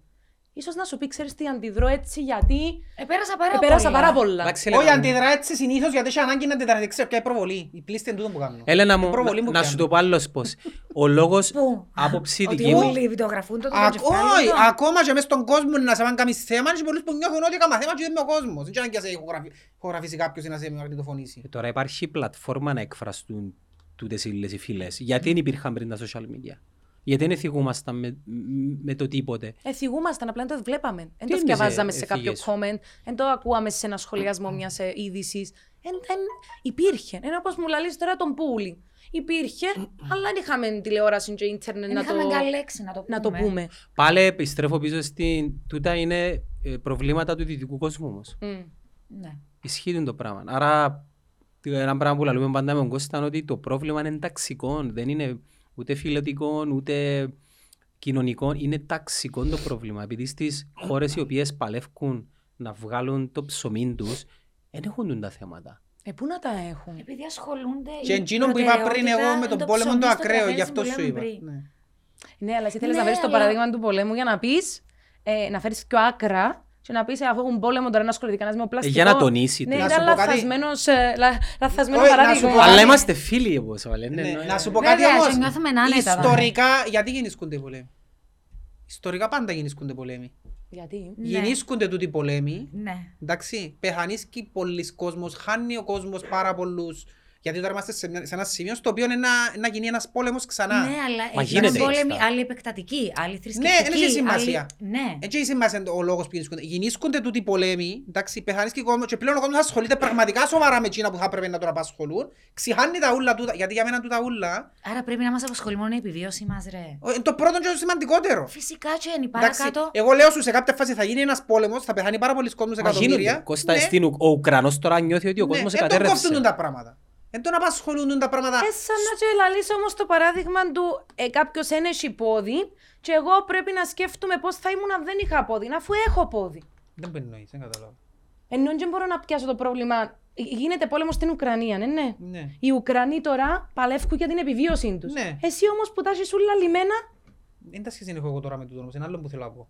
ίσως να σου πει, ξέρεις τι, αντιδρώ έτσι γιατί. Επέρασα πάρα Επέρασα πολλά. πάρα πολλά. Εντάξει, Όχι, Έλενα μου. αντιδρά έτσι συνήθως γιατί έχει ανάγκη να αντιδράσει, ξέρω ποια είναι η προβολή. Η πλήστη είναι τούτο που κάνουν. Έλενα μου, Η προβολή να, που να σου πιάνουν. το πω άλλος πώς. Ο λόγος, Πού; άποψη Ότι δική μου, όλοι βιντεογραφούν το Ακ- κεφάλι Όχι, του. ακόμα και μες στον κόσμο να σε πάνε κάνεις θέμα, είναι και πολλούς που νιώθουν ότι έκανα θέμα και δεν είμαι ο κόσμος. Δεν ξέρω αν σε ηχογραφεί- ηχογραφήσει κάποιος ή να σε μαγνητοφωνήσει. Ε, τώρα υπάρχει πλατφόρμα να εκφραστούν τούτες οι ύλες οι φυλές. Γιατί δεν υπήρχαν πριν τα social media. Γιατί δεν εθιγούμασταν με, μ- με το τίποτε. Εθιγούμασταν, απλά δεν το βλέπαμε. Δεν το εννοείς, διαβάζαμε ε, σε κάποιο έφυγες; comment, δεν το ακούαμε σε ένα σχολιασμό μιας είδησης. Υπήρχε. Είναι όπως μου λέει τώρα τον Πούλη. Υπήρχε, αλλά δεν είχαμε τηλεόραση και ίντερνετ Δεν να είχαμε το, καν λέξη να το πούμε. να το πούμε. Πάλι επιστρέφω πίσω στην... Τούτα είναι ε, προβλήματα του δυτικού κόσμου όμως. Μμ. Ναι. Ισχύει το πράγμα. Άρα, ένα πράγμα που λέμε πάντα με τον Κώστα είναι ότι το πρόβλημα είναι ταξικό. Δεν είναι ούτε φιλετικό, ούτε κοινωνικό. Είναι ταξικό το πρόβλημα. Επειδή στις χώρες οι οποίες παλεύουν να βγάλουν το ψωμί τους, δεν έχουν τα θέματα. Ε, πού να τα έχουν; Επειδή ασχολούνται. Και η εκείνο που είπα πριν προτεραιότητα εγώ με είναι τον το πόλεμο ψωμί το στο ακραίο, τραπέζι γι' αυτό που σου λέμε είπα. πριν. Ναι. Ναι, αλλά εσύ θέλεις Ναι, να φέρεις το αλλά- παράδειγμα του πολέμου για να πεις, ε, να φέρεις πιο άκρα και να πεις αφού έχουν πόλεμο τώρα να ασχοληθεί κανένας με Ε, πλαστικό. για να τονίσει. Ναι, το. Να ήταν σου πω κάτι. λαθασμένος, ε, λα- λαθασμένο Όχι, να σου παράδειγμα. πω Αλλά κάτι. είμαστε φίλοι όπω λένε. Ναι, εννοώ, Να ε. σου πω Βέβαια, κάτι όμως. και νιώθουμε άνετα, Ιστορικά, γιατί γεννήσκονται οι πολέμοι; Ιστορικά πάντα γεννήσκονται πολέμοι. Γιατί; Ναι. Γεννήσκονται τούτοι οι πολέμοι. Ναι. Εντάξει, πεθανίσκει πολλοί κόσμος, χάνει ο κόσμος πάρα πολλούς. Γιατί τώρα είμαστε σε, μια- σε ένα σημείο στο οποίο είναι να, να γίνει ένας πόλεμος ξανά. Ναι, αλλά Μα έχει γίνεται πόλεμοι, έτσι, τα. άλλοι επεκτατικοί, άλλοι Ναι, θρησκευτικοί. δεν έχει σημασία. άλλοι- Ναι. Έτσι έχει σημασία ο λόγος που γεννήσκονται. Γεννήσκονται τούτοι οι πολέμοι, εντάξει, πεθανίσκει ο κόσμος και πλέον ο κόσμος ασχολείται πραγματικά σοβαρά με εκείνα που θα έπρεπε να τον απασχολούν. Ξηχάνει τα ούλα τούτα, γιατί για μένα τούτα ούλα, Άρα πρέπει να μας απασχολεί μόνο η επιβίωση μας, ρε. ο- είναι το πρώτο και το σημαντικότερο. Φυσικά και είναι Εντάξει, παρακάτω. εγώ λέω σου σε κάποια φάση θα γίνει ένας πόλεμος, θα πεθάνει πάρα πολλοί κόσμος Μα γίνονται. εκατομμύρια. Κώστα, Ναι, στην Ου- ο Ουκρανός τώρα νιώθει ότι ο ναι, κόσμος δεν τον εκατέρρευσε. κόφτουν τα πράγματα. Δεν τον απασχολούν τα πράγματα. Ε, σαν να και λαλείς όμως το παράδειγμα του ε, κάποιος δεν έχει πόδι και εγώ πρέπει να σκέφτομαι πώς θα ήμουν αν δεν είχα πόδι, αφού έχω πόδι. Δεν μπορεί να δεν καταλάβω. Ενώ δεν μπορώ να πιάσω το πρόβλημα. Ε, Γίνεται πόλεμος στην Ουκρανία, ναι, ναι. Ναι. Οι Ουκρανοί τώρα παλεύουν για την επιβίωσή τους. Ναι. Εσύ όμως που τα έχεις όλα λιμένα. Δεν τα σχέση έχω εγώ τώρα με τούτο όμως, είναι άλλο που θέλω να πω.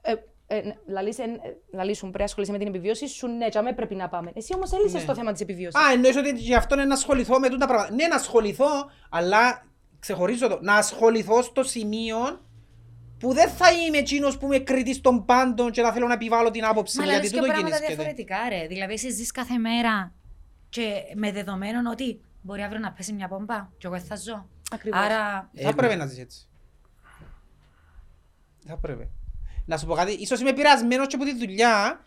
Ε, ε, ναι, λαλείς, ε, ε, λαλείς σου πρέπει να ασχολείσαι με την επιβίωση σου, ναι, τσάμε πρέπει να πάμε. Εσύ όμως έλυσες Ναι. το θέμα της επιβίωσης. Α, εννοείς ότι γι' αυτό είναι να ασχοληθώ με τούτα πράγματα. Ναι, να ασχοληθώ, αλλά ξεχωρίζω το. Να ασχοληθώ στο σημείο που δεν θα είμαι εκείνος που είμαι κριτής των πάντων και θα θέλω να επιβάλλω την άποψη Μα μου, αλλά γιατί λες και τούτο πράγματα γεννήσκεται. διαφορετικά, ρε. Δηλαδή, εσύ ζεις κάθε μέρα και με δεδομένο ότι μπορεί αύριο να πέσει μια πόμπα και εγώ δεν θα ζω. Ακριβώς. Ε, Άρα, Θα έπρεπε να ζεις έτσι. Θα πρέπει. Να σου πω κάτι, ίσως είμαι πειρασμένος και από τη δουλειά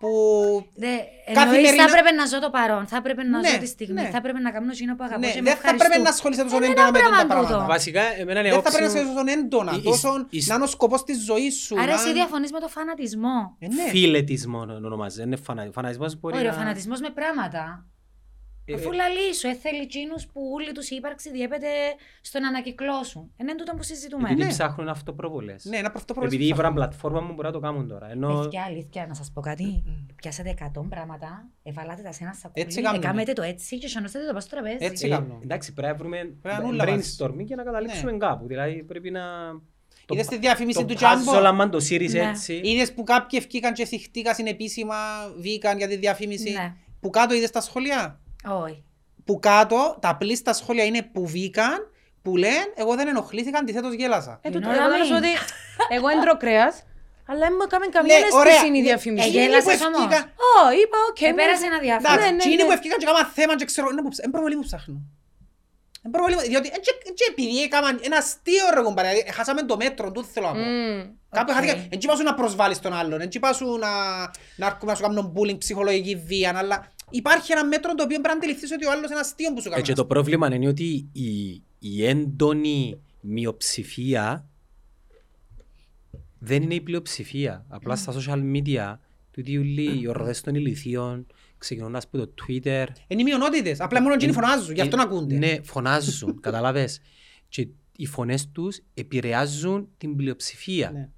που... Δε, Καθημερινά- εννοείς θα έπρεπε να ζω το παρόν, θα έπρεπε να Ναι, ζω τη στιγμή, ναι. θα έπρεπε να κάνω εκείνο που αγαπώ Ναι, και με δεν θα πρέπει ευχαριστούν. να ασχολείσαι τόσο Είναι έντονα ένα με τα πράγμα πράγματα. τούτο. Βασικά, εμένα είναι Δεν θα πρέπει να όψη ασχολείσαι τόσο έντονα, η- τόσο η- να είναι ο σκοπός της ζωής σου. Άρα να- εσύ διαφωνείς με το φανατισμό. Ε, ναι. φιλετισμό να ονομάζεται. Είναι φανα- φανατισμός μπορεί Ωραία, ο να... φανατισμός με πράγματα. Ε, Αφού λαλείς σου, ε, θέλει εκείνους που όλη τους η ύπαρξη διέπεται στο να ανακυκλώσουν. Είναι τούτο που συζητούμε. Επειδή Ναι. ψάχνουν αυτοπροβολές. Ναι, να αυτό Επειδή η πλατφόρμα μου μπορεί να το κάνουν τώρα. Ενώ Παιδιά, αλήθεια, να σας πω κάτι. Πιάσατε 100 πράγματα, εβαλάτε τα σε ένα σακούλι, Έτσι κάνουμε. έκαμετε το έτσι και σανώσατε το πάνω στο τραπέζι. Έτσι Ε, κάνω. εντάξει, πρέπει να βρούμε να είναι όλα brainstorming για να καταλήξουμε κάπου. Δηλαδή πρέπει να... το Είδες πα- τη διαφήμιση το του puzzle, Jumbo. άμα το σύρεις Ναι. έτσι. Είδες που κάποιοι ευκήκαν και θυχτήκαν συνεπίσημα, βγήκαν για τη διαφήμιση; Ναι. Που κάτω είδες τα σχόλια. Όχι. Που κάτω, τα πλήστα σχόλια είναι που βγήκαν, που λένε εγώ δεν ενοχλήθηκα, αντιθέτως γέλασα. Ε, τούτο, Είναι εγώ όλα να σου πω μη. ότι εγώ έντρο κρέας, αλλά δεν μου έκαμε καμία Ναι, ωραία. αίσθηση η Ναι, διαφήμιση. Ε, εκείνοι γέλασες που όμως. ευκήκαν- Ω, είπα, οκ. Ε, μου- πέρασε ένα διάφορο. Εντάξει, ναι, ναι, εκείνοι ναι. που εφκήκαν και έκαναν θέμα και ξέρω, είναι που ψ- είναι προβολή που ψάχνουν. Είναι προβολή που- διότι εν και- εν και επειδή έκαναν ένα αστείο ρε κουμπάρε, δηλαδή, χάσαμε το μέτρο, τούτο θέλω να πω. Μμμ. Κάποιοι Οκ. χάθηκαν, εν τζι εν πας σου να προσβάλλεις τον άλλον, εν τζι εν πας σου να, να έρχομαι να σου κάνουν bullying, ψυχολογική βία, αλλά υπάρχει ένα μέτρο το οποίο πρέπει να αντιληφθείς ότι ο άλλος είναι αστείο που σου Ε, κάνει. και το πρόβλημα είναι ότι η, η έντονη μειοψηφία δεν είναι η πλειοψηφία. Απλά στα social media, τούτοι όλοι οι ορδές των ηλικίων, ξεκινώντας από το Twitter, Είναι οι μειονότητες, απλά μόνο εκείνοι φωνάζουν, γι' αυτό να ακούνται. Ναι, φωνάζουν, καταλάβες. Και οι φωνές τους επηρεάζουν την πλειοψηφία. Ναι.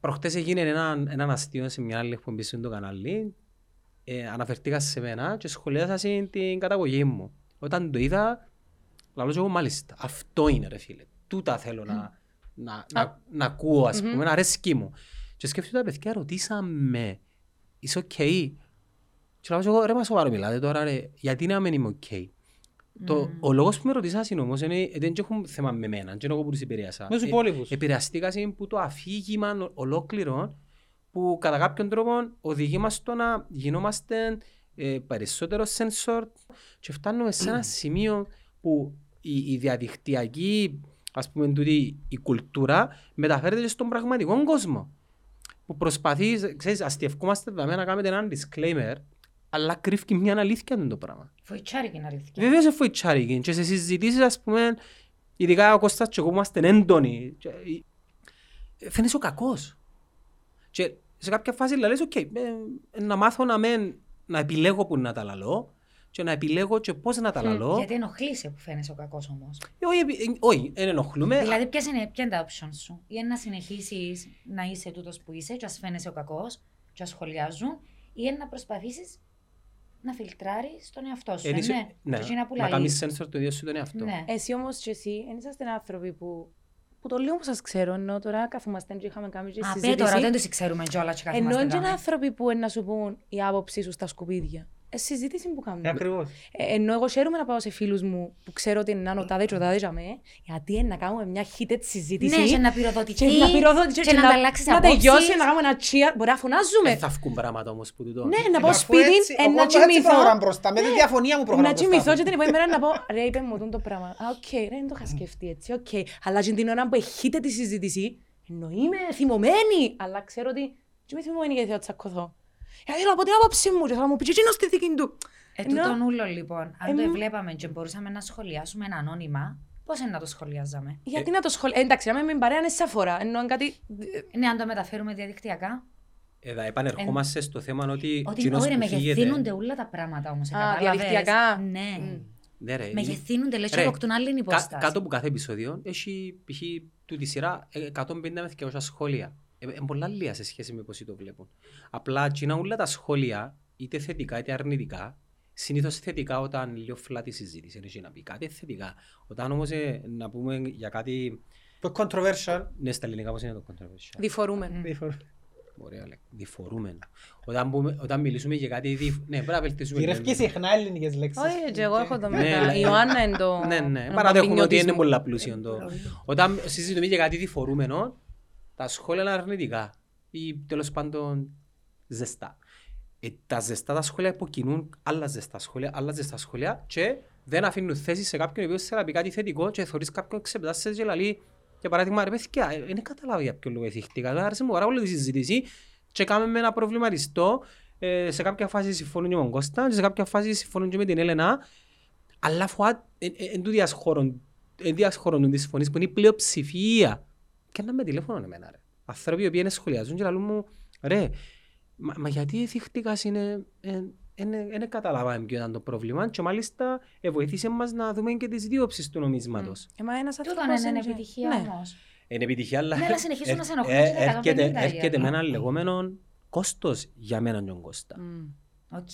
Προχτές έγινε ένα, έναν αστείο σε μια άλλη εκπομπή στο κανάλι. Ε, αναφερθήκα σε μένα και σχολίασα σε την καταγωγή μου. Όταν το είδα, λαλώ και εγώ μάλιστα. Αυτό είναι ρε φίλε. Τούτα θέλω να, να, να, να ακούω, ας πούμε, να αρέσκει μου. Και σκέφτομαι τα παιδιά, ρωτήσαμε, είσαι οκ. Και λαλώ και εγώ, ρε μα σοβαρό μιλάτε τώρα ρε, γιατί να μην είμαι οκ. Το, ο λόγος που με ρωτήσαν είναι όμως, είναι, ε, δεν έχουν θέμα με μένα, και είναι εγώ που τους επηρέασα. Με τους Ε, υπόλοιπους. Επηρεαστήκα που το αφήγημα ο- ολόκληρο που κατά κάποιον τρόπο οδηγεί μας στο να γινόμαστε ε, περισσότερο sensor και φτάνουμε σε ένα σημείο που η, η διαδικτυακή ας πούμε τούτη, η κουλτούρα μεταφέρεται και στον πραγματικό κόσμο που προσπαθεί, ξέρεις, αστιευκόμαστε δαμέ να κάνετε έναν disclaimer αλλά κρύφει μια αλήθεια είναι το πράγμα. Φοητσάρικη είναι αλήθεια. Βεβαίως είναι φοητσάρικη και σε συζητήσεις ας πούμε ειδικά ο Κώστας και εγώ που είμαστε έντονοι και, ε, φαίνεσαι ο κακός. Και σε κάποια φάση λες, οκ, ε, να μάθω να, μεν, να επιλέγω που να τα λαλώ και να επιλέγω και πώς να τα λαλώ. Γιατί ενοχλείσαι που φαίνεσαι ο κακός όμως. Ε, Όχι, επι- ε, όχι, δεν ενοχλούμε. Δηλαδή, ποιες είναι, ποια είναι τα options σου; Ή είναι να συνεχίσεις να είσαι τούτος που είσαι και ας φαίνεσαι ο κακός και ας σχολιάζουν, ή είναι να προσπαθήσεις να φιλτράρεις τον εαυτό σου. Ε, ε, είσαι- ναι, ναι, Και εκείνα που να λαλείς. κάνεις sensor το ίδιο σου τον εαυτό. Ναι. Εσύ όμως και εσύ, δεν είσαστε άνθρωποι που, που το λίγο που σας ξέρω, ενώ τώρα καθόμαστε και είχαμε κάνει και Α, πέ συζήτηση. τώρα, δεν τους ξέρουμε κιόλας και Ενώ καθόμαστε είναι εδώ. άνθρωποι που είναι να σου πούν η άποψή σου στα σκουπίδια. Ε, συζήτηση που κάνουμε. Ε, Ακριβώς. Ε, ενώ εγώ χαίρομαι να πάω σε φίλους μου που ξέρω ότι είναι ο τάδε και ο τάδε για με, γιατί είναι να κάνουμε μια heated συζήτηση. Ναι, και να πυροδοτηθεί, και να πυροδοτηθεί και να ανταλλάξεις να απόψεις. τελειώσει, να κάνουμε ένα cheer. Μπορεί να φωνάζουμε. Δεν θα βγουν πράγματα όμως που τούτο. Ναι, να πάω Αφού σπίτι, έτσι- ε, εγώ να έτσι κοιμηθώ. προχωράμε μπροστά, με τη Ναι. διαφωνία μου προχωράμε Να μπροστά. κοιμηθώ και την επόμενη μέρα να πω, ρε, είπε μου τούτο το πράγμα. Α, οκ, ρε, δεν το είχα σκεφτεί έτσι, οκ. Αλλά και την ώρα που έχετε τη συζήτηση, ενώ είμαι θυμωμένη, αλλά ξέρω ότι δεν είμαι θυμωμένη γιατί θα τσακωθώ. Γιατί θέλω να πω την άποψη μου και θα μου πεις και εκείνος τη δική του. Ε, Ενώ- τούτον ούλο λοιπόν, αν το Εμ- βλέπαμε και μπορούσαμε να σχολιάσουμε ανώνυμα, πώς είναι να το σχολιάζαμε; Γιατί να το σχολ... Ε, εντάξει, να μην με παρέα είναι σε αφορά. Ενώ αν κάτι... Ναι, αν το μεταφέρουμε διαδικτυακά. Εδώ επανερχόμαστε στο θέμα ότι Ότι εκείνος όχι, ρε, που φεύγετε- μεγεθύνονται όλα τα πράγματα όμως. ε, Α, κατάλαβες; διαδικτυακά. Ναι. Ναι, ρε, Μεγεθύνονται, λες και Ρε, αποκτούν άλλη Κα- υποστάση. κάτω από κάθε επεισόδιο έχει π.χ. του τη σειρά ε, 150 με 200 σχόλια. Ε, ε, πολλά λίγα σε σχέση με πώς το βλέπουν. Απλά εκείνα όλα τα σχόλια, είτε θετικά είτε αρνητικά, συνήθως θετικά όταν λίγο φλάτη συζήτηση, είναι να πει κάτι θετικά. Όταν όμως ε, να πούμε για κάτι, Το controversial. ναι στα ελληνικά πώς είναι το controversial. Διφορούμε. Ωραία, λέει, διφορούμενο. Όταν, πούμε, όταν μιλήσουμε για κάτι, δι... ναι, πρέπει να βελτίσουμε. Γυρεύει λίγο. συχνά ελληνικές λέξεις. Όχι, και εγώ έχω το Ναι, μετά. ναι. Η Ιωάννα είναι το... Ναι, ναι. ένα Παραδέχομαι ότι είναι παμπινιωτισμό. πολλά πλούσιο το. Όταν συζητούμε για κάτι διφορούμενο, τα σχόλια είναι αρνητικά ή τέλος πάντων ζεστά. Ε, τα ζεστά τα σχόλια υποκινούν άλλα ζεστά σχόλια, άλλα ζεστά σχόλια και δεν αφήνουν θέση σε κάποιον ο οποίος θέλει να πει κάτι θετικό και θεωρείς κάποιον ξεπετάσσεται και λέει Για παράδειγμα, ρε παιδιά, ε, δεν καταλάβω για ποιο λόγο εθιχτήκα. Τώρα άρεσε μου πάρα πολύ τη συζήτηση και κάναμε με ένα προβληματιστό. Ε, σε κάποια φάση συμφωνούν και με τον Κώστα και σε κάποια φάση συμφωνούν και με την Έλενα. Αλλά φοά, εν του διασχόρων, εν διασχόρων της φωνής που είναι η πλειοψηφία. Και να με τηλέφωνο εμένα ρε. Άνθρωποι οι οποίοι είναι σχολιάζουν και λαλούν μου, ρε, μα, μα γιατί η εθιχτήκας είναι, δεν καταλάβαμε ποιο ήταν το πρόβλημα και μάλιστα ε, βοήθησε μας να δούμε και τις δύο όψεις του νομίσματος. Ε, μα ένας Τούτον άνθρωπος είναι είναι- επιτυχία Ναι. όμως. Είναι επιτυχία, αλλά Ναι, αλλά συνεχίζουν να σε ενοχλούν ε, και τα έρχεται, 150 έρχεται για- με ένα λεγόμενο κόστος για μένα τον Κώστα. Μμ. Οκ.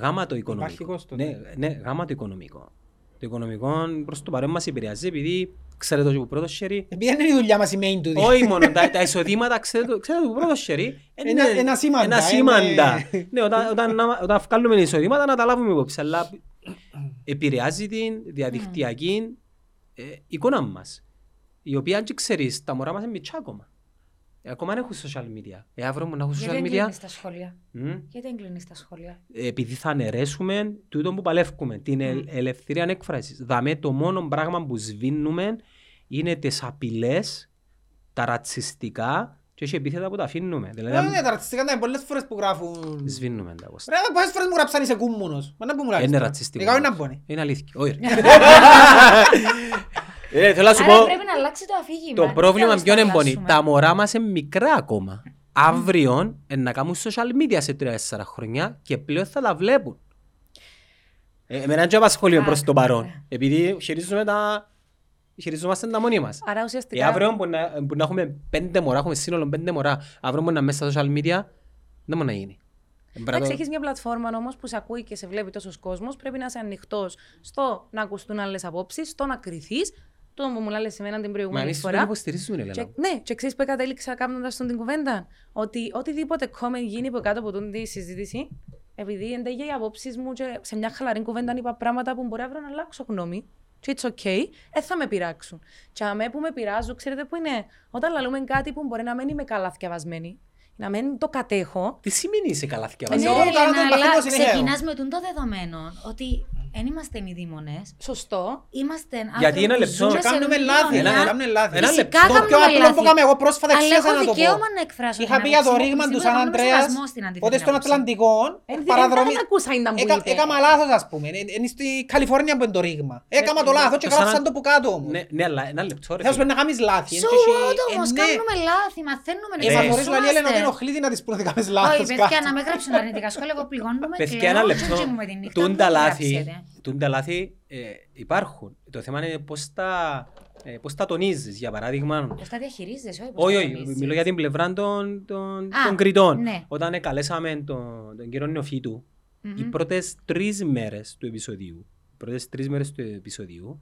Γάμα το Υπάρχει οικονομικό. κόστος. Ναι, ναι, γάμα το οικονομικό. Το οικονομικό προς το παρόν μας επηρεάζει επειδή ξέρετε το και που πρώτο χέρι; Επειδή δεν είναι η δουλειά μας η main του. όχι μόνο τα, τα εισοδήματα, ξέρετε, το- ξέρετε το πρώτο χέρι; Ένα- ένα σήμαντα, Ένα είναι- σήμαντα. ναι, όταν, όταν, να- όταν βγάλουμε εισοδήματα να τα λάβουμε υπόψη, αλλά επηρεάζει την διαδικτυακή ε, εικόνα μας. Η οποία, αν και ξέρεις, τα μωρά μας είναι μητσά ακόμα. Ε, ακόμα δεν έχουν social media. Ε, αύριο μου να έχουν Γιατί social δεν media, κλείνεις τα σχόλια; μ, Γιατί δεν κλείνεις τα σχόλια; επειδή θα αναιρέσουμε τούτο που παλεύουμε, την ελ- ελευθερία έκφρασης. Δαμε το μόνο πράγμα που σβήνουμε είναι τις απειλές, τα ρατσιστικά και όχι επίθετα που τα αφήνουμε. Δηλαδή, Ε, ναι, τα ρατσιστικά είναι πολλές φορές που γράφουν. σβήνουμε τα κόστα. Ρε, πόσες φορές μου γράψαν είσαι κούμμουνος. Μα να που μου λάβεις Είναι τώρα. ρατσιστικό. Εγώ είναι να μπώνει. Είναι αλήθεια. Όχι. ρε. Ε, Θέλω να σου Άρα πω, πρέπει να αλλάξει το αφήγημα. το Τι πρόβλημα θέλεις ποιο να είναι πονή. αλλάξουμε; Τα μωρά μας είναι μικρά ακόμα. Αύριο ε, να κάνουν social media σε 3-4 χρόνια και πλέον θα τα βλέπουν. Ε, Εμένα δεν απασχολεί προς το παρόν. Επειδή χειρίζουμε τα... χειριζόμαστε τα μόνοι μας. Άρα Ε, ουσιαστικά... αύριο που να, που να έχουμε πέντε μωρά, έχουμε σύνολο πέντε μωρά, αύριο που να μέσα στα social media, δεν μπορεί να γίνει. Ε, πρέπει να Εντάξει, το- έχεις μια πλατφόρμα όμως που σε ακούει και σε βλέπει τόσος κόσμος. Πρέπει να είσαι ανοιχτός στο να ακουστούν άλλες απόψεις, στο να κρυθεί. Το που μου λέει εμένα την Μα προηγούμενη εμείς δεν φορά. υποστηρίζουμε, Ελένα. Και, ναι, και ξέρεις που κατέληξα κάνοντας τον την κουβέντα; Ότι οτιδήποτε comment γίνει από κάτω από την τη συζήτηση, επειδή εντέγει οι απόψεις μου και σε μια χαλαρή κουβέντα είπα πράγματα που μπορεί αύριο να αλλάξω γνώμη. Και it's okay, δεν θα με πειράξουν. Και αμέ που με πειράζουν, ξέρετε που είναι, όταν λαλούμε κάτι που μπορεί να μην είμαι καλά θυκευασμένη, να μην το κατέχω, Τι σημαίνει είσαι καλά Ναι, θυκευασμένη. Εγώ ρε, κάνω το Ελένα, παθητό αλλά συνέχεια. ξεκινάς με τούτο δεδομένο ότι δεν είμαστε ημιδήμονες. σωστό. Είμαστε Γιατί άνθρωποι ένα που λεπτό. ζούμε Και σε κάνουμε μια λάθη. κοινωνία. Κάνουμε λάθη. Ένα Φυσικά λεπτό. Το πιο κάνουμε απλό λάθη. που έκαμε εγώ πρόσφατα Αλλά εξήγασα έχω να το πω. δικαίωμα να εκφράσω Είχα την πει για το άποψή μου, ρήγμα που τους σίγουρα Σαν θα έχουμε Αντρέας, σεβασμό στην αντίθετη ότι στον άποψη. Ατλαντικό Ε, παραδρομή... δεν ακούσα ήταν που Έκα- είπε. Έκαμα λάθος ας πούμε. Ε, Είναι στη Καλιφόρνια που είναι το ρήγμα. Έκαμα το λάθος και το σαν- γράψαν το που κάτω όμως. Ναι, ναι, αλλά ένα λεπτό ρε Θέλω φίλε. να κάνεις λάθη. So εν και what εσύ- όμως, ε, ναι. κάνουμε λάθη, μαθαίνουμε να Ε, μα θωρείς λαλή Έλενα ότι εξελισσόμαστε. ενοχλεί την να της πούνε ότι κάνεις Όχι, λάθος παιδιά, κάτι. να με γράψουν αρνητικά σχόλια, εγώ πληγώνομαι, Παιδιά, κλαίω ένα και λεπτό. κοιμούμαι τη νύχτα, Τούν μην τα με λάθη, γράψετε. Τούν τα λάθη ε, υπάρχουν. Το θέμα είναι πώς τα, ε, πώς τα τονίζεις. Για παράδειγμα, Πώς τα διαχειρίζεσαι, όχι πώς όχι, τα όχι, τονίζεις. μιλώ για την πλευρά των, των, Α, των κριτών. ναι. Όταν ε, καλέσαμε τον, τον κύριο Νεοφίτου, Μμμ. οι πρώτες τρεις μέρες του επεισοδίου, οι πρώτες τρεις μέρες του επεισοδίου,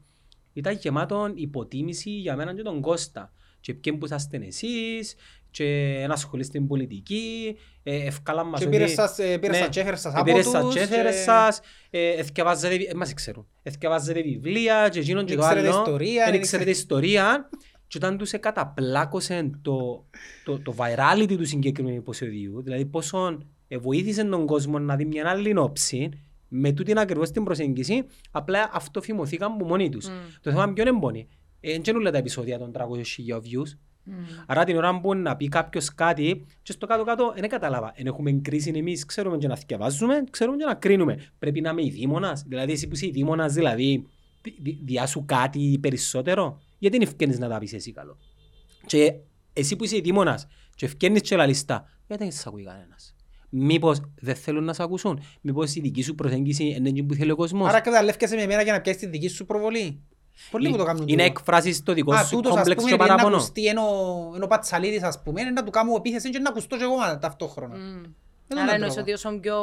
ήταν γεμάτο υποτίμηση για μένα και τον Κώστα. Και ποιοι που είσαστε εσείς, και να ασχολείστε στην πολιτική, ε, ευκάλαν μας Και ότι- πήρες σας, ε, πήρες Ναι, σας και έφερες σας από πήρες σας τους και έφερες και- σας, ε, εθκευάζετε, βι- ε, μας ξέρουν, εθκευάζετε βιβλία και εκείνον και Δεν το ξέρετε άλλο, ιστορία, δεν δεν ξέρετε ιστορία και όταν τους καταπλάκωσε το, το, το virality του συγκεκριμένου επεισοδίου, δηλαδή πόσο ε, βοήθησε τον κόσμο να δει μια άλλη όψη, με τούτην ακριβώς την προσέγγιση, απλά αυτοφημωθήκαν από μόνοι τους. Μμ. Το θέμα ποιο είναι πόνοι. Ε, δεν όλα τα επεισόδια των 300.000 views. Μμ. Άρα την ώρα που να πει κάποιος κάτι και στο κάτω-κάτω δεν κατάλαβα. Εν έχουμε κρίση εμείς, ξέρουμε και να θυκευάζουμε, ξέρουμε και να κρίνουμε. Πρέπει να είμαι η δήμονας. Δηλαδή εσύ που είσαι η δήμονας, δηλαδή δι- δι- διάσου κάτι περισσότερο. Γιατί δεν ευκαινείς να τα πεις εσύ καλό. Και εσύ που είσαι η δήμονας και ευκαινείς και λαλιστά, γιατί δεν σε ακούει κανένας. Μήπως δεν θέλουν να σε ακούσουν. Μήπως η δική σου προσέγγιση είναι εκείνη που θέλει ο κόσμος. Άρα καταλεύκεσαι με εμένα για να πιάσεις τη δική σου προβολή. Πολλοί που το κάνουν Είναι τούτο. εκφράσεις το δικό Α, σου τούτος ας κόμπλεξ πούμε και επειδή να παράπονο. ακουστεί ενώ ενώ ο Πατσαλίδης ας πούμε, είναι να του κάνω επίθεση και να ακουστώ και εγώ μα- ταυτόχρονα. Μμ. τον Άρα εννοείς τρόπο. ότι όσο πιο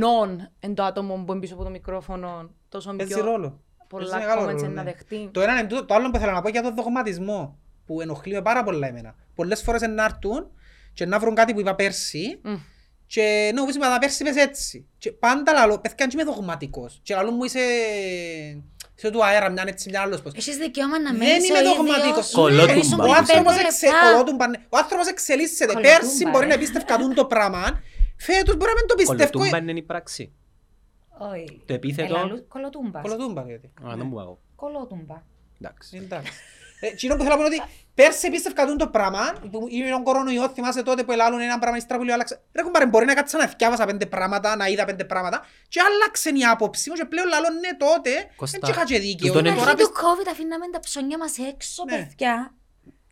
non εν το άτομο που είναι πίσω από το μικρόφωνο, τόσο Παίζει πιο ρόλο. πολλά Παίζει μεγάλο comments ρόλο, είναι να ναι. δεχτεί. Το ένα είναι τούτο. Το άλλο που θέλω να πω για τον δογματισμό που ενοχλεί με πάρα πολλά εμένα. Πολλές φορές να έρθουν και να βρουν κάτι που είπα πέρσι Μμ. και να μου πεις «Μα τα πέρσι είπες έτσι. Και πάντα λαλώ, παιδιά αν και είμαι δογματικός. Και λαλούν μου είσαι... Είσαι του αέρα, μια έτσι, μια άλλος πώς. Έχεις δικαίωμα να Δεν μένεις είμαι ο ίδιος. δογματικός. Κολότουμπα. Ναι, ήσουν Ο πριν άνθρωπος, πέντε εξε... λεπτά. κολότουμπα, ναι. ο άνθρωπος εξελίσσεται. Κολοτούμπα, Πέρσι ρε. μπορεί να πίστευκατούν το πράγμα. Φέτος μπορεί να μην το πιστεύω. Κολοτούμπα είναι η πράξη. Όχι. Το επίθετο- Ελαλού- Κολοτούμπας. Κολοτούμπα γιατί. Α, δεν μου πάω. Κολότουμπα. Εντάξει. Εντάξει. Ε, Εκείνο που θέλω να πω είναι ότι πέρσι πίστευκα τούτο το πράγμα, που είναι ο κορονοϊός, θυμάσαι τότε που ελάλουν ένα πράγμα, ύστερα που λέω άλλαξε. Ρε κουμπάρε, μπορεί να κάτσα να θυκιάβασα πέντε πράγματα, να είδα πέντε πράγματα και άλλαξε η άποψη μου και πλέον λαλώ ναι τότε, Κώστα, δεν είχα και δίκαιο. τούτον Στην είναι- Τώρα αρχή του πίστευα- COVID αφήναμε τα ψώνια μας έξω, Ναι. παιδιά.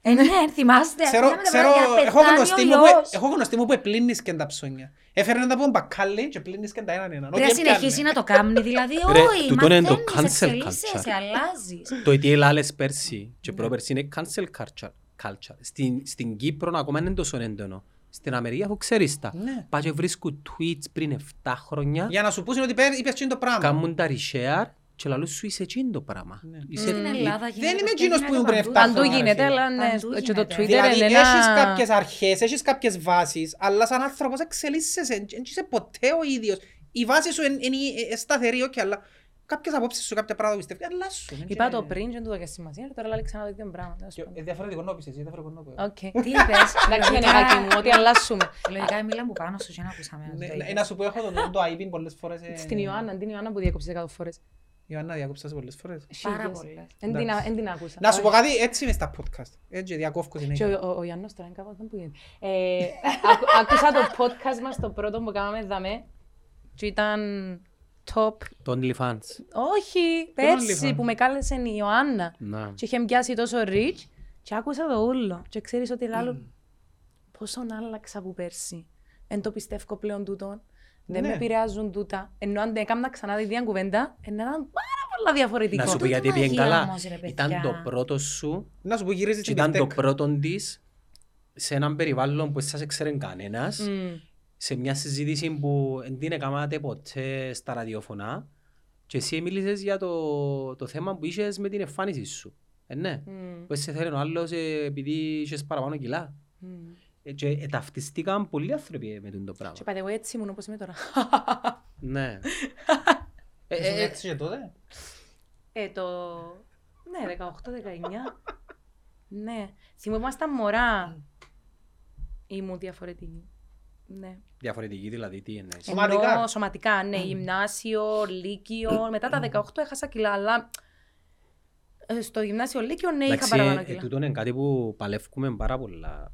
Ε, ναι, θυμάστε. Ξέρω, αφήναμε τα ξέρω, πράγματα για να έχω πεθάνει γνωστή ο μου που, ιός. έχω γνωστή μου που επλύνισκεν τα ψώνια. Έφερνε τα από τον μπακάλι και επλύνισκεν τα έναν έναν. Πρέπει να συνεχίσει να το κάνει, δηλαδή Ρε, όχι, τούτον είναι το μαθαίνεις, cancel εξελίσσεσαι, culture. αλλάζεις. Το ότι έλαλες πέρσι και πρόπερσι είναι cancel culture. culture. Στην, στην Κύπρο ακόμα είναι τόσο έντονο. Στην Αμερική αφού ξέρεις τα. Ναι. Πάει και βρίσκουν tweets πριν 7 χρόνια, Για να σου πούσουν ότι πέ- είπες εκείνο το πράγμα. κάνουν τα reshare και λαλούν σου είσαι εκείνο το πράγμα. Ναι. Είσαι- Στην Ελλάδα γίνεται είμαι αυτό, εκείνος που γίνεται ήμουν πριν παντού. 7 Παντού χρόνια, γίνεται, ρε φίλε. αλλά ναι, Παντού και το γίνεται. Twitter Δηλαδή είναι έχεις ένα... κάποιες αρχές, έχεις κάποιες βάσεις, αλλά σαν άνθρωπος εξελίσσεσαι, δεν είσαι ποτέ ο ίδιος. Η βάση σου είναι- είναι ε, σταθερή, όχι, αλλά κάποιες απόψεις σου, κάποια πράγματα που πιστεύεις, αλλάσουν. είναι Είπα και- το πριν και δεν του δώκε σημασία, τώρα λέει ξανά το ίδιο πράγμα. τέλος Και- πάντων. ε, Διαφορετικό να πεις εσύ, διαφορετικό να πω. εγώ. Οκ. Τι είπες, Εντάξει, είναι λογικά- νεκάκι μου, ότι αλλάσουμε. Λογικά μιλάμε που πάνω σου και να ακούσαμε. να Ναι, το να- είπες. Να σου πω, έχω τον- το IP πολλές φορές. ε, Στην Ιωάννα, την Ιωάννα που διέκοψες 100 φορές. Ιωάννα, διάκοψα σε πολλές φορές. Πάρα Χίλιες. πολλές. Εν την α- εν την άκουσα. Να σου πω κάτι, έτσι είμαι στα podcast. Έτσι, διακόφκω Και συνέχεια. ο, ο, ο Γιάννος τώρα είναι κάπως δεν που γίνεται. Ε, άκου- άκουσα το podcast μας το πρώτο που κάναμε δαμέ και ήταν top. Το OnlyFans. Όχι, Τον πέρσι OnlyFans; που με κάλεσε η Ιωάννα Να. και είχε πιάσει τόσο rich και άκουσα το ούλο και ξέρεις ότι λάλλον πόσο άλλαξα από πέρσι. Εν το πιστεύω πλέον τούτο. Δεν Ναι. με επηρεάζουν τούτα. Ενώ αν έκανα ξανά τη ίδια κουβέντα, να ήταν πάρα πολλά διαφορετικό. Να σου πω Τούτη γιατί πήγαινε μαγεία καλά. όμως, ρε παιδιά. Ήταν το πρώτο σου Να σου πω, γυρίζεις και στην ήταν το Πιφτέκ. πρώτο της σε έναν περιβάλλον που δεν σας ξέρει κανένας. Μμ. σε μια συζήτηση που δεν την έκανατε ποτέ στα ραδιόφωνα και εσύ μίλησες για το, το θέμα που είχες με την εμφάνιση σου. Ε, ναι. Μμ. Που σε θέλει ο άλλος ε, επειδή είχες παραπάνω κιλά. Μμ. Ε, και ε, ταυτιστήκαν πολλοί άνθρωποι με τον το πράγμα. Και by the way, έτσι ήμουν όπως είμαι τώρα. Ναι. Ε, Ήσουν ε, ε, έτσι και τότε; Ε, το... Ναι, 18-19. ναι. Θυμόμασταν μωρά. Ήμουν διαφορετική. Ναι. Διαφορετική δηλαδή, τι εννοείς; Σωματικά. Ενώ σωματικά, ναι. Γυμνάσιο, λύκειο. Μετά τα 18 έχασα κιλά, αλλά ε, στο γυμνάσιο λύκειο, ναι, είχα Εντάξει, παραπάνω ε, κιλά. τούτο είναι κάτι που παλεύουμε πάρα πολλά.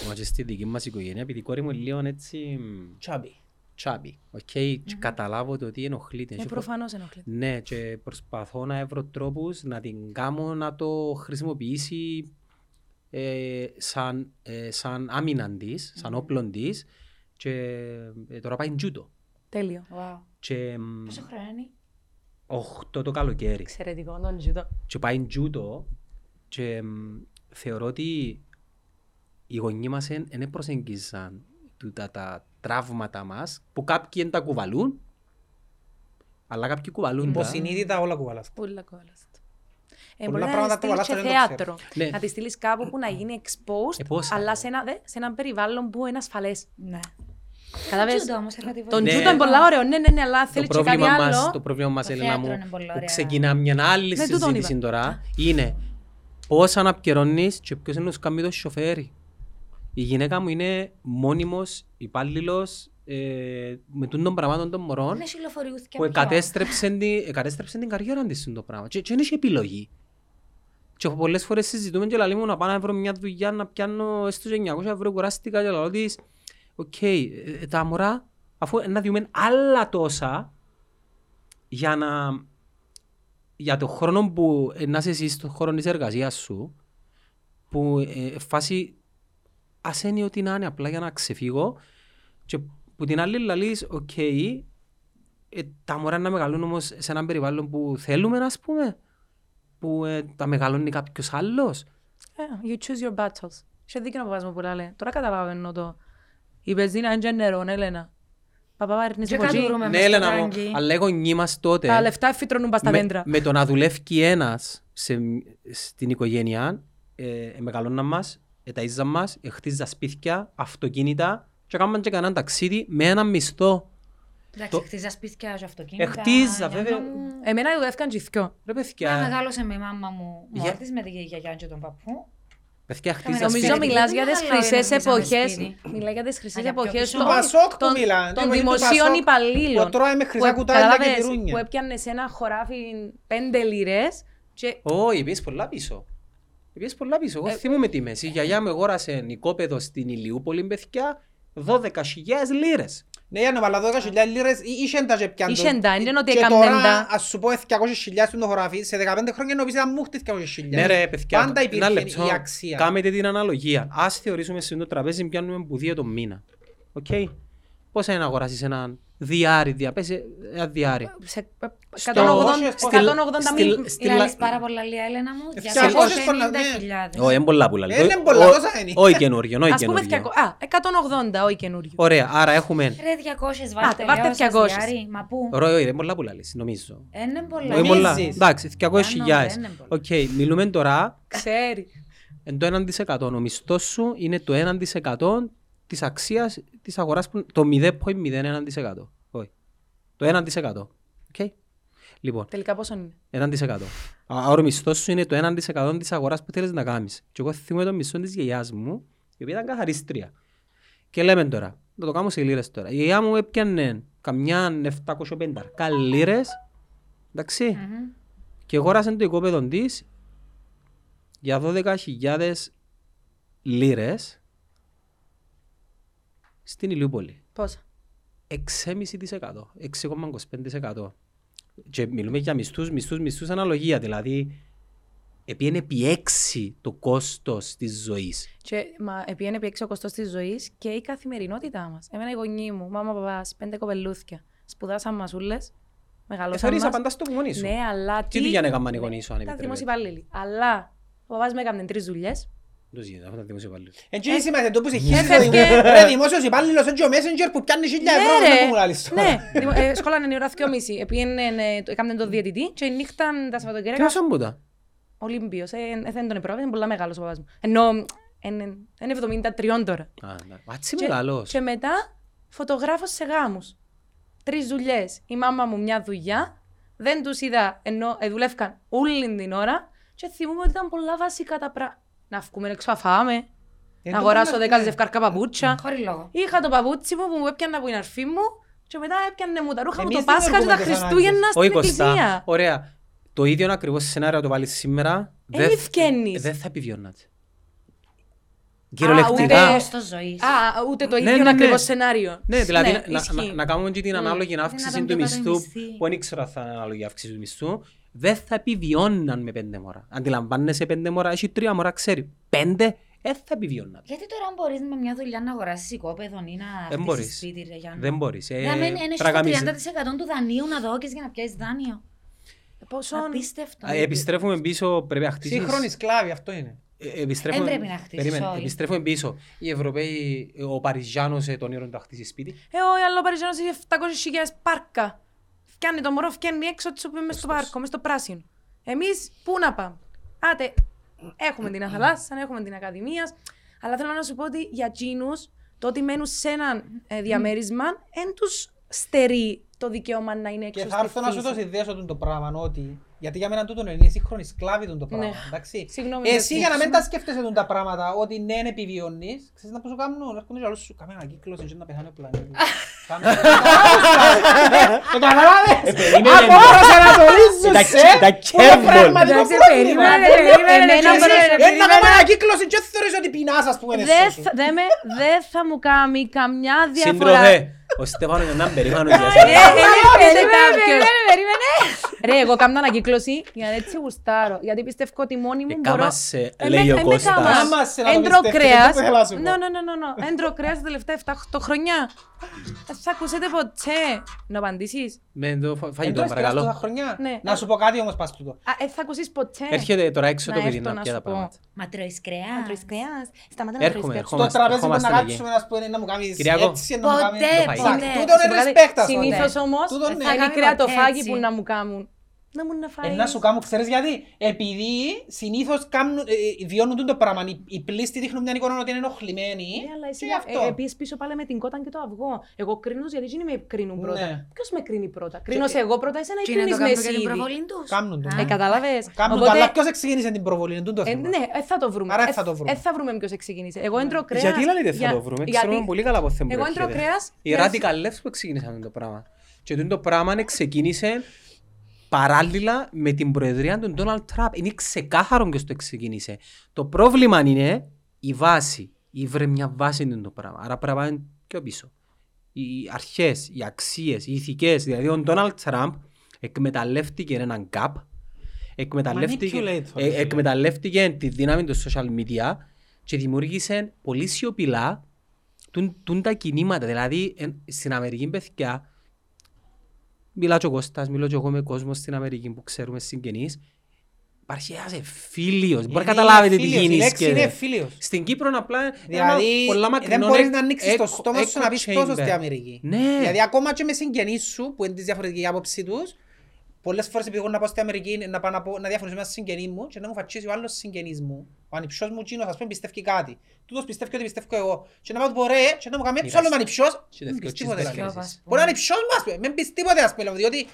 Ακόμα και στη δική μας οικογένεια, επειδή η κόρη μου είναι λίγο έτσι Chubby. chubby. Οκ, και καταλάβω το ότι ενοχλείται. Ε, Και προ- προφανώς ενοχλείται. Ναι, και προσπαθώ να βρω τρόπους να την κάνω να το χρησιμοποιήσει ε, σαν, ε, σαν άμυνα της, σαν όπλο της και ε, τώρα πάει τζούτο. Τέλειο. Wow. Και μ, Πόσο χρόνο είναι; Οχτώ το καλοκαίρι. Εξαιρετικό, τον τζούτο. Και πάει τζούτο και μ, θεωρώ ότι οι γονείς μας δεν προσεγγίζαν τούτα τα τραύματα μας που κάποιοι δεν τα κουβαλούν αλλά κάποιοι κουβαλούν τα. Υποσυνείδητα όλα κουβαλάς. Πολλά κόλλαστο. Ε, Πολλά μπορεί να πράγματα τη που στείλεις αλλάσαν σε δεν το θέατρο. Ναι. Να τη στείλεις κάπου που να γίνει exposed, Ε, πώς, αλλά ε. σε ένα, δε, σε ένα περιβάλλον που είναι ασφαλές. Ναι. Κατάλαβες; Τζούντο όμως, έρχεται η Τον Ναι. τζούτο είναι πολλά ωραίο. Ναι, ναι, ναι, αλλά το θέλει και κάτι πρόβλημα, μας, άλλο. το πρόβλημα μας, Το Έλενα θέατρο μου, είναι πολύ που ωραία. ξεκινά μια άλλη Ναι, τούτον συζήτηση είπα. τώρα, είναι πώς αναπκαιρώνεις και ποιος είναι ο σκάμι το σοφέρι. Η γυναίκα μου είναι μόνιμος υπάλληλος ε, με τούν των πραγμάτων των μωρών Είναι συλλοφοριούθηκε που πια. εκατέστρεψε την, εκατέστρεψε την καριέρα της στον το πράγμα. Και, και δεν έχει επιλογή. Και πολλές φορές συζητούμε και λέει μου να πάω να βρω μια δουλειά να πιάνω έστω και 900 ευρώ κουράστηκα και λέω της οκ, ε, ε, τα μωρά αφού να διούμε άλλα τόσα για να για το χρόνο που ε, να είσαι εσύ στον χώρο της εργασίας σου που ε, φάση ας είναι ό,τι να είναι απλά για να ξεφύγω και που την άλλη λαλείς οκ ε, τα μωρά να μεγαλούν όμως σε έναν περιβάλλον που θέλουμε ας πούμε που ε, τα μεγαλώνει κάποιος άλλος Ε, You choose your battles. Είχε δίκιο ο παπάς μου που λέει. Τώρα καταλαβαίνω το. Η πεζίνα εν και νερό, ναι, Έλενα. Παπά, παίρνεις Και από εκεί. κατουρούμε ναι μες στο Έλενα μου, tank-ι. αλλά οι γονείς μας τότε Τα λεφτά εφυτρώνουν πας στα με, δέντρα. με το να δουλεύει ένας σε, στην οικογένεια ε, ε, μεγαλώναν μας, εταΐζαν μας, ε, χτίζαν σπίτια, αυτοκίνητα και έκαναν και κανέναν ταξίδι με έναν μισθό. Εντάξει, το- χτίζα σπίτια και αυτοκίνητα. Εχτίζα, για βέβαια. να μου- Εμένα δουλεύκαν και οι δυο. Ρε Μα παιδιά, μεγάλωσε με η μάμα μου Για- μόνη της με τη γιαγιά και τον παππού. Παιδιά Κάμε χτίζαν Νομίζω σπίτι. σπίτια. μιλάς Δεν για τις μεγάλο χρυσές είναι να χτίζαμε εποχές. σπίτι. Μιλάει για τις χρυσές Α, για πιο εποχές πίσω. των- Του Πασόκ που των- μιλάνε. των Του δημοσίων Πασόκ. υπαλλήλων. Που τρώει με χρυσά Που- κουτάλια και κατάλαβες, πυρούνια. Που έπιανε σε ένα χωράφι πέντε λίρες και Όχι, πήγες πολλά πίσω. Πήγες πολλά πίσω. Ε, Εγώ θυμούμαι τη μέση. Η γιαγιά μου αγόρασε νοικόπεδο στην Ηλιούπολη, παιδιά, 12.000 λίρες. Ναι, για να βάλω 12.000 λίρες, ή- είχεν τα και πιάν το. Είχεν τα, είναι ότι Και έκαμνεν τώρα, τα. ας σου πω, 200.000 στον το χωράφι, σε 15 χρόνια νομίζω ήταν μου χτες 200.000. Ναι ρε παιδιά, Πάντα ένα υπήρχε λεπτό. η αξία. Κάμετε την αναλογία. Ας θεωρήσουμε σε το τραπέζι πιάνουμε που δύο το μήνα. Οκ. Πόσα είναι να αγοράσεις έναν διάρρη, δια, πες ε, ένα διάρρη. Σε Στο- 180 στη- 180 μίλ. στη- στη- Λάλης πάρα πολλά λίγα, Έλενα μου. Ε, 290.000. πολλά, ναι. Όχι, είναι πολλά που λέει. Ε, είναι πολλά, τόσα είναι. Όχι καινούριο, όχι Ας πούμε καινούριο. 200 Α, 180, όχι καινούριο. Ωραία, άρα έχουμε... Ρε 200 Άτε, βάρτε, βάρτε λέω σας 200. διάρρη. Μα πού; Ωραία, όχι, είναι πολλά που λαλείς, νομίζω. Είναι πολλά. Όχι πολλά. Νομίζεις. Εντάξει, 200.000. Πάνω, δεν είναι πολλά. Οκ, μιλούμε τώρα Ξέρει. εν το 1%. Ο μισθός σου είναι το 1% της αξίας της αγοράς, που- το 0,01%. Όχι. Το 1%. Οκ. Λοιπόν, Τελικά πόσο είναι; 1%. Άρα ο μισθός σου είναι το 1% της αγοράς που θέλεις να κάνεις. Και εγώ θυμούμαι το μισθό της γιαγιάς μου, η οποία ήταν καθαρίστρια. Και λέμε τώρα, να το κάνω σε λίρες τώρα. Η γιαγιά μου έπιανε καμιά 750 λίρες, εντάξει, Μμμ. και αγόρασε το οικόπεδο της για 12.000 λίρες στην Ηλιούπολη. Πόσα; 6,5%, 6,25%. Και μιλούμε για μισθούς, μισθούς, μισθούς αναλογία, δηλαδή επίενε επί έξι το κόστος της ζωής. Και μα επίενε επί έξι ο κοστός της ζωής και η καθημερινότητά μας. Εμένα οι γονείς μου, μάμα, παπάς, πέντε κοπελούθια. Σπουδάσαν μασούλες, μεγαλώσαν Εφέρισα μας. πάντα στο μόνοι σου. Ναι, αλλά Τι δουλειά έκαναν οι γονείς σου, αν Ήταν επιτρέπετε. δημόσιοι υπαλλήλοι. Αλλά ο παπάς μου έκανε τρεις δουλειές. Το γίνεται, αυτό ήταν δημοσιοπαλλήλος. Εν και σημαίνει, το που σε χίλια Έφευγε. Ρε δημόσιος υπάλληλος, είναι και ο messenger που πιάνει χίλια ευρώ, Ναι, δεν ρε. μου λάλεις τώρα. Ναι, δημο- ε, σχόλανε η ώρα δυόμιση. Επίενε, ε, το- έκαναν το διαιτητή και η νύχτα τα Και Σαββατοκύριακα όσο μου τα. Ολύμπιος. Ε, ε, δεν τον επρόβε, είναι πολλά μεγάλος ο παπάς μου. Ενώ είναι είναι 73 τώρα. Α, ναι. Άτσι Και- μεγάλος. Και μετά φωτογράφος σε γάμους. Τρεις δουλειές. Η μάμα μου μια δουλειά. Δεν τους είδα ενώ ε, δουλεύκαν όλη την ώρα. Και θυμούμαι ότι ήταν πολλά βασικά τα πράγματα. Να βγούμε έξω να φάμε. Ε, να το αγοράσω πούμε, δέκα ναι. ζευκάρκα παπούτσια. Χωρίς λόγο. Είχα το παπούτσι μου που μου έπιανα από την αρφή μου. Και μετά έπιανε μου τα ρούχα μου Εμείς το Πάσχα και τα δημιουργούμε τις Χριστούγεννα Όχι στην Κωστά, εκκλησία. ωραία. Το ίδιο ακριβώς σενάριο το βάλεις σήμερα. Ε, μη φκαίνεις. Δεν θα επιβιώνατε. ούτε- Κυριολεκτικά. Κόστος ζωής. Α, ούτε το Ναι, ίδιο ναι, ναι. ακριβώς σενάριο. Ναι, δηλαδή να- ισχύει. να, να κάνουμε και την ανάλογη αύξηση Δυνατόν του πιο κάτω η μισθού μισθή. που δεν ήξερα θα είναι ανάλογη αύξηση του μισθού δεν θα επιβιώναν με πέντε μωρά. Αντιλαμβάνεσαι πέντε μωρά, έχει τρία μωρά, ξέρει. Πέντε, δεν θα επιβιώναν. Γιατί τώρα αν μπορείς με μια δουλειά να αγοράσεις οικόπεδο ή να Δεν χτίσεις μπορείς. σπίτι ρε Γιάννα. Δεν μπορείς. Ε, Για μένα είναι πρέπει στο να κάνεις- 30% του δανείου να δώκεις για να πιάσεις δάνειο. Πόσο... Απίστευτο. Α, Επιστρέφουμε πίσω, πρέπει να χτίσεις. Σύγχρονη σκλάβη, αυτό είναι. Ε, Επιστρέφουμε, Δεν πρέπει να χτίσεις, περίμενε, όχι. επιστρέφουμε πίσω. Οι Ευρωπαίοι, ο Παριζιάνος ε, τον ήρω να χτίσει σπίτι. Ε, ο άλλο Παριζάνος είχε 700.000 πάρκα. Φτιάνει το μωρό, φτιάνει έξω, του πούμε μες στο πάρκο, μες στο πράσινο. Εμείς πού να πάμε; Άτε, έχουμε την Αθαλάσσα, έχουμε την Ακαδημία, αλλά θέλω να σου πω ότι για εκείνους, το ότι μένουν σε ένα ε, διαμέρισμα, δεν τους στερεί το δικαίωμα να είναι έξω Και θα στη έρθω να σου φύση. το συνδέσω τον το πράγμα, ότι γιατί για μένα τούτο είναι σύγχρονη σκλάβη τον το πράγμα, Ναι. εντάξει. Συγγνώμη, Εσύ δεν για να μην θυμάμαι. τα σκέφτεσαι τον τα πράγματα, ότι ναι, είναι επιβιώνεις, ξέρεις να πω σου κάνουν, έρχονται και άλλους σου, κάμε ανακύκλωση και να πεθάνει ο πλανήτης. Κάμε- Το καταλάβες! Από τώρα σε ανατολίζεσαι τα που το κέρδον. πραγματικό Εντάξει, πρόβλημα. περίμενε, Ε, περίμενε, ε, περίμενε, ε, να κάνω ανακύκλωση και θεωρείς ότι πεινάς, ας πούμε, είναι Δεν σου. θα- δεν με- δεν θα μου κάνει καμιά διαφορά. Σύντροφε, ο Στέφανος είναι έναν περήφανος για Ε, σένα. ε, έρχεται κάποιος. Ρε, εγώ κάνω ανακύκλωση για να έτσι γουστάρω. Γιατί πιστεύω ότι μόνη μου μπορώ... Εκάμασε, Ε, λέει με- ο ε, με Κώστας. κάμα. Κάμασε να το Έντρο πιστεύεις, κρέας. δεν το θέλω να σου πω. Ναι, ναι, ναι, ναι, ναι. Έντρο κρέας τα τελευταία 7-8 χρόνια. Δεν θα ακούσετε ποτέ. Να απαντήσεις. Με το φα- Εν φαγητό, τω τόσα παρακαλώ. χρόνια. Ναι. Να σου πω κάτι όμως πας τούτο. Α, δεν θα ακούσεις ποτέ. Έρχεται τώρα έξω Να το παιδί έρθω να να πιει τα σου πω. πράγματα. Μα τρώεις Να κρέας. τρώεις κρέας. Σταμάτα να τρώεις Έρχομαι, κρέας. Στο ερχόμαστε, τραπέζι που να ερχόμαστε εκεί. κάτσουμε, ας πούμε, να μου κάνεις Κυριακό. έτσι, να μου Ποτέ, κάνεις... ποτέ. Εντάξει, Τούτο είναι Συνήθως- respect, ας πούμε. Συνήθως όμως Τούτο θα ναι. είναι κάνει κρεατοφάγι έτσι. που να μου κάνουν. Να μου να Ε, φάεις. να σου κάνω, ξέρεις γιατί; Επειδή συνήθως κάνουν, ε, ε, βιώνουν το πράγμα. Οι- Οι πλήστοι δείχνουν μια εικόνα ότι είναι ενοχλημένοι. Ναι, αλλά εσύ Και γι' αυτό. ε, ε, πήγες πίσω πάλι με την κότα και το αυγό. Εγώ κρίνω γιατί δεν με κρίνουν πρώτα. Ναι. Ποιος με κρίνει πρώτα; Κρίνω σε εγώ πρώτα, εσένα ή Και είναι κρίνεις το με κάνουν εσύ για την ήδη. προβολή τους. Κάνουν το. Ε, καταλάβες. Κάνουν το, Οπότε- αλλά ποιος εξεκίνησε την προβολή, είναι τούτο Ε, θέμα. ναι, ε, θα το βρούμε. Άρα Ε, θα το βρούμε. Ε, θα βρούμε ποιος ξεκίνησε. Εγώ έντρο κρέας. Γιατί λέτε θα για- το βρούμε, γιατί- ξέρουμε πολύ καλά από θέμα Εγώ έντρο κρέας. Οι για- radical left που ξεκίνησαν το πράγμα. Και τούτο το πράγμα ξεκίνησε παράλληλα με την προεδρία του Ντόναλτ Τραμπ. Είναι ξεκάθαρο ποιος το ξεκίνησε. Το πρόβλημα είναι η βάση. Ήβρε μια βάση είναι το πράγμα. Άρα πρέπει να πάμε πιο πίσω. Οι αρχές, οι αξίες, οι ηθικές. Δηλαδή ο Ντόναλτ Τραμπ εκμεταλλεύτηκε έναν gap εκμεταλλεύτηκε, Manipulate, ε, εκμεταλλεύτηκε τη δύναμη των social media και δημιούργησε πολύ σιωπηλά τούν, τούν τα κινήματα. Δηλαδή, εν- στην Αμερική, παιδιά, μιλάω και ο Κώστας, μιλάω και εγώ με κόσμο στην Αμερική που ξέρουμε συγγενείς, υπάρχει ένας εφίλιος, μπορεί να Είναι καταλάβετε τι φίλιος, Η λέξη είναι γίνεται. φίλιος. Στην Κύπρο απλά Δηλαδή, ένα πολλά δεν μακρινό μπορείς echo- να ανοίξεις το echo- στόμα σου να πεις echo τόσο chamber. στην Αμερική. Ναι. Δηλαδή ακόμα και με συγγενείς σου που είναι της διαφορετικής άποψης τους, πολλές φορές επειδή εγώ να πάω στην Αμερική να, πάω να, πω, να διαφωνήσω με έναν συγγενή μου και να μου φατσίσει ο άλλος συγγενής μου, ο ανιψιός μου εκείνος ας πούμε πιστεύει κάτι. Τούτος πιστεύει ότι πιστεύω εγώ. Και να πάω του πω ρε και να μου κάνει Μοιραστεί. «Ποιος άλλος ανιψιός, Και δεν δεύτερο, πεις και τίποτε». δεύτερο. λέει. Ποιος, ας Μπορεί να είναι πούμε. ανιψιός μου ας πούμε, μην πεις τίποτε ας πούμε, διότι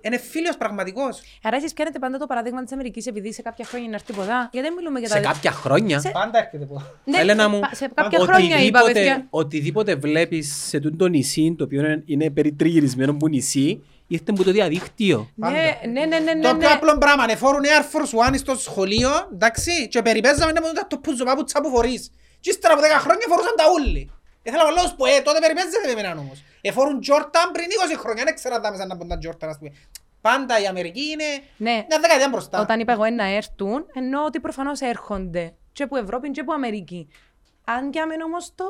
είναι φίλος πραγματικός. Άρα εσείς πιάνετε πάντα το παράδειγμα της Αμερικής επειδή σε κάποια χρόνια είναι τίποτα. Γιατί δεν μιλούμε για τα... Σε κάποια χρόνια, Σε- Πάντα έρχεται που. Ναι, Έλενα μου, σε κάποια χρόνια είπα, οτιδήποτε, παιδιά. οτιδήποτε βλέπεις σε τούτο το νησί, το οποίο είναι, είναι περιτριγυρισμένο που νησί, ήρθε από το διαδίκτυο. Ναι, ναι, ναι, ναι, ναι, Το πιο ναι. απλό πράγμα, είναι φόρουν Air Force One στο σχολείο, εντάξει, και περιπέζαμε να μου δουν το πουζο παπούτσα που φορείς. Και ύστερα από 10 χρόνια φορούσαν τα ούλοι. Ήθελα να λόγος που, ε, τότε περιπέζεται με εμένα όμως. Εφόρουν Jordan πριν 20 χρόνια, δεν ξέρω αν τα μέσα να πούν τα Jordan, ας πούμε. Πάντα η Αμερική είναι Ναι. μια δεκαετία μπροστά. Όταν είπα εγώ να έρθουν, εννοώ ότι προφανώς έρχονται. Και από Ευρώπη και από Αμερική. Αν και αμέν όμως το...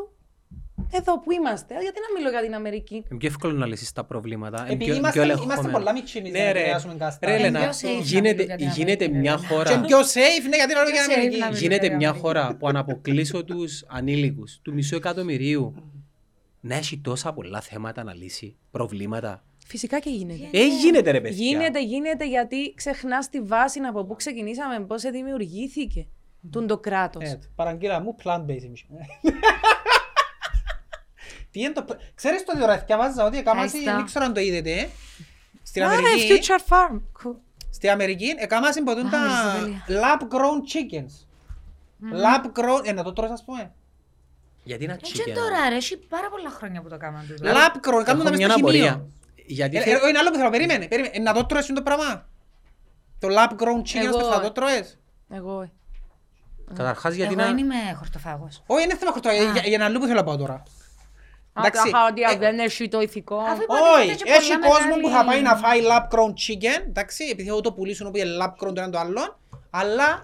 Εδώ που είμαστε. Γιατί να μιλώ για την Αμερική; Είναι πιο εύκολο να λύσεις τα προβλήματα. είναι Επειδή πιο- είμαστε- πιο είμαστε ελεγχόμενο. πολλά μίτσοι εμείς Ναι, για να ρε. επηρεάσουμε κάστα. Ρε, Είναι Έλενα, πιο safe να γίνεται, μιλούμε για την γίνεται Αμερική, μια ρε. χώρα... Και πιο safe, ναι, γιατί να λέω για την Πιο safe Αμερική. να μιλούμε. Γίνεται για μια Αμερική. χώρα που αν αποκλείσω τους ανήλικους του μισού εκατομμυρίου να έχει τόσα πολλά θέματα να λύσει, προβλήματα. Φυσικά και γίνεται. Ε, γίνεται ρε παιδιά. Γίνεται, γίνεται γιατί ξεχνάς τη βάση από πού ξεκινήσαμε, πώς δημιουργήθηκε τούν το κράτος. Ε, Παραγγείλα μου plant-based εμείς. Τι είναι το... Ξέρεις το τώρα, διαβάζα ότι έκαμασαι, Ευχαριστώ. δεν ξέρω αν το είδετε, ε. Στην Ah, Αμερική, future farm. Cool. στην Αμερική, έκαμασαι ποτούν τα μυριστοβέλεια. lab grown chickens. Lab grown, ε, να το τρώεις ας πούμε. Γιατί να Ε, Και chicken. τώρα ρε, έχει πάρα πολλά χρόνια που το κάναμε τούτο. Lab grown, κάνουν τα Έχω μες μια στο απορία. χημείο. Γιατί Ε, θε- ε, Είναι άλλο που θέλω, περίμενε, περίμενε. Ε, Να το τρώεις είναι το πράγμα. Το lab grown chicken, Εγώ, αυτό θα ε. το τρώεις. Εγώ. ε. Καταρχάς γιατί Εγώ να... δεν είμαι χορτοφάγος. Όχι, είναι θέμα χορτό, για- για ένα άλλο που θέλω να πάω τώρα. Εντάξει, Αχα, ότι ε, δεν έχει το ηθικό. Αφού Όχι, υποτίθεται και έχει πολλά κόσμο που θα μεγάλη- πάει να φάει lab grown chicken, εντάξει, επειδή θα το πουλήσουν όπου είναι lab grown το ένα το άλλο, αλλά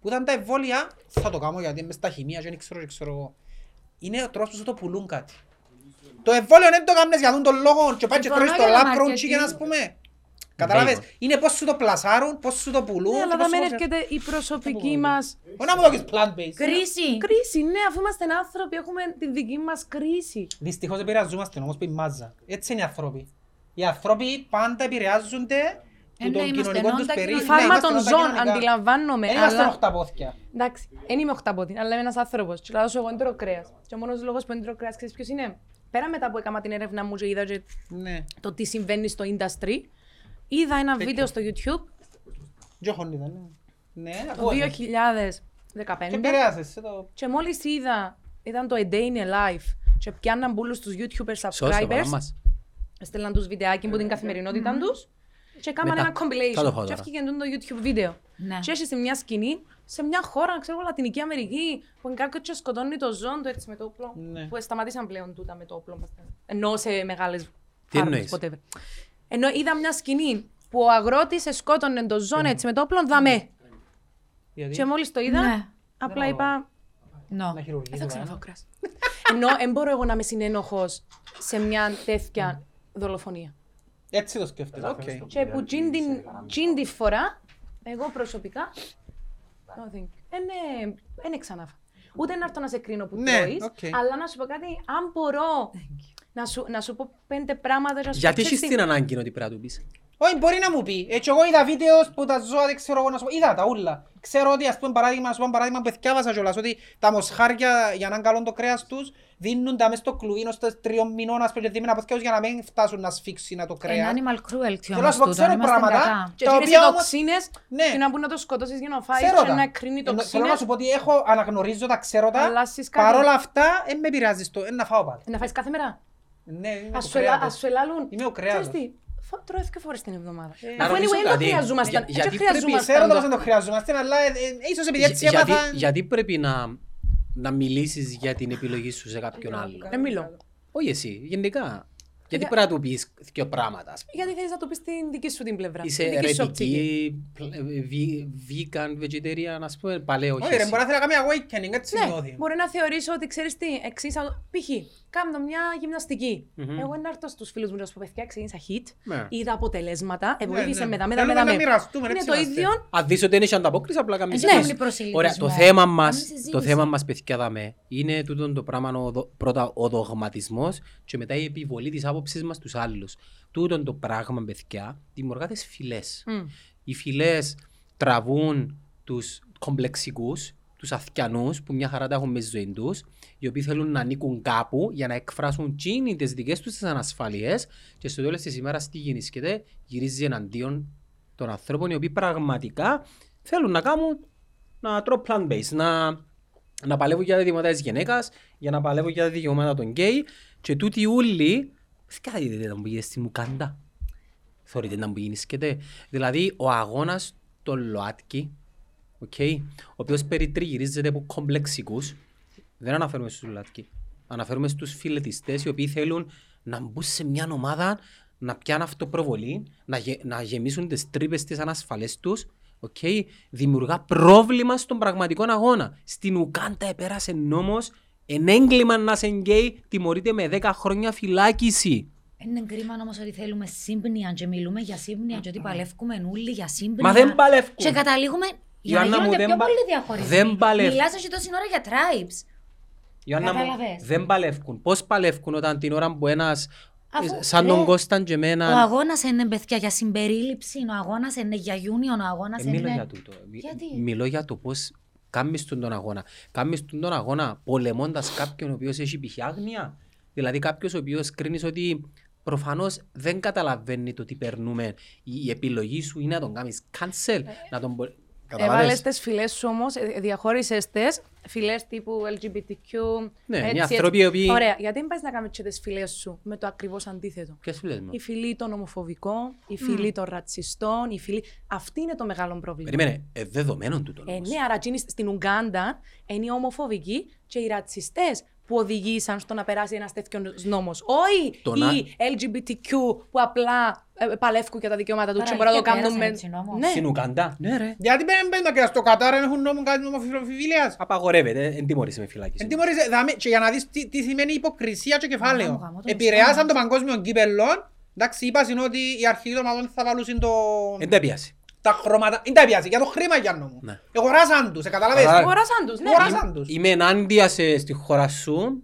που ήταν τα εμβόλια, θα το κάνω γιατί είμαι στα χημεία και δεν ξέρω, δεν ξέρω εγώ. Είναι ο τρόπος που σου το πουλούν κάτι. Το εμβόλιο δεν το κάνεις για τον τον λόγο και πάει και Συμφωνώ τρώεις το για το lab grown marketing. chicken ας πούμε. Καταλάβες, Μπράβο. είναι πώς σου το πλασάρουν, πώς σου το πουλούν. Ναι, αλλά και θα πώς μεν σου το- έρχεται η προσωπική μας Όχι να μου δώσεις plant-based. Κρίση! κρίση. Ναι, αφού είμαστε άνθρωποι, έχουμε τη δική μας κρίση. Δυστυχώς επηρεαζόμαστε όμως που η μάζα. Έτσι είναι οι άνθρωποι. Οι άνθρωποι πάντα επηρεάζονται Ε, που ναι, τον είμαστε κοινωνικό τους όντα περίφημο. κοινωνικά. Φάρμα των ζώων, αντιλαμβάνομαι. Δεν είμαστε αλλά- οχταπόθηκια. Εντάξει, δεν είμαι οχταπότη, αλλά είμαι ένας άνθρωπος. Και λάδω σου εγώ δεν τρώω κρέας. Και ο μόνος λόγος που δεν τρώω κρέας, ξέρεις ποιος είναι; Πέρα μετά που έκανα την έρευνα μου και είδα και Ναι. το τι συμβαίνει στο industry, είδα ένα βίντεο στο YouTube Τζοχον ήταν. ναι. Ναι, το ακούω. σε. 2015 Και επηρεάζεσαι το... και μόλις είδα, ήταν το A Day in a Life και πιάνναν πούλους τους YouTubers Σώσε, παρά subscribers, μας. στέλναν τους βιντεάκι από την καθημερινότητα τους και έκαναν Μετά. ένα Θα το compilation φάω και τώρα. έφυγε το YouTube βίντεο. Ναι. Και έχει σε μια σκηνή, σε μια χώρα, ξέρω εγώ, Λατινική Αμερική, που είναι κάποιος και σκοτώνει το ζώο του έτσι με το όπλο. Ναι. Που σταματήσαν πλέον τούτα με το όπλο μας. Ενώ σε μεγάλες Τι φάρμες, εννοείς; whatever. Ενώ είδα μια σκηνή που ο αγρότης σκότωνε το ζώο έτσι με το όπλο, δαμέ. Γιατί; Και μόλις το είδα, Ναι. απλά είπα, No. να χειρουργήσω. δεν θα κανένα. ξαναφάω κρέας. Ενώ δεν μπορώ εγώ να είμαι συνένοχος σε μια τέτοια δολοφονία. Έτσι το σκέφτεσαι. οκ. Και που τζιν την- τζιν τη φορά, εγώ προσωπικά, nothing. Είναι, είναι ξανά. Ούτε να έρθω να σε κρίνω που Ναι, τρώεις, οκ. αλλά να σου πω κάτι, αν μπορώ να σου, να σου πω πέντε πράγματα και να σου Γιατί πω, έχεις ξέρεις την ανάγκη ότι πρέπει να του πεις; Όχι, μπορεί να μου πει. Έτσι, εγώ είδα βίντεος που τα ζώα δεν ξέρω εγώ να σου πω. Είδα τα ούλα. Ξέρω ότι, ας πούμε, παράδειγμα, να σου πω ένα παράδειγμα που εθιάβασα κιόλας, ότι τα μοσχάρια για να είναι καλό το κρέας τους δίνουν τα μες στο κλουβί ως τα τριών μηνών, ας πούμε, και δίμενα αποθηκεύους για να μην φτάσουν να σφίξουν το Είναι κρέας. animal cruelty Θέλω να όμως σου πω, τούτο, ξέρω είμαστε πράγματα. κακά. Και τα εκείνες οι οποία όμως- τοξίνες, Ναι. και να πούν να το σκοτώσεις για να φάεις Ξέρω και τα. να κρίνει Ενώ- Θέλω να τοξίνες, σου πω ότι έχω, αναγνωρίζω τα, ξέρω τα. Αλλάσεις κάτι. Παρόλα αυτά, δεν με πειράζει το, ε, να φάω πάλι. να φας κάθε μέρα; Ναι, είμαι Ας ο σου ελα- κρέατος. ας σου ελάλουν. Είμαι ο κρέατος. Ξέρεις τι, Φο- Τρώω δύο φορές την εβδομάδα. να Αφού ρωτήσω anyway, δεν το κάτι. χρειαζόμασταν. Για- γιατί Δεν πρέπει- Ξέρω χρειαζόμασταν το το. πως δεν το χρειαζόμαστε, αλλά ε, ε, ίσως επειδή έτσι Για- γιατί, έμαθα... γιατί πρέπει να, να μιλήσεις για την επιλογή σου σε κάποιον άλλο. Δεν μιλώ. Όχι εσύ, γενικά. Γιατί Για- πρέπει να του πεις δύο πράγματα. ας πούμε. Γιατί θέλεις να το πεις την δική σου την πλευρά. Είσαι τη δική σου οπτική. ρετική, πλ- βι- vegan, vegetarian, ας πούμε, παλαιό όχι Όχι ρε, εσύ. μπορεί να θέλει να κάνει awakening, έτσι Ναι, νιώθει. μπορεί να θεωρήσω ότι ξέρεις τι, εξής, π.χ. κάνω μια γυμναστική. Μμμ. Εγώ να έρθω στους φίλους μου να σου πω παιδιά, ξεκίνησα hit, Ναι. είδα αποτελέσματα, βοήθησε ναι. με τα με τα Θέλουμε με τα να με. μοιραστούμε, Είναι έτσι το είμαστε. ίδιο, Αν δεις ότι δεν έχει ανταπόκριση, απλά κάνεις Έτσι Ναι. συζήτηση. κάνει προσελκυσμό. Ωραία, το θέμα Κάνουμε μας, το συζήτηση. θέμα μας, παιδιά, δάμε, είναι τούτο το πράγμα, ο, δο- πρώτα ο δογματισμός και μετά η επιβολή της άποψης μας στους άλλους. Τούτο το πράγμα, παιδιά, δημιουργά τις φυλές. Μμ. Οι φυλές τραβούν τους κομπλεξικούς, τους αθιανούς που μια χαρά τα έχουν μες στη ζωή τους, οι οποίοι θέλουν να ανήκουν κάπου για να εκφράσουν τσίνοι τις δικές τους τις ανασφαλίες και στο τέλος της ημέρας τι γεννήσκεται, γυρίζει εναντίον των ανθρώπων οι οποίοι πραγματικά θέλουν να κάνουν να τρώω plant-based, να, να παλεύουν για τα δικαιώματα της γυναίκας, για να παλεύουν για τα δικαιώματα των γκέι και τούτοι ούλοι, δεν δείτε να μου γίνεται στη Μουκάντα. Θεωρείτε να μου γινίσκεται. Δηλαδή, ο αγώνας των ΛΟΑΤΚΙ, okay, ο οποίος περιτριγυρίζεται από κομπλεξικούς, δεν αναφέρουμε στους ΛΟΑΤΚΙ. Αναφέρουμε στους φυλετιστές οι οποίοι θέλουν να μπουν σε μια ομάδα, να πιάνουν αυτοπροβολή, να, γε, να γεμίσουν τις τρύπες της ανασφάλειάς τους, okay, δημιουργά πρόβλημα στον πραγματικό αγώνα. Στην Ουγκάντα επέρασε νόμος, εν έγκλημα να είσαι γκέι, τιμωρείται με 10 χρόνια φυλάκιση. Είναι κρίμα όμως ότι θέλουμε σύμπνοια και μιλούμε για σύμπνοια και ότι παλεύουμε όλοι για σύμπνοια. Μα δεν παλεύκουν. Και καταλήγουμε για να Ιωάννα μου, γίνονται δεν πιο πα- πολύ διαχωρισμοί. δεν παλεύουν. Μιλάς εσύ τόση ώρα για tribes. Ιωάννα μου, Κατάλαβες. δεν παλεύκουν. Πώς παλεύκουν όταν την ώρα που ένας Αφού, ε, σαν ρε, τον Κώσταν και Ο εμένα... αγώνας είναι παιδιά για συμπερίληψη, ο αγώνας είναι για union, ο αγώνας Ε, μιλώ είναι... για τούτο. Μι- Γιατί; Μιλώ για το πώς κάνεις τον τον αγώνα. Κάνεις τον τον αγώνα πολεμώντας κάποιον ο οποίος έχει π.χ. άγνοια. Δηλαδή κάποιος ο οποίος κρίνεις ότι προφανώς δεν καταλαβαίνει το τι περνούμε. Η, η επιλογή σου είναι να τον κάνεις cancel, να τον... μπο- Έβαλες Καταλάβες. τις φυλές σου όμως, ε, διαχώρισες τις, φυλές τύπου LGBTQ, Ναι, έτσι, είναι έτσι. άνθρωποι οι οποίοι- Ωραία, γιατί δεν πας να κάνεις και τις φυλές σου με το ακριβώς αντίθετο; Ποιες φίλες μου; Η φυλή των ομοφοβικών, η φυλή των ρατσιστών, η φυλή... Αυτή είναι το μεγάλο πρόβλημα. Περίμενε, ε, δεδομένων τούτο. Ε, ναι, άρα εκείνοι στην Ουγκάντα είναι οι ομοφοβικοί και οι ρατσιστές που οδηγήσαν στο να περάσει ένας τέτοιος νόμος. Όχι Το να- οι LGBTQ που απλά ε, παλεύκουν για τα δικαιώματα τους και Παραλήθεια, μπορούν να το κάνουν πέρασε με... έτσι νόμος. Ναι. Στην Ουκαντά. Ναι ρε. Γιατί δεν μπαίνουν και στο Κατάρ αν έχουν νόμο κάτι νομοφιλοφιλίας. Απαγορεύεται, δεν τιμωρείσαι με φυλάκιση. Εν τιμωρείσαι, δάμε- και για να δεις τι, τι σημαίνει υποκρισία και Γάμο, κεφάλαιο. γάμο, το Επηρεάσαν μισό. το παγκόσμιο κύπελλο. Εντάξει, είπα είναι ότι οι αρχηγοί των ομάδων θα βάλουν το... Δεν τα πιάσει. Τα χρώματα. Είναι τα πιάσει, για το χρήμα Γιάννο μου. Ναι. Εγοράσαν τους, ε, καταλάβες. Άρα- Αγοράσαν τους, ναι. Αγοράσαν τους. Είμαι ενάντια σε, στη χώρα σου.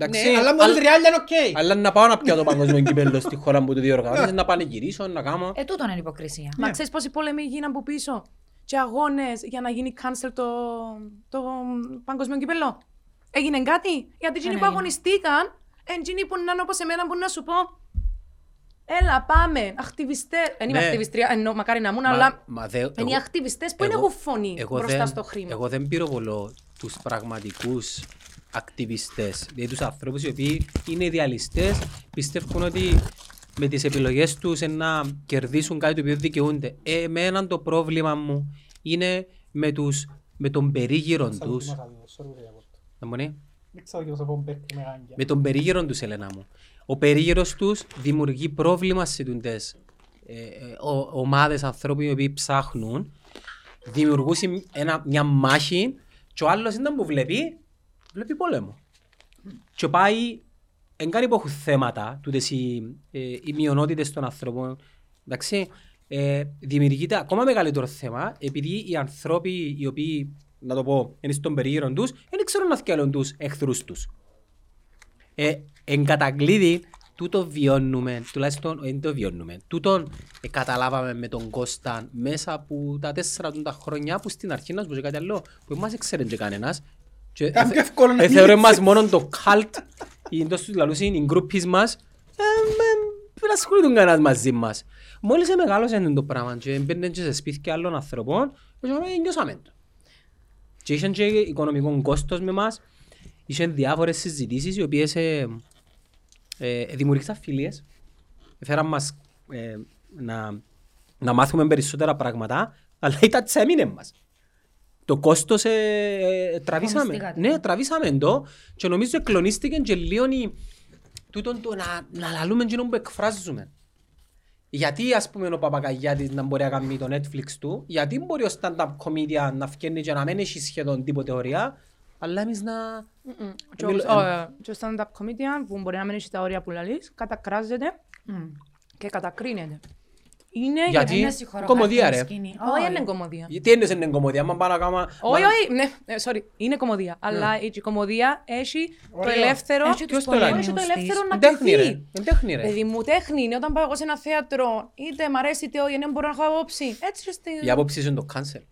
Εντάξει, Ναι, αλλά μόλις αλλά- ριάλια είναι οκ. Αλλά να πάω να πάω το παγκόσμιο κύπελλο στη χώρα που το διοργανώσεις, να πανηγυρίσω, να κάνω. Ε, τούτο είναι υποκρισία. Μα ξέρεις πόσοι πόλεμοι γίναν από πίσω και αγώνες για να γίνει cancel το, το παγκόσμιο κύπελλο. Έγινε κάτι; Γιατί εκείνοι που έγινε. αγωνιστήκαν, εκείνοι που να είναι όπως εμένα που να σου πω Έλα, πάμε, ακτιβιστές. Δεν είμαι Ναι. ακτιβιστρία, εννοώ, μακάρι να ήμουν, Μα- αλλά μα δε- είναι οι εγώ- ακτιβιστές που δεν εγώ- έχουν φωνή εγώ μπροστά δεν- στο χρήμα. Εγώ δεν πυροβολώ τους πραγματικούς ακτιβιστές, δηλαδή τους ανθρώπους οι οποίοι είναι ιδεαλιστές, πιστεύουν ότι με τις επιλογές τους είναι να κερδίσουν κάτι το οποίο δικαιούνται. Ε, εμένα το πρόβλημα μου είναι με, τους, με τον περίγυρο τους. Να μου ναι. Με τον περίγυρο τους, Ελένα μου. Ο περίγυρος τους δημιουργεί πρόβλημα σε τούντες ε, ε, ο- ομάδες ανθρώπων οι οποίοι ψάχνουν. Δημιουργούσε ένα, μια μάχη και ο άλλος ήταν που βλέπει, βλέπει πόλεμο. Και πάει, εν κάνει που έχουν θέματα, τούτες οι, ε, οι μειονότητες των ανθρώπων, εντάξει, ε, δημιουργείται ακόμα μεγαλύτερο θέμα, επειδή οι άνθρωποι οι οποίοι, να το πω, είναι στον περίγυρο τους, δεν ξέρουν να θυκαλούν τους εχθρούς τους. Ε, εν κατακλείδη, τούτο βιώνουμε, τουλάχιστον δεν το βιώνουμε, τούτο ε, καταλάβαμε με τον Κώστα μέσα από τα τέσσερα του τα χρόνια που στην αρχή να σου πω και κάτι άλλο που εμάς δεν ξέρει και κανένας και Ήταν ε, πιο εύκολο να ε, θεωρώ μιλήσεις. εμάς μόνο το cult ή εντός τους λαλούς είναι οι γκρούπεις μας ε, με- δεν ασχολούνται κανένας μαζί μας. Μόλις μεγάλωσε το πράγμα και μπαίνουν και σε σπίτια άλλων ανθρώπων και ε, νιώσαμε το. Και είχαν και οικονομικό κόστος με μας. Είχαν διάφορες συζητήσεις οι οποίες ε, ε, δημιουργήσαν φιλίες. Φέραν μας ε, να, να μάθουμε περισσότερα πράγματα, αλλά ήταν τσέμινε μας. Το κόστος ε, ε, τραβήσαμε. Κομιστήκατε. Ναι, τραβήσαμε το και νομίζω εκλονίστηκε και λίγο η- τούτον το να, να λαλούμε εκείνο που εκφράζουμε. Γιατί ας πούμε ο Παπακαγιάτης να μπορεί να κάνει το Netflix του, γιατί μπορεί ο stand-up comedian να φκένει και να μην έχει σχεδόν τίποτε ωριά, αλλά εμείς να... Και ο- Μιλ- ο, ε, και ο stand-up comedian που μπορεί να μην έχει τα όρια που λαλείς, κατακράζεται και κατακρίνεται. Είναι Γιατί; Είναι στη χωροκάτω Κομμωδία, ρε. σκηνή. Όχι, είναι κομμωδία. Τι είναι είναι κομμωδία, άμα πάμε να κάνουμε... Όχι, όχι, ναι, ε, sorry, είναι κομμωδία. Αλλά η κομμωδία έχει το Ωραίο. ελεύθερο, Έχει τους Ποιος το λέει; έχει το πολέμους ελεύθερο της. να Είναι τέχνη ρε, κρυθεί. είναι τέχνη ρε. Παιδί μου, τέχνη είναι όταν πάω εγώ σε ένα θέατρο, είτε μ' αρέσει είτε όχι, δεν μπορώ να έχω άποψη. Έτσι και στη... Η άποψη σου είναι το cancel.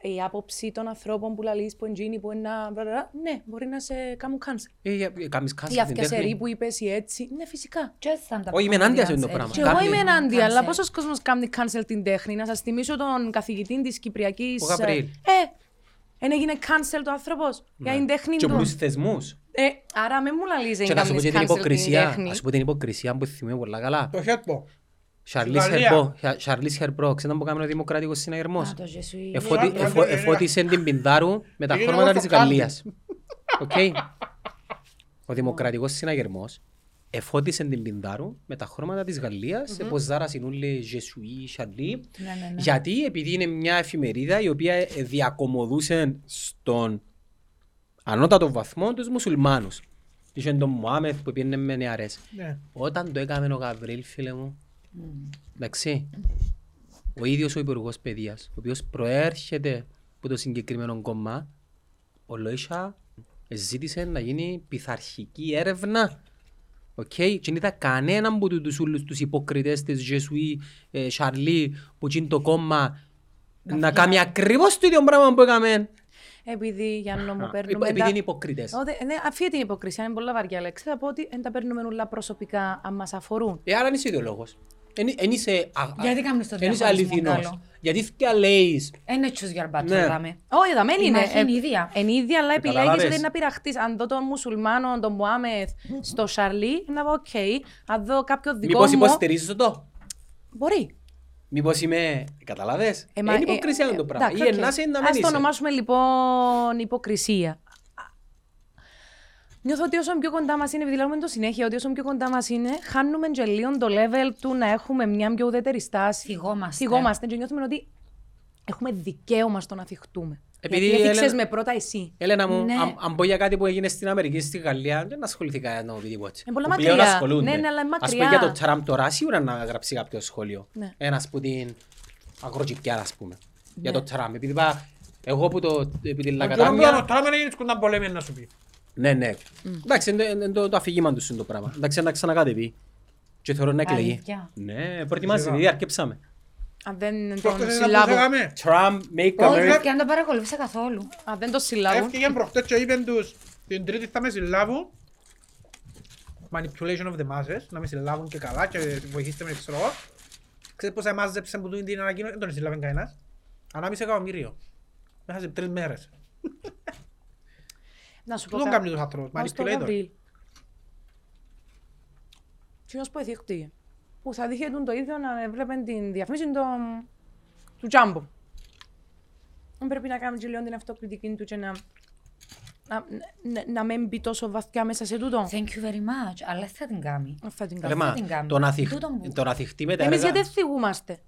Η άποψη των ανθρώπων που λαλείς, που εντζίνει, που είναι να... μπλα, μπλα, μπλα, Ναι, μπορεί να σε κάνουν cancel. Ε, για- ε, Κάνεις cancel Η την αυκιασερή τέχνη. που είπες ή έτσι. Ναι, φυσικά. Και stand-up Όχι, είμαι ενάντια σε comedians αυτό το έτσι. πράγμα. Και εγώ Κάνει- είμαι ενάντια, αλλά Cancel. πόσος κόσμος κάνει cancel την τέχνη; Να σας θυμίσω τον καθηγητή της Κυπριακής... Ο Γαβρίλ. Ε, εν έγινε cancel το άνθρωπος; Για την τέχνη Και του. πολλούς θεσμούς. Ε, άρα με μου λαλείς Και δεν να σου πω κάνεις και την cancel την υποκρισία, τέχνη. να σου πω την υποκρισία που θυμάμαι πολλά καλά. Το χέτπο. Σαρλίς Στη Γαλλία. Χερμπό, Σαρλίς Χερμπό, ξέρετε που κάνει ο Δημοκρατικός Συναγερμός; Α, το Ζεσουί. Εφώτη- Ναι, εφω- ναι, ναι, ναι. Εφώτισε την Πινδάρου με τα Είναι χρώματα εγώ της στο κάντι. Γαλλίας. Οκ. Ο Δημοκρατικός Συναγερμός εφώτισε την Πινδάρου με τα χρώματα της Γαλλίας, εποζάρα συνούλε Ζεσουί, Σαρλί, Ναι, ναι, ναι. γιατί; Επειδή είναι μια εφημερίδα η οποία ε, διακομωδούσε στον ανώτατο βαθμό τους μουσουλμάνους. Είχε τον Μωάμεθ που πήγαινε με νεαρές. Ναι. Όταν το έκαμε ο Γαβριήλ, φίλε μου, εντάξει, ο ίδιος ο Υπουργός Παιδείας, ο οποίος προέρχεται από το συγκεκριμένο κόμμα, ο Λόισα ζήτησε να γίνει πειθαρχική έρευνα. Οκ, και δεν είδα κανέναν από τους όλους τους υποκριτές της Je suis, ε, Charlie, που είναι το κόμμα, να κάνει ακριβώς το ίδιο πράγμα που έκαμε. Επειδή για να μου Α, παίρνουμε... Επειδή τα- είναι υποκριτές. Ω, δε- Ναι, αφήνει την υποκρισία, είναι πολύ βαριά λέξη. Θα πω ότι δεν τα παίρνουμε όλα προσωπικά αν μας αφορούν. Ε, άρα είσαι ιδεολόγος. Εν είσαι, α- α- Γιατί κάνεις το εν είσαι διαχωρισμό αληθινός. καλό; Γιατί και λέεις, Είναι τσους για μπάτσο, Ναι. δάμε. Όχι, εδώ δεν Η είναι. μάχη είναι ίδια. Είναι ίδια, αλλά επιλέγεις Καταλάβες. ότι είναι να πειραχτείς. Αν δω τον μουσουλμάνο, τον Μουάμεθ, στο Σαρλί, να πω οκ. Αν δω κάποιον δικό μήπως μου... υποστηρίζεις το. Μπορεί. Μήπως είμαι, καταλάβες; Ε, μα- Είναι ε, υποκρισία ε, είναι το πράγμα. εντάξει, Ή οκ. ενάσαι ή να μην Ας το είσαι. ονομάσουμε λοιπόν υποκρισία. Νιώθω ότι όσο πιο κοντά μας είναι, επειδή λέμε το συνέχεια, ότι όσο πιο κοντά μας είναι, χάνουμε και λίγο το level του να έχουμε μια πιο ουδέτερη στάση. Θιγόμαστε. Θιγόμαστε και νιώθουμε ότι έχουμε δικαίωμα στο να θιχτούμε. Επειδή Γιατί έθιξες Έλενα- με πρώτα εσύ. Έλενα μου, Ναι. αν, αν πω για κάτι που έγινε στην Αμερική, στη Γαλλία, δεν ασχοληθεί κανένα να μου πει τίποτε. Ε, πολλά Που πλέον μακριά. ασχολούνται. Ναι, ναι, αλλά είναι Ας μακριά. πούμε για το Τραμπ τώρα, σίγουρα να γράψει κάποιο σχόλιο. Ναι. Ένας που την αγροτζικιά, ας πούμε. Για το Τραμπ. Επειδή είπα, εγώ που το, επί την Ο Τζον Λακατάμια... ο Τραμπ είναι σκούνταν πολέμια να σου πει. Ναι, ναι. Εντάξει, είναι- είναι το, το αφήγημα τους είναι το πράγμα. Εντάξει, να ξανακάτεβει. Και θεωρώ να εκλεγεί. Αλήθεια. Ναι, προετοιμάζεται, Σιγά. ήδη αρκέψαμε. Αν δεν τον Προχτές είδα που συλλάβω. λέγαμε; Trump, make Όχι, America... και αν το παρακολουθήσα καθόλου. Αν δεν το συλλάβω. Έφυγε προχτές και είπεν τους την τρίτη θα με συλλάβουν manipulation of the masses, να με συλλάβουν και καλά και βοηθήστε με ξέρω εγώ. Ξέρεις πόσα μάζεψαν που του την ανακοίνωση, δεν τον συλλάβει κανένας. Ανάμισε εκατομμύριο. Μέσα σε τρεις μέρες. Να σου Πού πω τον κα- κάνουν τους ανθρώπους, Πάω στο manipulator; Γαβρίλ. Κοινός που εθίχτηκε. Που θα δείχνει το ίδιο να έβλεπε την διαφήμιση του- του Τζάμπο. Δεν πρέπει να κάνουμε και λίγο την αυτοκριτική του και να, να, να, να μην μπει τόσο βαθιά μέσα σε τούτο. Thank you very much. Αλλά δεν θα την κάνει. Θα την Ρε κάνω. μα, την κάνουμε. το να θυχ- Τούτον που- το να θυχτεί με τα Εμείς έργα... γιατί θυγούμαστε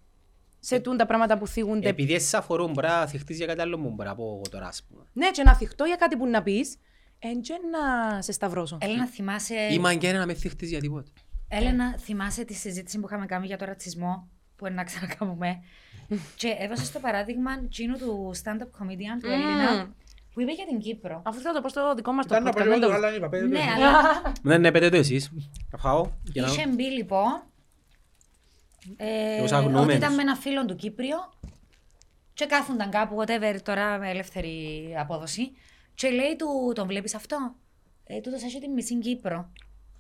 σε τούν τα πράγματα που θίγονται. Επειδή εσείς αφορούν, μπορεί να θυχτείς για κάτι άλλο μου, μπορεί να πω εγώ τώρα, ας πούμε. Ναι, και να θυχτώ για κάτι που να πεις, εν και να σε σταυρώσω. Έλενα, θυμάσαι... Ή μαγκένα να με θυχτείς για τίποτε. Έλενα, θυμάσαι τη συζήτηση που είχαμε κάνει για το ρατσισμό, που είναι να ξανακάμουμε. και έδωσε το παράδειγμα τσίνου του stand-up comedian του Έλληνα, που είπε για την Κύπρο. Αφού θα το πω στο δικό μας το Ήταν να podcast, πω δεν εγώ το- το άλλο, είπα, πέντε Ναι, το. αλλά Ναι, ναι, πέτε το εσείς. Θα φάω. για να- είχε μπει λοιπόν ε, Τους αγνοούμενους. ότι ήταν με ένα φίλο του Κύπριο και κάθονταν κάπου, whatever, τώρα με ελεύθερη απόδοση και λέει του, τον βλέπεις αυτό, ε, τούτος έχει τη μισή Κύπρο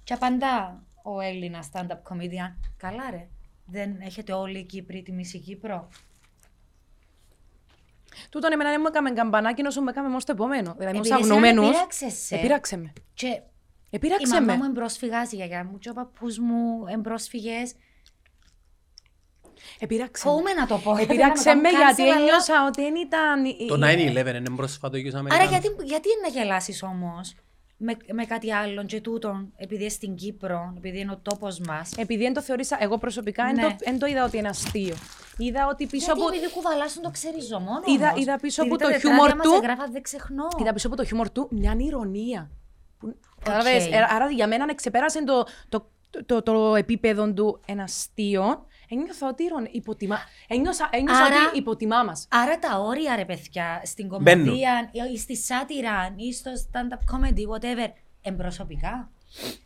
και απαντά ο Έλληνας stand-up comedian, καλά ρε, δεν έχετε όλοι οι Κύπροι τη μισή Κύπρο; Τούτον εμένα δεν μου έκαμε καμπανάκι όσο με έκαμε μόνος στο επόμενο. Δηλαδή, είμαι Επειδή εσένα αγνωμένος. επήραξες σε. Επήραξε με. Και η Επήραξε μαμά με. μου εμπρόσφυγας, η γιαγιά μου και ο παππούς μου εμπρόσφυγες Επειράξε με. Φοβούμαι να το πω. Επειράξε με γιατί ένιωσα. ένιωσα ότι δεν ήταν... η- Το η- 9-11 είναι πρόσφατο για τους Άρα Αμερικάνους. γιατί, γιατί είναι να γελάσεις όμως με, με κάτι άλλο και τούτον, επειδή είναι στην Κύπρο, επειδή είναι ο τόπος μας; Επειδή δεν το θεώρησα, εγώ προσωπικά δεν Ναι. το, εν το είδα ότι είναι αστείο. Είδα ότι πίσω Γιατί από, επειδή κουβαλάσουν το ξεριζό μόνος. Είδα- όμως. είδα πίσω Επειδή από τα το τετράδια χιούμορ μας του. εγγράφα, δεν ξεχνώ. είδα πίσω από το χιούμορ του μια ειρωνεία. Που, Κατάλαβες, Οκ. ε, άρα για μένα ξεπέρασε το, το, το, το, το επίπεδο του ένα αστείο. Ένιωθα ότι ηρων- υποτιμά, ένιωσα, ένιωσα Άρα- ότι υποτιμά μας. Άρα τα όρια ρε παιδιά στην Μπαίνουν. κωμωδία ή στη σάτυρα ή στο stand-up comedy, whatever, εμπροσωπικά.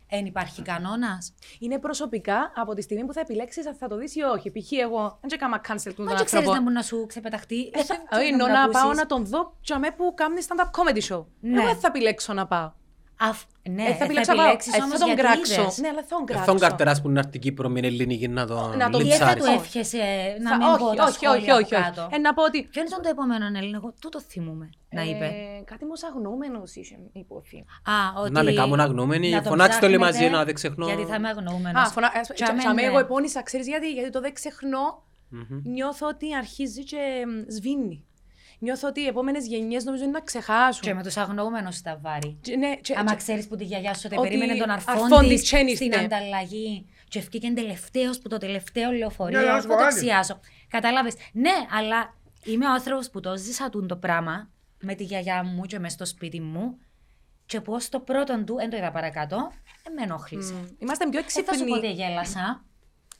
Εν υπάρχει κανόνας. Είναι προσωπικά από τη στιγμή που θα επιλέξεις αν θα το δεις ή όχι. Π.χ. εγώ δεν έκανα cancel του Μα τον και ξέρεις άνθρωπο. να μπορεί να σου ξεπεταχτεί. Ε, θα- δεν ξέρεις εννοώ τον να πάω ακούσεις. να τον δω για μέ που κάνει stand-up comedy show. Ναι. Εγώ δεν θα επιλέξω να πάω. Αφ- Ναι, Ε, θα επιλέξω να πάω. επιλέξεις Ε, όμως θα τον γιατί κράξω. είδες. Ναι, αλλά θα τον Ε, κράξω. Θον καρτεράς που είναι έρθει Κύπρο με ελληνική να τον Να τον Ή δεν θα λιψάρεις. του εύχεσαι να Θα- μην πω όχι, τα όχι, σχόλια όχι, από όχι, όχι. κάτω. Ε, να πω ότι Ποιο ήταν το επόμενο Έλληνα, εγώ τούτο θυμούμαι να είπε. Ε, κάτι μου αγνοούμενος είχε υποθεί. Α, ότι... Να με κάνουν αγνοούμενοι, να τον φωνάξτε το όλοι ψάχνετε, μαζί, να δεν ξεχνώ. Γιατί θα είμαι αγνοούμενος. Α, φωνα... ε, Τζάμε, τζαμε ναι. εγώ επώνυσα, ξέρεις γιατί, γιατί το δεν ξεχνώ, νιώθω ότι αρχίζει και μ, σβήνει. Νιώθω ότι οι επόμενες γενιές νομίζω είναι να ξεχάσουν. Και με τους αγνοούμενους στα βάρη. Και- ναι, και- Άμα και- ξέρεις που τη γιαγιά σου ότι ότι περίμενε τον αρφόν αρφόν της της και ένιστε. στην ανταλλαγή και ευκήκε τελευταίος που το τελευταίο Ναι, λεωφορείο, να να σου το πω κάτι. ξιάσω. Κατάλαβες. Ναι, αλλά είμαι ο άνθρωπος που το ζήσα τούν το πράγμα με τη γιαγιά μου και μες στο σπίτι μου και πως το πρώτο του, δεν το είδα παρακάτω, ε, με ενόχλησε. μ, Είμαστε πιο Δεν θα σου πω ότι έξυπνοι. γέλασα,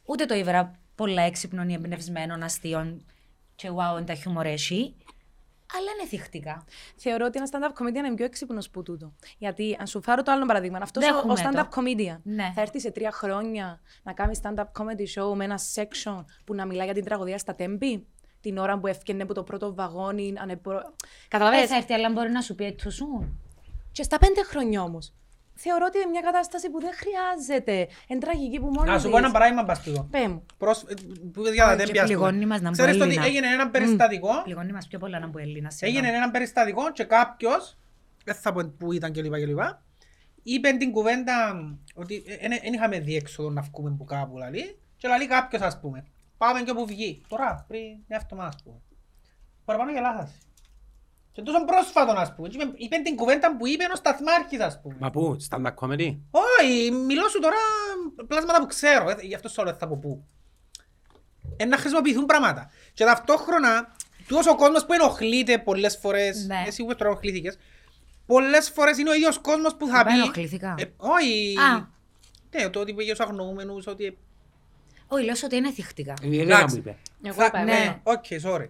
ούτε το ήβρα πολλά έξυπνων ή εμπνευσμένων αστείων και wow, είναι τα χιούμορ έχει, αλλά είναι θυχτικά. Θεωρώ ότι ένα stand-up comedian είναι πιο έξυπνος που τούτο. Γιατί, αν σου φάρω το άλλο παραδείγμα, αυτός ο, Δέχομαι ο stand-up το. comedian Ναι. θα έρθει σε τρία χρόνια να κάνει stand-up comedy show με ένα section που να μιλά για την τραγωδία στα τέμπη. Την ώρα που έφτιανε από το πρώτο βαγόνι. Ανεπρο... Δεν Καταλαβαίνεις; θα έρθει, αλλά μπορεί να σου πει έτσι σου. Και στα πέντε χρόνια όμως. Θεωρώ ότι είναι μια κατάσταση που δεν χρειάζεται. Είναι τραγική που μόνο. Να σου πω ένα παράδειγμα πας τούτο. Πέ μου. Προς- ε, που για τα Όχι, και τέμπη, ας πούμε. πληγώνει μας να μπω Ξέρεις ότι Έλληνα. έγινε ένα περιστατικό, Πληγώνει μας πιο πολλά να πω Έλληνα. έγινε ένα περιστατικό και κάποιος, δεν θα πω που ήταν κλπ. κλπ. Είπε την κουβέντα ότι δεν είχαμε διέξοδο να βγούμε που κάπου λαλεί και λαλεί κάποιος ας πούμε. Πάμε και όπου βγει. Τώρα, πριν μια εβδομάδα ας πούμε. Παραπάνω γελάσας. Και τόσο πρόσφατο ας πούμε. Και είπε- Είπε την κουβέντα που είπε ο σταθμάρχης ας πούμε. Μα πού, stand-up comedy; Όχι, μιλώ σου τώρα πλάσματα που ξέρω, ε, γι' αυτό σου λέω δεν θα πω πού. Ε, να χρησιμοποιηθούν πράγματα. Και ταυτόχρονα, τούτος ο κόσμος που ενοχλείται πολλές φορές, Ναι. εσύ που τώρα ενοχλήθηκες, πολλές φορές είναι ο ίδιος κόσμος που θα Είπα πει... ενοχλήθηκα. Ε, όχι, Α. ναι, το ότι είπες για τους αγνοούμενους, ότι... Όχι, λέω σου ότι είναι θυχτικά. Η Ελένα Εντάξει. μου είπε. Εγώ Θα- είπα, ναι, εμένα. οκ, sorry.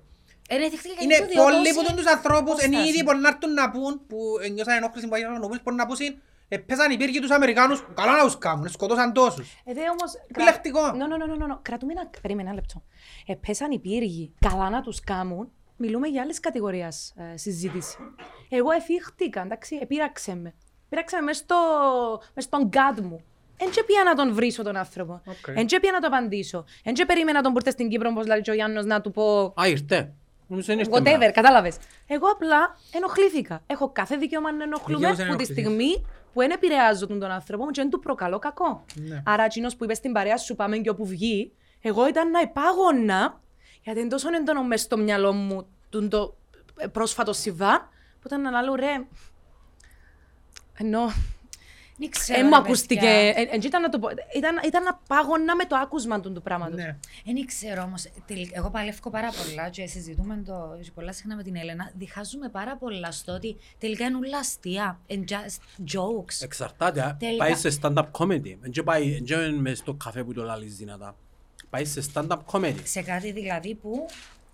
Είναι θυχτικά γιατί Είναι το διοδώσει πολλοί που τον τους ανθρώπους, είναι απόσταση. ήδη που να έρθουν να πούν, που νιώσαν ενόχληση που έγιναν αγνοούμενους, μπορεί να πούν, ε, πέσαν οι πύργοι τους Αμερικάνους, καλά να τους κάνουν, σκοτώσαν τόσους. Ε, δε όμως... Επιλεκτικό. No, no, no, no, no. Κρατούμε ένα... Περίμενε ένα λεπτό. Ε, πέσαν οι πύργοι καλά να τους κάμουν. Μιλούμε για άλλες κατηγορίες ε, συζήτηση. Εγώ εθίχτηκα, εντάξει, επείραξε με. Πείραξε με μες, στο, μες στον gut μου. Εν και πήγα να τον βρίσω τον άνθρωπο. Οκ. Εν και πήγα να το απαντήσω. Εν και περίμενα τον που ήρθε στην Κύπρο, όπως λέει και ο Γιάννος, να του πω Α, ήρθε. Νομίζω δεν ήρθε. Whatever, μετά. κατάλαβες. Εγώ απλά ενοχλήθηκα. Έχω κάθε δικαίωμα να ενοχλούμε Δικαίωσε να από τη ενοχληθείς. στιγμή που δεν επηρεάζω τον, τον άνθρωπο μου και δεν του προκαλώ κακό. Ναι. Άρα, εκείνος που είπες στην παρέα σου, πάμε και όπου βγει, εγώ ήταν να υπάγωνα, γιατί είναι τόσο έντονο μέσα στο μυαλό μου τούτο το ε, πρόσφατο συμβάν, που ήταν να λέω ρε. Ενώ. Δεν ξέρω, Ε, μου ρε, ακούστηκε. παιδιά. ε, ε, ήταν, να το πω, ήταν, ήταν να πάγωνα με το άκουσμα του, του πράγματος. Ναι. Δεν ξέρω όμως. Εγώ παλεύω πάρα πολλά και συζητούμε το και πολλά συχνά με την Έλενα. Διχάζουμε πάρα πολλά στο ότι τελικά είναι όλα αστεία. And just jokes. Εξαρτάται. α. Τελικά- Πάει σε stand-up comedy. Δεν και πάει δεν και είναι μες στο καφέ που το λαλείς δυνατά. Πάει σε stand-up comedy. Σε κάτι δηλαδή που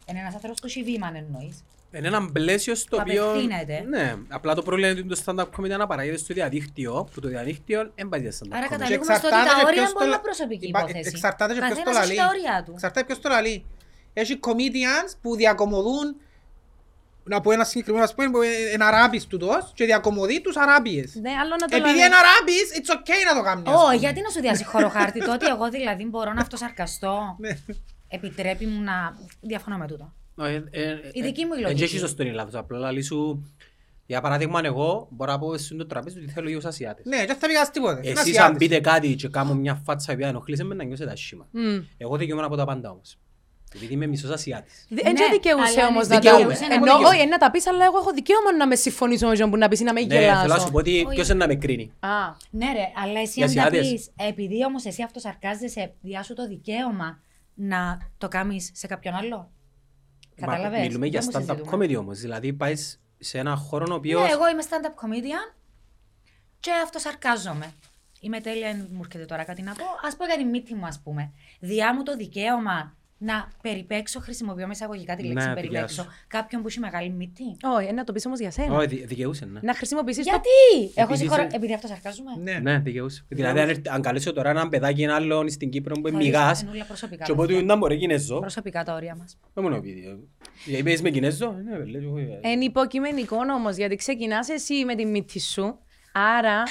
είναι ένας άνθρωπος που έχει βήμα εννοείς. Είναι ένα πλαίσιο στο Που οποίο... απευθύνεται. Ναι, απλά το πρόβλημα είναι ότι το stand-up comedy αναπαράγεται στο διαδίκτυο, που το διαδίκτυο δεν πάει για stand-up Άρα comedy. καταλήγουμε στο ότι εξαρτάται τα και όρια ποιος είναι το πολλά λα- προσωπική Υπά- υπόθεση. Εξαρτάται και ποιος το Καθένας έχει λαλεί. τα όρια του. Εξαρτάται ποιος το λαλεί. Έχει comedians που διακομωδούν να πω ένα συγκεκριμένο ας πούμε που είναι Αράπης τούτος και διακομωδεί τους Αράπιες. Ναι, άλλο να το Επειδή λέω. είναι Αράπης, it's okay να το κάνει. ας Ω, πούμε. γιατί να σου διάσει χωροχάρτη το ότι εγώ δηλαδή μπορώ να αυτοσαρκαστώ. Ναι. Επιτρέπει μου να. Διαφωνώ με τούτο. Όχι, ε, ε, Η δική μου η ε, λογική. Δεν έχει σωστό είναι λάθος. Απλά λαλεί σου... Για παράδειγμα, εγώ μπορώ να πω στον το τραπέζι ότι θέλω λίγους Ασιάτες. Ναι, και δεν θα πει κανένας τίποτε. Είναι Εσείς Ασιάτης. αν πείτε κάτι και κάνω μια φάτσα που ενοχλήσετε με να νιώσετε άσχημα. Μμ. Εγώ δικαιούμαι να πω τα πάντα όμως. Επειδή είμαι μισός Ασιάτης. Δεν Ναι, δικαιούσε αλλά όμως είναι να τα δικαιούμαι. πεις. Δικαιούμαι. Ενώ, Δικαιούμαι. όχι, να τα πεις, αλλά εγώ έχω δικαίωμα να με συμφωνήσω με τον που να πεις ή να με Ναι, θέλω να σου γελάσω. πω ότι Όχι. ποιος είναι να με κρίνει. Α, Ναι, ρε, αλλά εσύ Οι αν τα Ασιάτες. πεις, επειδή όμως εσύ αυτοσαρκάζεσαι, διά σου το δικαίωμα να το κάνεις σε κάποιον άλλο. Μα Κατάλαβε. Μιλούμε για stand-up comedy όμως. Δηλαδή πάεις σε ένα χώρο ο οποίος... Ναι, εγώ είμαι stand-up comedian και αυτοσαρκάζομαι. Είμαι τέλεια, δεν μου έρχεται τώρα κάτι να πω. Α πω για τη μύτη μου, ας πούμε. Διά μου το δικαίωμα να περιπέξω, χρησιμοποιώ με εισαγωγικά τη λέξη Ναι, δικιά περιπέξω, σου. κάποιον που έχει μεγάλη μύτη. όχι, ε, να το πεις όμως για σένα. Όχι, δι- δικαιούσε, ναι. Να χρησιμοποιήσεις το. Γιατί! Έχω Επειδή συγχωρώ, είσαι- επειδή αυτοσαρκάζομαι. Ναι. Ναι, δικαιούσε. Δηλαδή αν έρθει- αν καλέσω τώρα έναν παιδάκι ένα άλλο στην Κύπρο που είναι Χωρίς μηγάς ενούλα προσωπικά, και οπότε παιδιά. να μπορεί Κινέζο. Προσωπικά τα όρια μας. Δεν μόνο επειδή. Γιατί είπες με Κινέζο. Ναι, βε, λέω, εγώ, ε, Είναι υποκειμενικό όμως, γιατί ξεκινάς εσύ με τη μύτη σου. Άρα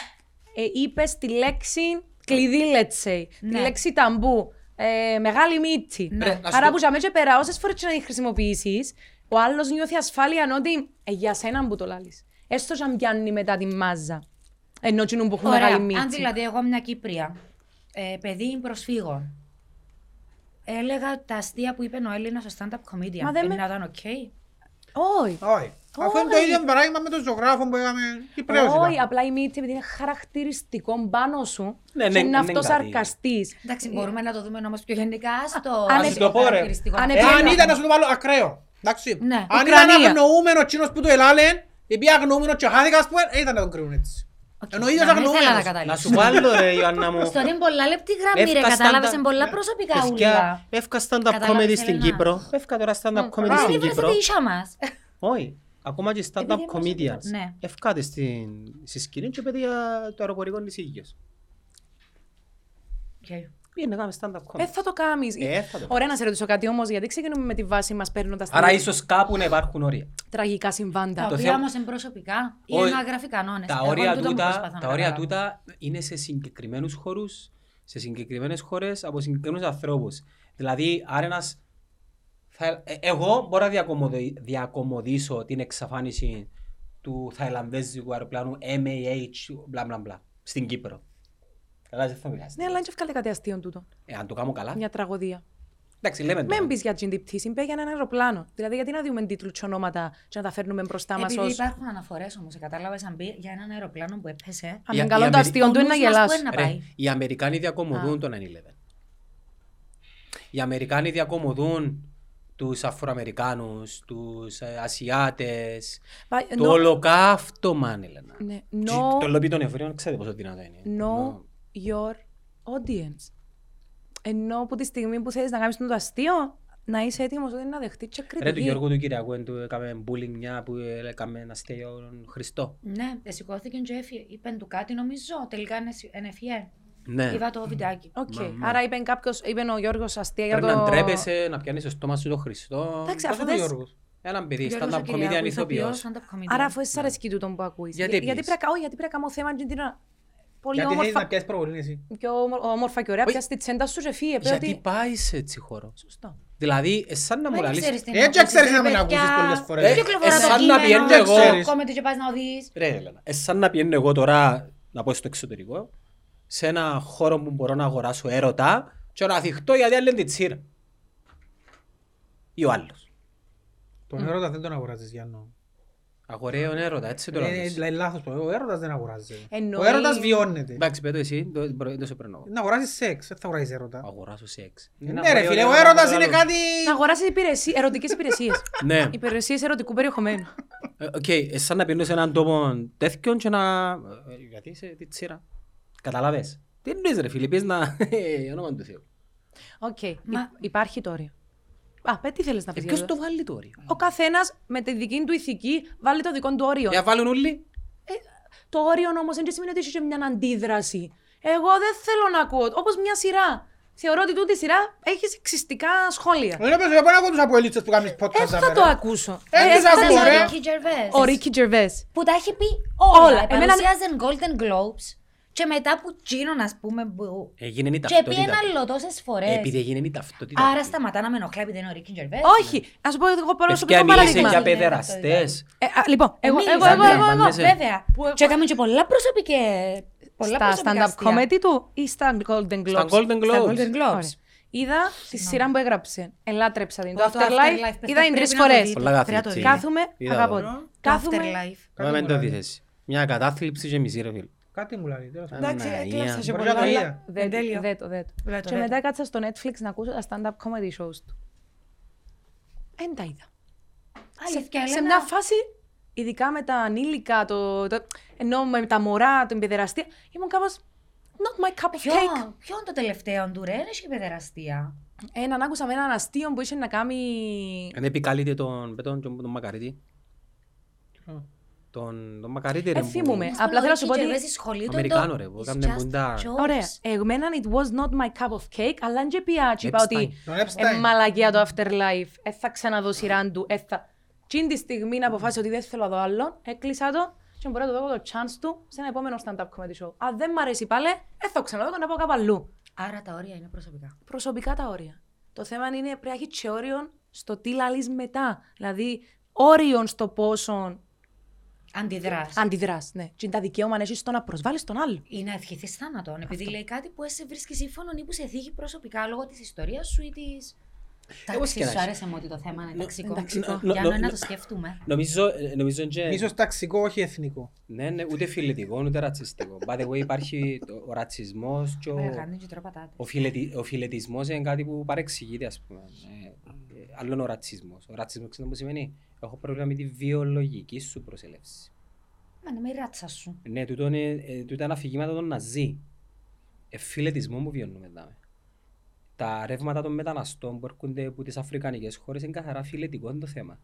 ε, είπες τη λέξη κλειδί, let's say. Τη Ναι. λέξη ταμπού. Ε, μεγάλη μύτη. Ναι. Ρε, να σου Άρα πω- που για μένα πέρα, όσες φορές να τη χρησιμοποιήσεις, ο άλλος νιώθει ασφάλεια ότι ε, για σένα που το λάλει. Έστω αν πιάνει μετά τη μάζα. Ενώ εκείνο που έχουν μεγάλη Ωραία. μύτη. Αν δηλαδή εγώ μια Κύπρια, ε, παιδί προσφύγων, έλεγα ότι τα αστεία που είπε ο Έλληνα στο stand-up comedian. Μα δεν με- να ήταν οκ. Όχι. Όχι. Αφού είναι το Όχι. ίδιο παράδειγμα με τον ζωγράφο που είχαμε Κυπρέος Όχι, είπαμε. απλά η μύτη επειδή είναι χαρακτηριστικό πάνω σου Ναι, και ναι, είναι ναι, αυτός κάτι. σαρκαστή. Εντάξει, μπορούμε να το δούμε όμως πιο γενικά στο αν εσύ το πω, ρε. χαρακτηριστικό. Αν Ε, επί- Εάν ήταν να σου το βάλω ακραίο. Εντάξει. Ναι. Αν Ουκρανία. ήταν αγνοούμενος εκείνος που το ελάλεν, επειδή αγνοούμενος και χάθηκα, ας πούμε, ε, ήταν να τον κρίνουν έτσι. οκ. Ενώ ο ίδιος Να μην ήθελα να αγνοούμενος. Να καταλήξω. σου βάλω ρε Ιωάννα μου. Στο είναι πολλά λεπτή γραμμή, ρε, Εύκα κατάλαβες, stand-up- είναι πολλά προσωπικά Παιδιά, ούλα. εύκα stand-up Κατάλαβες, comedy στην Έλενα. Κύπρο. Εύκα τώρα stand-up comedy Δεν στην ήβρεστε Κύπρο. τη ίσα μας. Όχι. Ακόμα και stand-up Επειδή είμαστε comedians. Κύπρο, ναι. Ευκάτε στην στη σκηνή και παιδιά το αεροπορικό της Ήγιος. Οκ. Πήγαινε να κάνουμε stand-up Ε, comedy. θα το κάνεις. Ε, θα το Ωραία να σε ρωτήσω κάτι όμως, γιατί ξεκινούμε με τη βάση μας παίρνοντας τα Άρα ίσως κάπου να υπάρχουν όρια. τραγικά Τα συμβάντα. Το οποία θέμα- όμως είναι προσωπικά ή Όχι. είναι αγραφή κανόνες. Τα Εγώ όρια τούτο που τούτα, προσπαθώ να τα όρια καταλάβω. τούτα είναι σε συγκεκριμένους χώρους, σε συγκεκριμένες χώρες, από συγκεκριμένους ανθρώπους. Δηλαδή, αν ένας... Θα, ε, εγώ μπορώ να διακομωδη- διακομωδήσω την εξαφάνιση του θαϊλανδέζικου αεροπλάνου MAH, μπλα μπλα μπλα, στην Κύπρο. Καλά, δεν θα μιλάς. Ναι, αλλά είναι και ευκάλε κάτι αστείο τούτο. Ε, αν το κάνω καλά. Μια τραγωδία. Εντάξει, λέμε το. Μην πεις για την πτήση, πέ για έναν αεροπλάνο. Δηλαδή, γιατί να δούμε τίτλους και ονόματα και να τα φέρνουμε μπροστά μας Επειδή ως... υπάρχουν αναφορές όμως, κατάλαβες αν πει για έναν αεροπλάνο που έπεσε. Αν Η- είναι η καλό το Αμερική- αστείο του, είναι να Ο νους μας γελάς. πού είναι να Ρε, πάει. οι Αμερικάνοι διακομωδούν τον 9-11. Οι Αμερικάνοι διακομωδούν τους Αφροαμερικάνους, τους ε, Ασιάτες, Μα- το no- ολοκαύτωμα, Έλενα. Ναι, Και no- Το λόμπι των Εβραίων, ξέρετε πόσο δυνατό είναι. know your audience. Ενώ από τη στιγμή που θέλεις να κάνεις το αστείο, να είσαι έτοιμος ότι να δεχτείς και Ρε του κριτική. Γιώργου του Κυριακού εν του έκαμε bullying μια που ε, έκαμε ένα αστείο τον Χριστό. Ναι, ε, σηκώθηκε και έφυγε. Είπεν του κάτι νομίζω, τελικά είναι σι- είναι ευχέ. Ναι. Είδα το βιντεάκι. Οκ. Μα- μα. Άρα είπε κάποιος, είπε ο Γιώργος αστεία για Πρέπει το... να ντρέπεσαι, να πιάνεις στο στόμα σου τον Χριστό. Εντάξει, Πώς αφού είναι ο δες- Γιώργος. Έναν παιδί, Γιώργος stand-up ο Κυριάκου, comedian ηθοποιός. stand-up comedian. Άρα αφού εσύ αρέσκει τούτο που ακούεις. Γιατί Γιατί, επίσης. πρέπει, να- όχι, γιατί πρέπει να κάνω θέμα και την πολύ Γιατί θέλεις να όμορφα, πιάσεις προβολή εσύ. πιο όμορ- όμορφα και ωραία, Όχι. πιάσεις τη τσέντα σου και φύγε. Είπε Γιατί ότι... πάει σε έτσι χώρο. Σωστό. Δηλαδή, εσάν να μου Μα δεν λαλείς... ξέρεις τι Έτσι να ακούσεις, ξέρεις ρε να μην παιδιά. ακούσεις πολλές φορές. Δεν Ε, κυκλοφορά ε, το σαν να κείμενο, πιένω εγώ. Ξέρεις. κόμμεντι και πας να οδείς. Ρε Έλενα, εσάν να πιένω εγώ τώρα, να πω στο εξωτερικό, σε ένα χώρο που μπορώ να αγοράσω έρωτα και να θυχτώ γιατί άλλη είναι τη τσίρα. Ή ο άλλος. Τον έρωτα δεν τον αγοράζεις, Γιάννο. Αγοραίων έρωτας, έτσι το Ε, λέω. ε, λάθος το. Ο έρωτας δεν αγοράζεται. Ο Εννοεί- έρωτας βιώνεται. Εντάξει, πέτω εσύ, το- μπρο- δεν σε περνώ. Να αγοράζεις σεξ, δεν θα αγοράζεις έρωτα. Αγοράσω σεξ. Ναι ρε φίλε, ο έρωτας είναι κάτι... Να αγοράσεις υπηρεσίες, ερωτικές υπηρεσίες. Ναι. Υπηρεσίες ερωτικού περιεχομένου. Ε, Οκ, εσάν να πιένω σε έναν τόπο τέτοιον και να... ε, Γιατί είσαι τη τσίρα. Καταλάβες; Τι εννοείς ρε φίλε, πιες να... ε, Όνομα του Θεού. Οκ. Μα- Υ- Υπάρχει το όριο. Α, πέ, τι θέλεις να Ε, πεις. Ποιος για το βάλει το όριο; Ο καθένας με τη δική του ηθική βάλει το δικό του όριο. Για βάλουν όλοι; Ε, το όριο όμως δεν σημαίνει ότι έχει και μια αντίδραση. Εγώ δεν θέλω να ακούω, όπως μια σειρά. Θεωρώ ότι τούτη η σειρά έχει σεξιστικά σχόλια. Δεν πες, εγώ να ακούω τους αποελίτσες που κάνεις podcast. Ε, θα δάμε, το ρε. ακούσω. Ε, τους θα ακούω, το- ρε. Ο Ricky Gervais. Ο Ρίκι Τζερβές. Που τα έχει πει όλα. Όλα. όλα. Εμένα- Παρουσιάζαν Golden Globes και μετά που τσίνον ας πούμε που... Έγινε η Και ταυτότητα. πήγαινε άλλο τόσες φορές. Επειδή έγινε η ταυτότητα. Άρα σταματά να με ενοχλεί επειδή είναι ο Ricky Gervais. Όχι, ας σου πω εγώ Παιδιά, προσωπικό μίλησε παράδειγμα. για Είναι παιδεραστές. Ε, α, λοιπόν, εγώ, Μίλησα, εγώ, εγώ, ναι. εγώ, εγώ, Φαντάζεσαι. Βέβαια. Που- Και έκαμε και πολλά προσωπικές... Πολλά Στα προσωπικά stand-up αστεία. comedy του ή στα Golden Globes; Στα Golden Στα Globes. Golden Globes. Ωραία. Είδα τη σειρά που έγραψε. Ελάτρεψα την. Το Ω, το Afterlife Afterlife, είδα την πρέπει τρεις να το φορές. δείτε. Πολλά Πρέπει να το καθλίψη. δείτε. Κάθομαι, Είδα αγαπώ. το. την. Το Κάθομαι. Afterlife. Πάμε μου το λέει. δίθεση. Μια κατάθλιψη και μισή ρε φίλ. Κάτι μου λέει, τέλος πάντων. Εντάξει, Παναγία. ε, τι έσαι και Μπορεί πολλά, να το αλλά είδα. δεν- Τέλειο. δεν το, δεν το. Βέβαια το Και δέτω. μετά κάτσα στο Netflix να ακούσω τα stand-up comedy shows του. Εν τα είδα. Αλήθεια, σε Ελένα. μια φάση, ειδικά με τα ανήλικα, το, το, ενώ με τα μωρά, την παιδεραστία, ήμουν κάπως not my cup of Ποιο, cake. ποιο είναι το τελευταίο του ρε, είναι και παιδεραστία. Έναν άκουσα με έναν αστείο που είχε να κάνει... Δεν επικαλείται τον, με τον, τον, τον Μακαρίτη. Τον, τον Μακαρίτη ρε. Ε, που- θυμούμαι. Απλά θέλω να σου πω ότι- Στη σχολή του, Αμερικάνο, το- ρε, που it's έκαμνε just μπουντά. jokes. Ωραία. Εμένα it was not my cup of cake, αλλά δεν πια και είπα ότι Τον Epstein. ε, μαλακία το afterlife, ε, θα ξαναδώ σειρά του, ε, θα... Τι τη στιγμή να αποφάσισα ότι δεν θέλω να δω άλλον, έκλεισα το και μπορώ να του δω το chance του σε ένα επόμενο stand-up comedy show. Αν δεν μ' αρέσει πάλι, δεν θα ξαναδώ να πάω κάπου αλλού. Άρα τα όρια είναι προσωπικά. Προσωπικά τα όρια. Το θέμα είναι πρέπει να έχει και όριο στο τι λαλείς μετά. Δηλαδή, όριο στο πόσο Αντιδράς. αντιδράς. Ναι. Και είναι τα δικαίωμα να έχεις στο να προσβάλλεις τον άλλο. Ή να ευχηθείς θάνατον, επειδή λέει κάτι που σε βρίσκεις σύμφωνο ή που σε θίγει προσωπικά λόγω της ιστορίας σου ή τη. Όπως και Εντάξει, να σου έχει. άρεσε μου ότι το θέμα είναι ταξικό. ταξικό. Νο- Για νο- να νο- το σκεφτούμε. Νομίζω, ε, νομίζω και... Ίσως ταξικό, όχι εθνικό. Ναι, ναι, ούτε φιλετικό, ούτε ρατσιστικό. By the way, υπάρχει το- ο ρατσισμός και Ωραία, ο, κάνει και τρώω πατάτες. ο, φιλετι, ο φιλετισμός είναι κάτι που παρεξηγείται, ας πούμε. Ε, ε, άλλο είναι ο ρατσισμός. Ο ρατσισμός, ξέρετε τι σημαίνει; Έχω πρόβλημα με τη βιολογική σου προσέλευση. Μα ναι, με η ράτσα σου. Ναι, τούτο είναι, ε, τούτα είναι αφηγήματα των Ναζί. Ε, φιλετισμό που βιώνουμε εδώ. Τα ρεύματα των μεταναστών που έρχονται από τις αφρικανικές χώρες είναι καθαρά φιλετικό είναι το θέμα.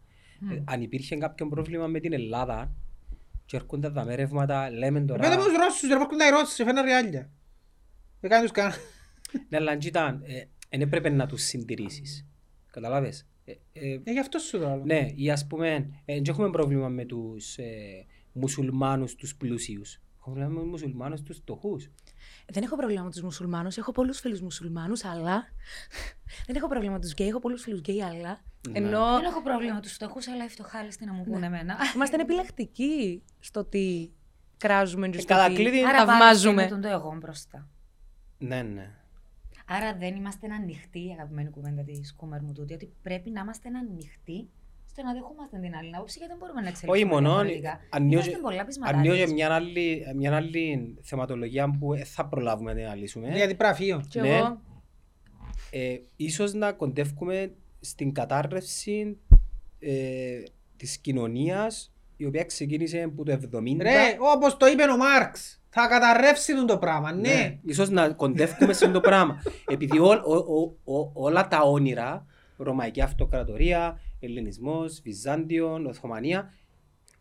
Ε, αν υπήρχε κάποιο πρόβλημα με την Ελλάδα και έρχονται τα ρεύματα, λέμε τώρα... Πέτε μου τους Ρώσους, ρε πάρκουν τα οι Ρώσοι, σε φέρνουν ριάλια. Δεν κάνεις τους καν. Ναι, αλλά κοίτα, ε, δεν έπρεπε να τους συντηρήσεις. Καταλάβες; Ε, ε, Ε, γι' αυτό σου το άλλο. ναι, ή ας πούμε, ε, δεν έχουμε πρόβλημα με τους ε, μουσουλμάνους τους πλούσιους. Έχουμε πρόβλημα με τους μουσουλμάνους τους φτωχούς. Δεν έχω πρόβλημα με τους μουσουλμάνους. Έχω πολλούς φίλους μουσουλμάνους, αλλά. δεν έχω πρόβλημα με τους γκέι. Έχω πολλούς φίλους γκέι, αλλά. Ναι. Ενώ Δεν έχω πρόβλημα με τους φτωχούς, αλλά οι φτωχάλε τι να μου πούνε εμένα. είμαστε επιλεκτικοί στο τι κράζουμε και Ε, στο καλά, τι κλείδι- Άρα πάλι θαυμάζουμε. με τον το εγώ μπροστά. Ναι, ναι. Άρα δεν είμαστε ανοιχτοί, η αγαπημένη κουβέντα της κουμέρας μου τούτη, ότι πρέπει να είμαστε ανοιχτοί στο να δεχόμαστε την άλλη άποψη, γιατί δεν μπορούμε να Όχι εξελιχθούμε μόνο, διαφορετικά. ανοίγω Είμαστε πολλά ανοίγω πεισματάρες. και μια άλλη, μια άλλη θεματολογία που δεν θα προλάβουμε να την αναλύσουμε. Ναι, Γιατί πράφιο. Κι Ναι. εγώ. Ε, ίσως να κοντεύουμε στην κατάρρευση ε, της κοινωνίας η οποία ξεκίνησε από το 70. Ρε, όπως το είπε ο Μάρξ, θα καταρρεύσει τον το πράγμα, ναι. Ίσως να κοντεύουμε σε αυτό το πράγμα. Επειδή ό- ο- ο- ο- όλα τα όνειρα, Ρωμαϊκή Αυτοκρατορία, Ελληνισμός, Βυζάντιο, Οθωμανία,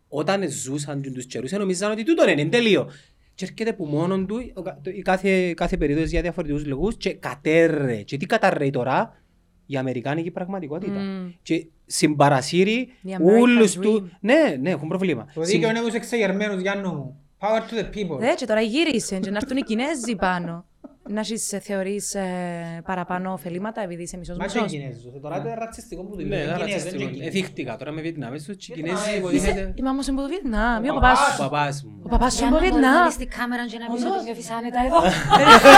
όταν ζούσαν τους καιρούς, νομίζαν ότι τούτο είναι, είναι τελείο. Και έρχεται που μόνον του ο κα- το- η κάθε, κάθε περίοδος για διαφορετικούς λόγους και κατέρρε. Και τι καταρρέει τώρα, η Αμερικάνικη πραγματικότητα. Μμμ. Και συμπαρασύρει The American όλους dream. του... Ναι, ναι, έχουν πρόβλημα. Το Συν- δίκαιο είναι τους εξεγερμένους, Γιάννο μου. Power to the people. Δε, και τώρα γύρισε και να έρθουν οι Κινέζοι πάνω. Να έχεις, ε, θεωρείς ε, παραπάνω ωφελήματα επειδή είσαι μισός Μα και οι μισός; Κινέζους. ε, Τώρα είναι ρατσιστικό που το Ναι, είπε. ένα Κινέζοι, ρατσιστικό. δεν είναι Κινέζοι. Εθίχτηκα τώρα με Βιετνάμες τους και οι Βιετνάμ, Κινέζοι ε, υποτίθεται... Η μάμα σου είναι από το Βιετνάμ, ή ο Ο παπάς παπάς σου. Ο παπάς μου. Ο παπάς σου Για είναι να από το μπορεί να Βιετνάμ. δεις την κάμερα και να πεις ότι νιώθεις άνετα εδώ.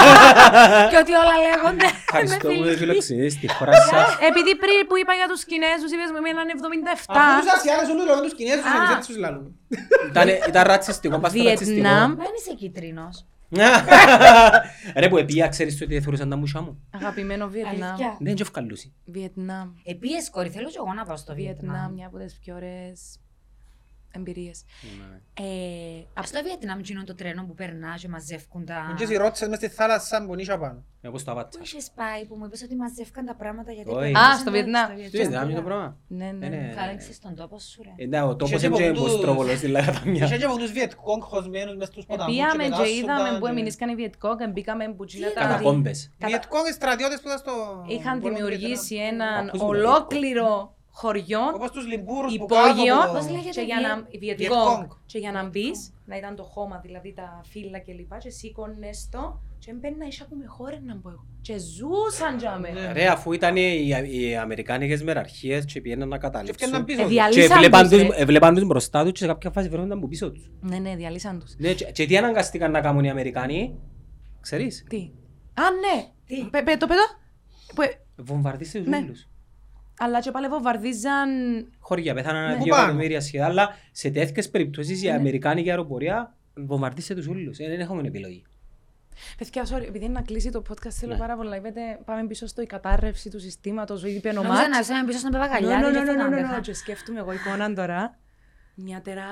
Και ότι όλα λέγονται. Ευχαριστώ που με φιλοξενείς στη χώρα σας. Επειδή πριν που είπα για τους Κινέζους, είπες με έναν 77. Αφού τους Ασιάτες όλους λένε τους Κινέζους, εμείς έτσι τους λαλούμε. Ήταν- Ήταν ρατσιστικό, πας στο ρατσιστικό. Βιετνάμ. Δεν είσαι κίτρινος. Ρε που επία ξέρεις ότι δεν θεωρούσαν τα μουσιά μου. Αγαπημένο Βιετνάμ. Αλήθεια. Δεν είναι ευκαλούσι. Βιετνάμ. Επίες κόρη, θέλω και εγώ να πάω στο Βιετνάμ, Βιετνάμ. μια από τις πιο ωραίες εμπειρίες. Ε, Α, Στο Βιετνάμ γίνον το τρένο που περνάς και μαζεύκουν τα... Και οι ρότσες μες στη θάλασσα που νύχια πάνω. Εγώ στο αβάτσα. Πού είχες πάει που μου είπες ότι μαζεύκαν τα πράγματα γιατί... Όχι. περνούσαν Α, στο τα- Βιετνάμ. Τι είναι, είναι το πράγμα; ναι, ναι. Ε, ναι. Θα ρίξεις τον τόπο σου ρε. Ε, ναι, ο τόπος Είχε είναι και και από τους- μποστρόβολος στη Λαγαταμιά. Είχε και από τους Βιετκόγκ χωσμένους μες στους ποταμούς Επίαμε και πετάσσονταν είδαμε που και- εμεινήσκαν οι Βιετκόγκ, μπήκαμε που τσίνα τα... Κατακόμπες. Βιετκόγκ στρατιώτες που ήταν στο... Είχαν πόλεμο του δημιουργήσει Βιετνάμ. έναν Ακούς μου, ολόκληρο χωριό Όπως τους Λιμπούρους που υπόγειο κάτω από Πώς το- λέγεται, και για να, Βιε- Βιετκόγκ. Βιετκόγκ. και για να μπεις, να ήταν το χώμα, δηλαδή τα φύλλα και λοιπά, και σήκωνες το και μπαίνα είσαι ακούμε χώρες να πω εγώ. Και ζούσαν για Ναι. με. Ρε, αφού ήταν οι, οι αμερικάνικες μεραρχίες και πήγαιναν να Και έφτιαναν καταλήψουν. πίσω Ε, τους. διαλύσαν Και τους, έβλεπαν τους, ρε. έβλεπαν τους μπροστά τους και σε κάποια φάση βρέθηκαν από πίσω τους. Ναι, ναι, διαλύσαν τους. Ναι, και, και τι αναγκαστήκαν να κάνουν οι Αμερικάνοι, ξέρεις; Τι; Α, ναι. Τι; Πε- πε- Το πέτω. Που, ε, Βομβαρδίστε τους Ναι. Όλους. αλλά και πάλι βομβαρδίζαν... Χωριά, πέθαναν Ναι. δύο Πάνω. εκατομμύρια σχεδόν, αλλά σε τέτοιες περιπτώσεις Ναι. η Αμερικάνικη αεροπορία βομβαρδίστε τους όλους. Ε, Δεν έχουμε επιλογή. Παιδιά, sorry, επειδή είναι να κλείσει το podcast, θέλω Ναι. πάρα πολλά. Είπατε, πάμε πίσω στο η κατάρρευση του συστήματος, είπε ο Νόμιζα Μάτς. να είσαι πίσω στον Ναι, παπαγαλιά. ναι, δεν ναι, γι' ναι, αυτό ναι, τα ναι, άντεχα. Και σκέφτομαι εγώ εικόνα τώρα. Μια τερά,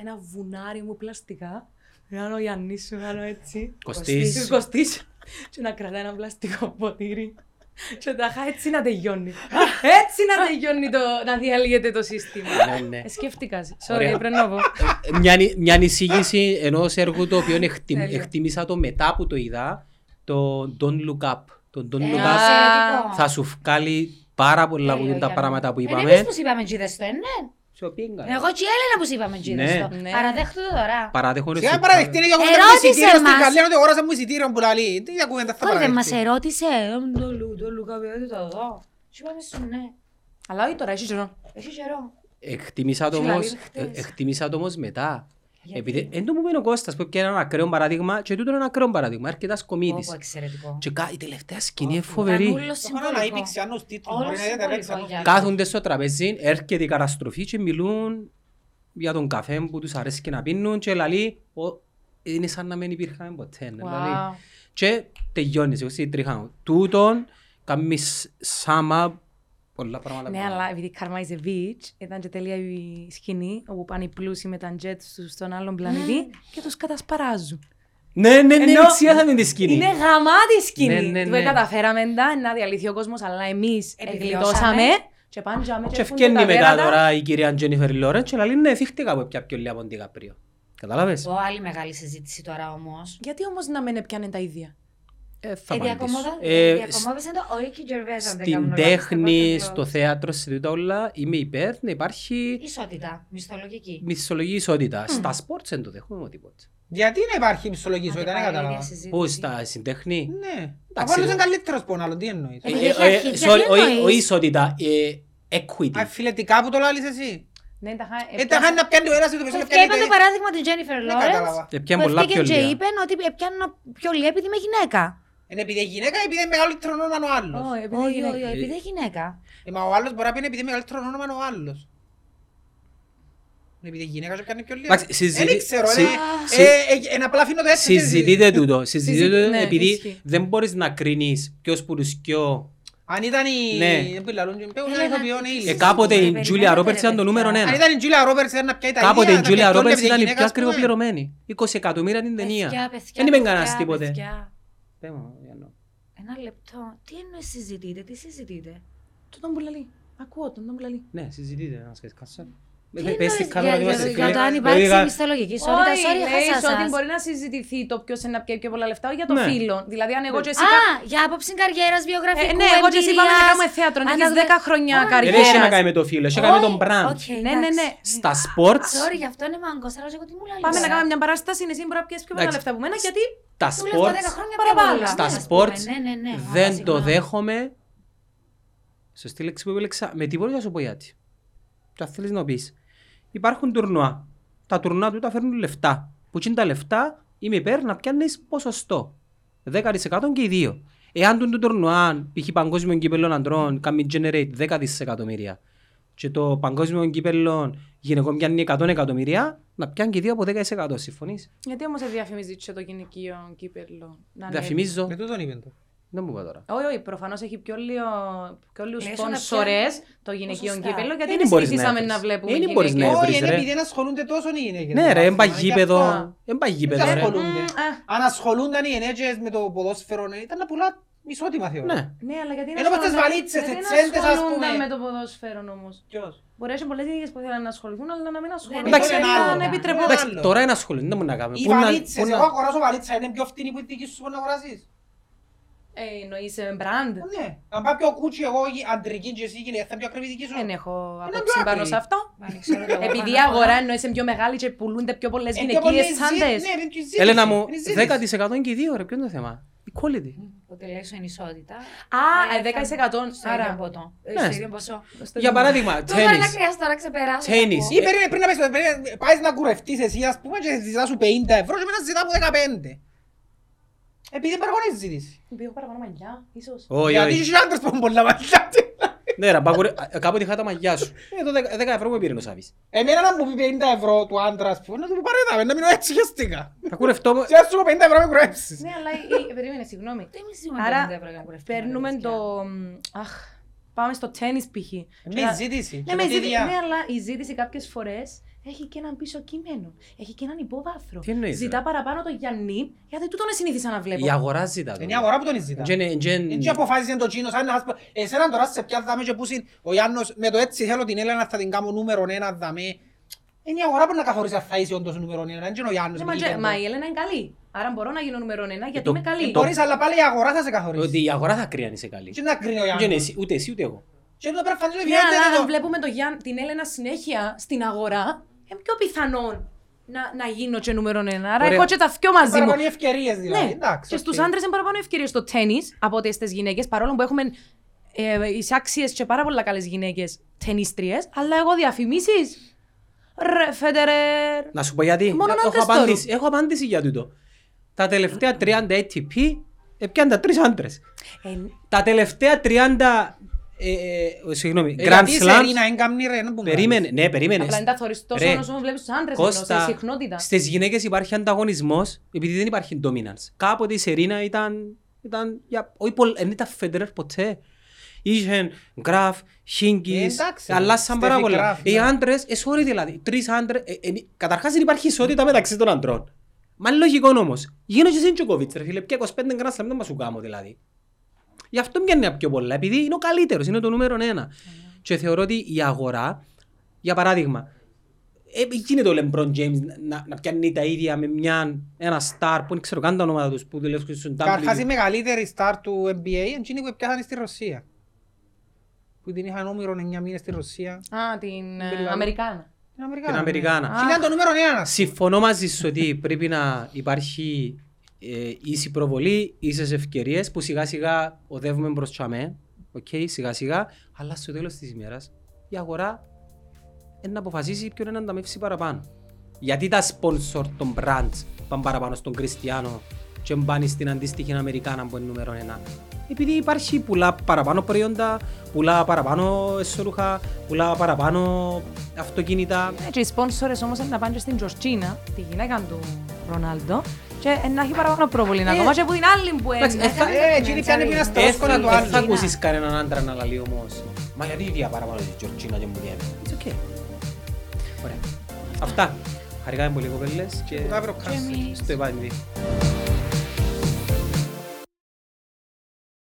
ένα βουνάρι μου πλαστικά. Να ο Γιάννης σου, να έτσι. Κωστής. Κωστής. Και να κρατάει ένα πλαστικό ποτήρι. Και τα είχα έτσι να τελειώνει. Έτσι να τελειώνει το, να διαλύεται το σύστημα. Ναι, ναι. Ε, Σκέφτηκας. Ωραία. Sorry, πρέπει να πω. Ε, μια, μια εισήγηση ενός έργου το οποίο εκτιμ, Τέλειο. εκτιμήσα το μετά που το είδα, το Don't Look Up. Το Don't Ε, Look Up εξαιρετικό. θα σου βγάλει πάρα πολλά από Τέλειο, τα Γιάννη. πράγματα που Ε, είπαμε. εμείς που σου είπαμε τζίδες το, ε, ναι. Σε οποία είναι καλά. Εγώ και η Έλενα που σου είπαμε τζίδες Ναι. το. Ναι. Παραδέχτου το τώρα. Παράδεχο είναι Σιγά σου- παραδεχτεί είναι για κουβέντα μου Ερώτησες εισιτήριο στην μας. Γαλλία, ότι αγόρασα μου εισιτήριο που λαλεί. Τι για κουβέντα θα Όχι, δεν μας παραδεχτεί. ερώτησε. Ε, Το Λου, το Λουκα, δεν το δω. Σου είπαμε σου ναι. Αλλά όχι τώρα, έχει καιρό. Έχει καιρό. Εκτιμήσα το Σου όμως, λέει χτες. ε, εκτιμήσα το όμως μετά. Γιατί; Επειδή εν το μου πει ο Κώστας που έπιανε ένα ακραίο παράδειγμα και τούτο είναι ένα ακραίο παράδειγμα, έρχεται ένας κομίτης. Όπο, εξαιρετικό. Και κα- η τελευταία σκηνή είναι Ήταν φοβερή. όλο Το είχαν συμβολικό. αναείπηξει άλλους τίτλους, Όλο μπορεί να είναι συμβολικό, έξω. Γιάννη. Κάθονται στο τραπέζι, έρχεται η καταστροφή και μιλούν για τον καφέ που τους αρέσει και να πίνουν και λαλεί «Ω, είναι σαν να μην υπήρχαμε ποτέ. ναι», λαλεί. Wow. Και τελειώνεις, εγώ στη τρίχα μου. Τούτον κάνει σάμα πολλά πράγματα. Ναι, που- αλλά επειδή Karma is a beach, ήταν και τέλεια η σκηνή όπου πάνε οι πλούσιοι με τα jet τους στον άλλον πλανήτη και τους κατασπαράζουν. Ναι, ναι, ναι, Ενώ εξιάσαμε τη σκηνή. Είναι γαμάτη σκηνή. Ναι, ναι, Του ναι. καταφέραμε τα, να διαλυθεί ο κόσμος, αλλά εμείς Επιβιώσαμε. εγκλιτώσαμε και πάνε τζάμε Και έρχονται ευκαινεί τα μετά δέρατα. τώρα η κυρία Τζένιφερ Λόρεν και λέει ναι, θύχτηκα από πια πιο λίγα από την Καπρίο. Κατάλαβες; Ω, άλλη μεγάλη συζήτηση τώρα όμως. Γιατί όμως να μην έπιανε τα ίδια; Ε, θα Ε, απαντήσω. διακομόδα- Ε, διακομόδησε το ο Ricky Gervais, αν δεν κάνω Στην λάθος, τέχνη, στο στο πρώτο θέατρο, σε τούτα όλα, είμαι υπέρ να υπάρχει Ισότητα, μισθολογική. μισθολογική ισότητα. Στα σπορτς δεν το δέχομαι τίποτε. Γιατί να υπάρχει μισθολογική Άντε ισότητα, δεν πάλι, κατάλαβα. ίδια συζήτηση. Πού, στα στην τέχνη; Ναι. Εντάξει, Ο άλλος ρε. είναι καλύτερος που ο άλλος, τι εννοείς. Ε, Ε, γιατί ε, έχει ε, αρχή, sorry, γιατί όχι- εννοείς; Όχι ισότητα, ε, equity. Αφιλετικά που το λάλεις εσύ. Ναι, τα χα- Ε, τα χάνει να πιάνει ο ένας ή το Και πίσω να πιάνει είπαν το το παράδειγμα του Jennifer Δεν Lawrence. κατάλαβα. Ε, πιάνει που πολλά ευκήκε πιο και λίγα. είπε ότι πιάνουν πιο λίγα επειδή είμαι γυναίκα. Είναι επειδή είναι γυναίκα ή επειδή είναι μεγαλύτερο όνομα ο άλλος; Ω, επειδή Όχι, είναι- όχι, όχι, επειδή είναι γυναίκα. Ε, Μα ο άλλος μπορεί να πει είναι επειδή είναι μεγαλύτερο όνομα ο άλλος. Είναι επειδή η γυναίκα σου κάνει πιο λίγο. Εντάξει, συζητή- Δεν ξέρω, συ- είναι- συ- ε, ε, ε, απλά αφήνω το έτσι. Συζητείτε τούτο. Συζητείτε Συζη- τούτο ναι, επειδή ισχύει. δεν μπορείς να κρίνεις ποιος που τους πιο... Αν ήταν η... Ναι. που λαλούν, ποιος Έλα, είναι ηθοποιόν, τι η Ε, Ήλια. κάποτε η Περιμένετε, Τζούλια ρε, Ρόπερτς ήταν το παιδιά. νούμερο Αν ένα. ήταν η Τζούλια Ρόπερτς ήταν να πιάει τα ίδια. Κάποτε η να Τζούλια πιάει Ρόπερτς όλη ήταν η γυναίκα, πιο ας πούμε. ακριβοπληρωμένη. 20 εκατομμύρια την Παιδιά, ταινία. παιδιά, Δεν είπε παιδιά, κανένας τίποτε. Παιδιά. Πες μου, Γιάννο. Ένα λεπτό. Τι εννοείς συζητείτε, τι συζητείτε; Τούτον που λαλεί. Ακούω τον, τον που λαλεί. Ναι, συζητείτε. να σας κάτσε. Τι Πες στην εννοείς κάμερα για- ότι είμαστε για- Για φίλοι. το αν Ε, υπάρχει είχα- μισθολογική ισότητα. Όχι, Sorry, λέει χάσα ότι σας. μπορεί να συζητηθεί το ποιος είναι να πιάει πιο πολλά λεφτά για το Ναι. φίλο. Δηλαδή αν εγώ και εσύ... Α, για άποψη καριέρας, βιογραφικού, Ε, ναι, εγώ και εσύ πάμε να εμπειρίας, κάνουμε θέατρο, να έχεις αναγνω- 10 χρόνια Α, Δεν καριέρας. έχει να κάνει με το φίλο, έχει να κάνει με τον Όχι, brand. OK, Ναι, ναι, ναι. εντάξει. Στα sports, Sorry, γι' αυτό είναι μάγκος. Αλλά εγώ τι μου λέει. Πάμε να κάνουμε μια παράσταση, εσύ μπορεί να πιέσεις πιο πολλά Εντάξει. λεφτά από μένα, γιατί τα Του λέω στα 10 sports χρόνια παραπάνω. πιο πολλά. Στα Ναι, ας sports πούμε, ναι, ναι, ναι. δεν Άμα το συγγνώμη. δέχομαι. Σωστή λέξη που επέλεξα. Με τίποτα να σου πω γιατί. Και αν θέλεις να πεις. Υπάρχουν τουρνουά. Τα τουρνουά του τα φέρνουν λεφτά. Που είναι τα λεφτά είμαι υπέρ να πιάνεις ποσοστό. 10% και οι δύο. Εάν τον το τουρνουά, π.χ. παγκόσμιο κύπελλο αντρών, κάνει generate 10 δισεκατομμύρια και το παγκόσμιο κύπελλο γυναικών πιάνει 100 εκατομμύρια, να πιάνει και οι δύο από 10%. Συμφωνείς; Γιατί όμως διαφημίζεις και το γυναικείο κύπελλο. να είναι- Διαφημίζω. Με τούτον είπε το. Δεν μου είπα τώρα. Όχι, όχι, προφανώς έχει πιο λίγο πιο λίγους Λες να σπονσορές πιάνει το γυναικείο ποσοστά. κύπελλο, γιατί Ε, δεν δεν μπορείς να συνηθίσαμε έβρεις. να βλέπουμε Ε, δεν μπορείς να γυναίκες. έβρεις. Όχι, είναι ρε. επειδή δεν ασχολούνται τόσο οι γυναίκες. Ναι, ρε, έμπα Α. γήπεδο. Έμπα Δεν γήπεδο, ρε. ασχολούνται. Μμ, α. Αν ασχολούνταν οι γυναίκες με το ποδόσφαιρο, ναι, ήταν να πουλά ισότιμα θεωρώ. Ναι. Ναι, αλλά γιατί Ενώ με τις ασχολούνται- βαλίτσες, γιατί τις να τσέντες, ας ασχολούνταν πούμε. με το ποδόσφαιρο όμως. Ποιος; Μπορεί να έχει πολλές γυναίκες που θέλουν να ασχοληθούν, αλλά να μην ασχολούνται. Εντάξει, Μπορεί είναι άλλο. να επιτρεπώ. Είναι Εντάξει, άλλο. τώρα είναι ασχολούνται, δεν μπορούμε να κάνουμε. Οι Πού να- βαλίτσες, πού να- εγώ αγοράσω βαλίτσα, είναι πιο φτηνή που η δική σου μπορεί να αγοράσεις. Ε, εννοείς ε, brand. Ναι. Αν πάω πιο κούτσι εγώ η αντρική και εσύ γυναίκα, θα είναι πιο ακριβή η δική σου. Δεν έχω Είναι απόψη πιο πάνω άκρη. σε αυτό. Μα, δεν ξέρω κι εγώ Επειδή η πάνω απ' αγορά όλα. εννοείς είναι πιο μεγάλη και πουλούνται πιο πολλές Ε, πιο πολύ γυναικείες ζή- τσάντες. Ναι, είναι και ζήτηση. Έλενα μου, Είναι ζήτηση. 10% είναι και οι δύο, ρε. Ποιο είναι το θέμα; Equality. Ότι λέει σου ενισότητα. Α, Ε, ε, 10%. Στο Άρα, ίδιο ποσό. Ε, Ναι. Στο ίδιο ποσό. Για παράδειγμα, Τώρα να τέννις. χρειάζεται τώρα να ξεπεράσω. Τέννις. Ή περίμενε πριν να πεις, περίμενε, πάεις να κουρευτείς εσύ ας πούμε και ζητάς σου 50 ευρώ και μετά ζητάς μου 15. Επειδή παραπάνω ζήτηση. Πήγω παραπάνω μαλλιά, ίσως. Όχι, Γιατί όχι. είσαι άντρας που έχουν πολλά μαλλιά. Ναι, ρε, μπακουρε- α, κάποτε είχα τα μαγιά σου. Ε, το δεκα- 10 ευρώ μου πήρε ο Σάβης. Εμένα να μου πει 50 ευρώ του άντρας, ας πούμε, να του πει παρέδαμε, να μείνω έτσι χεστήκα. Θα κουρευτώ μου. Και ας σου πω 50 ευρώ με κουρέψεις. Ναι, αλλά η- η- περίμενε, συγγνώμη. Δεν είμαι σίγουρη Άρα, ότι δεν πρέπει να κουρευτούμε, παίρνουμε ρε, το... Αχ, πάμε στο τέννις π.χ. Με Και να- ζήτηση. Ναι, και με με τη ζήτη- διά. ναι, αλλά η ζήτηση κάποιες φορές έχει και έναν πίσω κείμενο. Έχει και έναν υπόβαθρο. Τι εννοείς, Ζητά ρε; παραπάνω το Γιάννη, γιατί τούτον συνήθισα να βλέπω. Η αγορά ζητά το. Είναι η αγορά που τον ζητά. Και είναι- και είναι- Έτσι αποφάσισε το Τσίνος, αν να σας πω, εσένα τώρα σε ποια δάμε και πούσιν ο Γιάννος με το έτσι θέλω την Έλενα θα την κάνω νούμερο ένα δάμε. Είναι η αγορά που να καθορίσει αν θα είσαι όντως νούμερο ένα, δεν είναι ο Γιάννος. Ναι, με μα, γήπεδο. και- μα η Έλενα είναι καλή. Άρα μπορώ να γίνω νούμερο ένα, γιατί το- είμαι καλή. Ε, Μπορείς, αλλά πάλι η αγορά θα σε Ότι καθορίσει. η αγορά θα κρίνει αν είσαι καλή. Και να κρίνει ο Δεν είναι Γιάννος. εσύ, ούτε εσύ ούτε εγώ. Και το πρέπει να φανείς ότι Ναι, αλλά βγαίνετε αν το- βλέπουμε το Γιάν, την Έλενα συνέχεια στην αγορά, είναι πιο πιθανόν να, να γίνω και νούμερο ένα. Άρα Ωραία. έχω και τα δυο μαζί μου. Παραπάνω οι ευκαιρίες δηλαδή. Ναι, Εντάξει, και οκ. στους άντρες είναι παραπάνω ευκαιρίες στο τέννις από ότι στις γυναίκες, παρόλο που έχουμε ε, εισάξιες και πάρα πολλά καλές γυναίκες ταινίστριες, αλλά εγώ διαφημίσεις, ρε Φέντερερ, Να σου πω γιατί. Μόνο έχω, άντρες απάντηση, έχω απάντηση για τούτο. Τα τελευταία 30 ATP έπιαν τα τρεις άντρες. Ε, Τα τελευταία 30... Ε, ε, συγγνώμη, Ε, Grand γιατί η Slams. Σερίνα έγκαμνη ρε, να πούμε. Περίμενε, ναι, περίμενες. απλά είναι τα θωρείς τόσο Ρε, όσο βλέπεις στους άντρες, ενώ σε Κώστα, συχνότητα. στις γυναίκες υπάρχει ανταγωνισμός επειδή δεν υπάρχει dominance. Κάποτε η Σερίνα ήταν, ήταν για, όχι πολλ, δεν ήταν Φέντερερ ποτέ. Είχε Γκραφ, Ε, Χίνγκης, εντάξει, αλλάσαν πάρα Στέφι πολλά. Γκραφ, Οι ναι. άντρες, ε, sorry δηλαδή, τρεις άντρες, ε, ε, καταρχάς δεν υπάρχει ισότητα μεταξύ των αντρών. Μα είναι λογικό όμως. Γίνω και εσύ Τζοκοβίτς ρε φίλε, πια 25 γκράσσα, δεν μας σου κάνω δηλαδή. Γι' αυτό μοιάνε πιο πολλά, επειδή είναι ο καλύτερος, είναι το νούμερο ένα. Και θεωρώ ότι η αγορά, για παράδειγμα, ε, γίνεται ο LeBron James να, να πιάνει τα ίδια με μια, ένα star που δεν ξέρω καν τα ονόματα τους που δουλεύουν στον Καρχάς η W. μεγαλύτερη στάρ του NBA είναι εκείνη που πιάσανε στη Ρωσία. Που την είχαν όμηρο 9 μήνες στη Ρωσία. Α, την ε, Την Αμερικάνα. Την Αμερικάνα. Την Αμερικάνα. ναι. Εκείνη ήταν το νούμερο ένα. Συμφωνώ μαζί σου ότι πρέπει να υπάρχει ε, ίση προβολή, ίσες ευκαιρίες που σιγά σιγά οδεύουμε προς τσαμέ, οκ, σιγά σιγά, αλλά στο τέλος της ημέρας η αγορά είναι να αποφασίσει ποιον είναι να ανταμεύσει παραπάνω. Γιατί τα sponsor των brands πάνε παραπάνω στον Κριστιανό και πάνε στην αντίστοιχη Αμερικάνα που είναι νούμερο ένα. Επειδή υπάρχει πουλά παραπάνω προϊόντα, πουλά παραπάνω εσωρουχά, πουλά παραπάνω αυτοκίνητα. Ε, Και οι σπόνσορες όμως είναι να πάνε και στην Τζορτζίνα, τη γυναίκα του Ρονάλντο, και ε, να έχει παραπάνω προβολή ακόμα και από την άλλη που εντάξει, είναι. ε, θα- Ε, εκείνη πιάνει μια Δεν στρόσκονα του θα άλλου. ακούσεις κανέναν άντρα να λαλεί όμως Μα γιατί η ίδια παραπάνω της Τζορτζίνα και μου διέμαι It's okay Ωραία Αυτά Χαρικάμε πολύ κοπέλες και Που τα βρω Και εμείς. στο επάνδη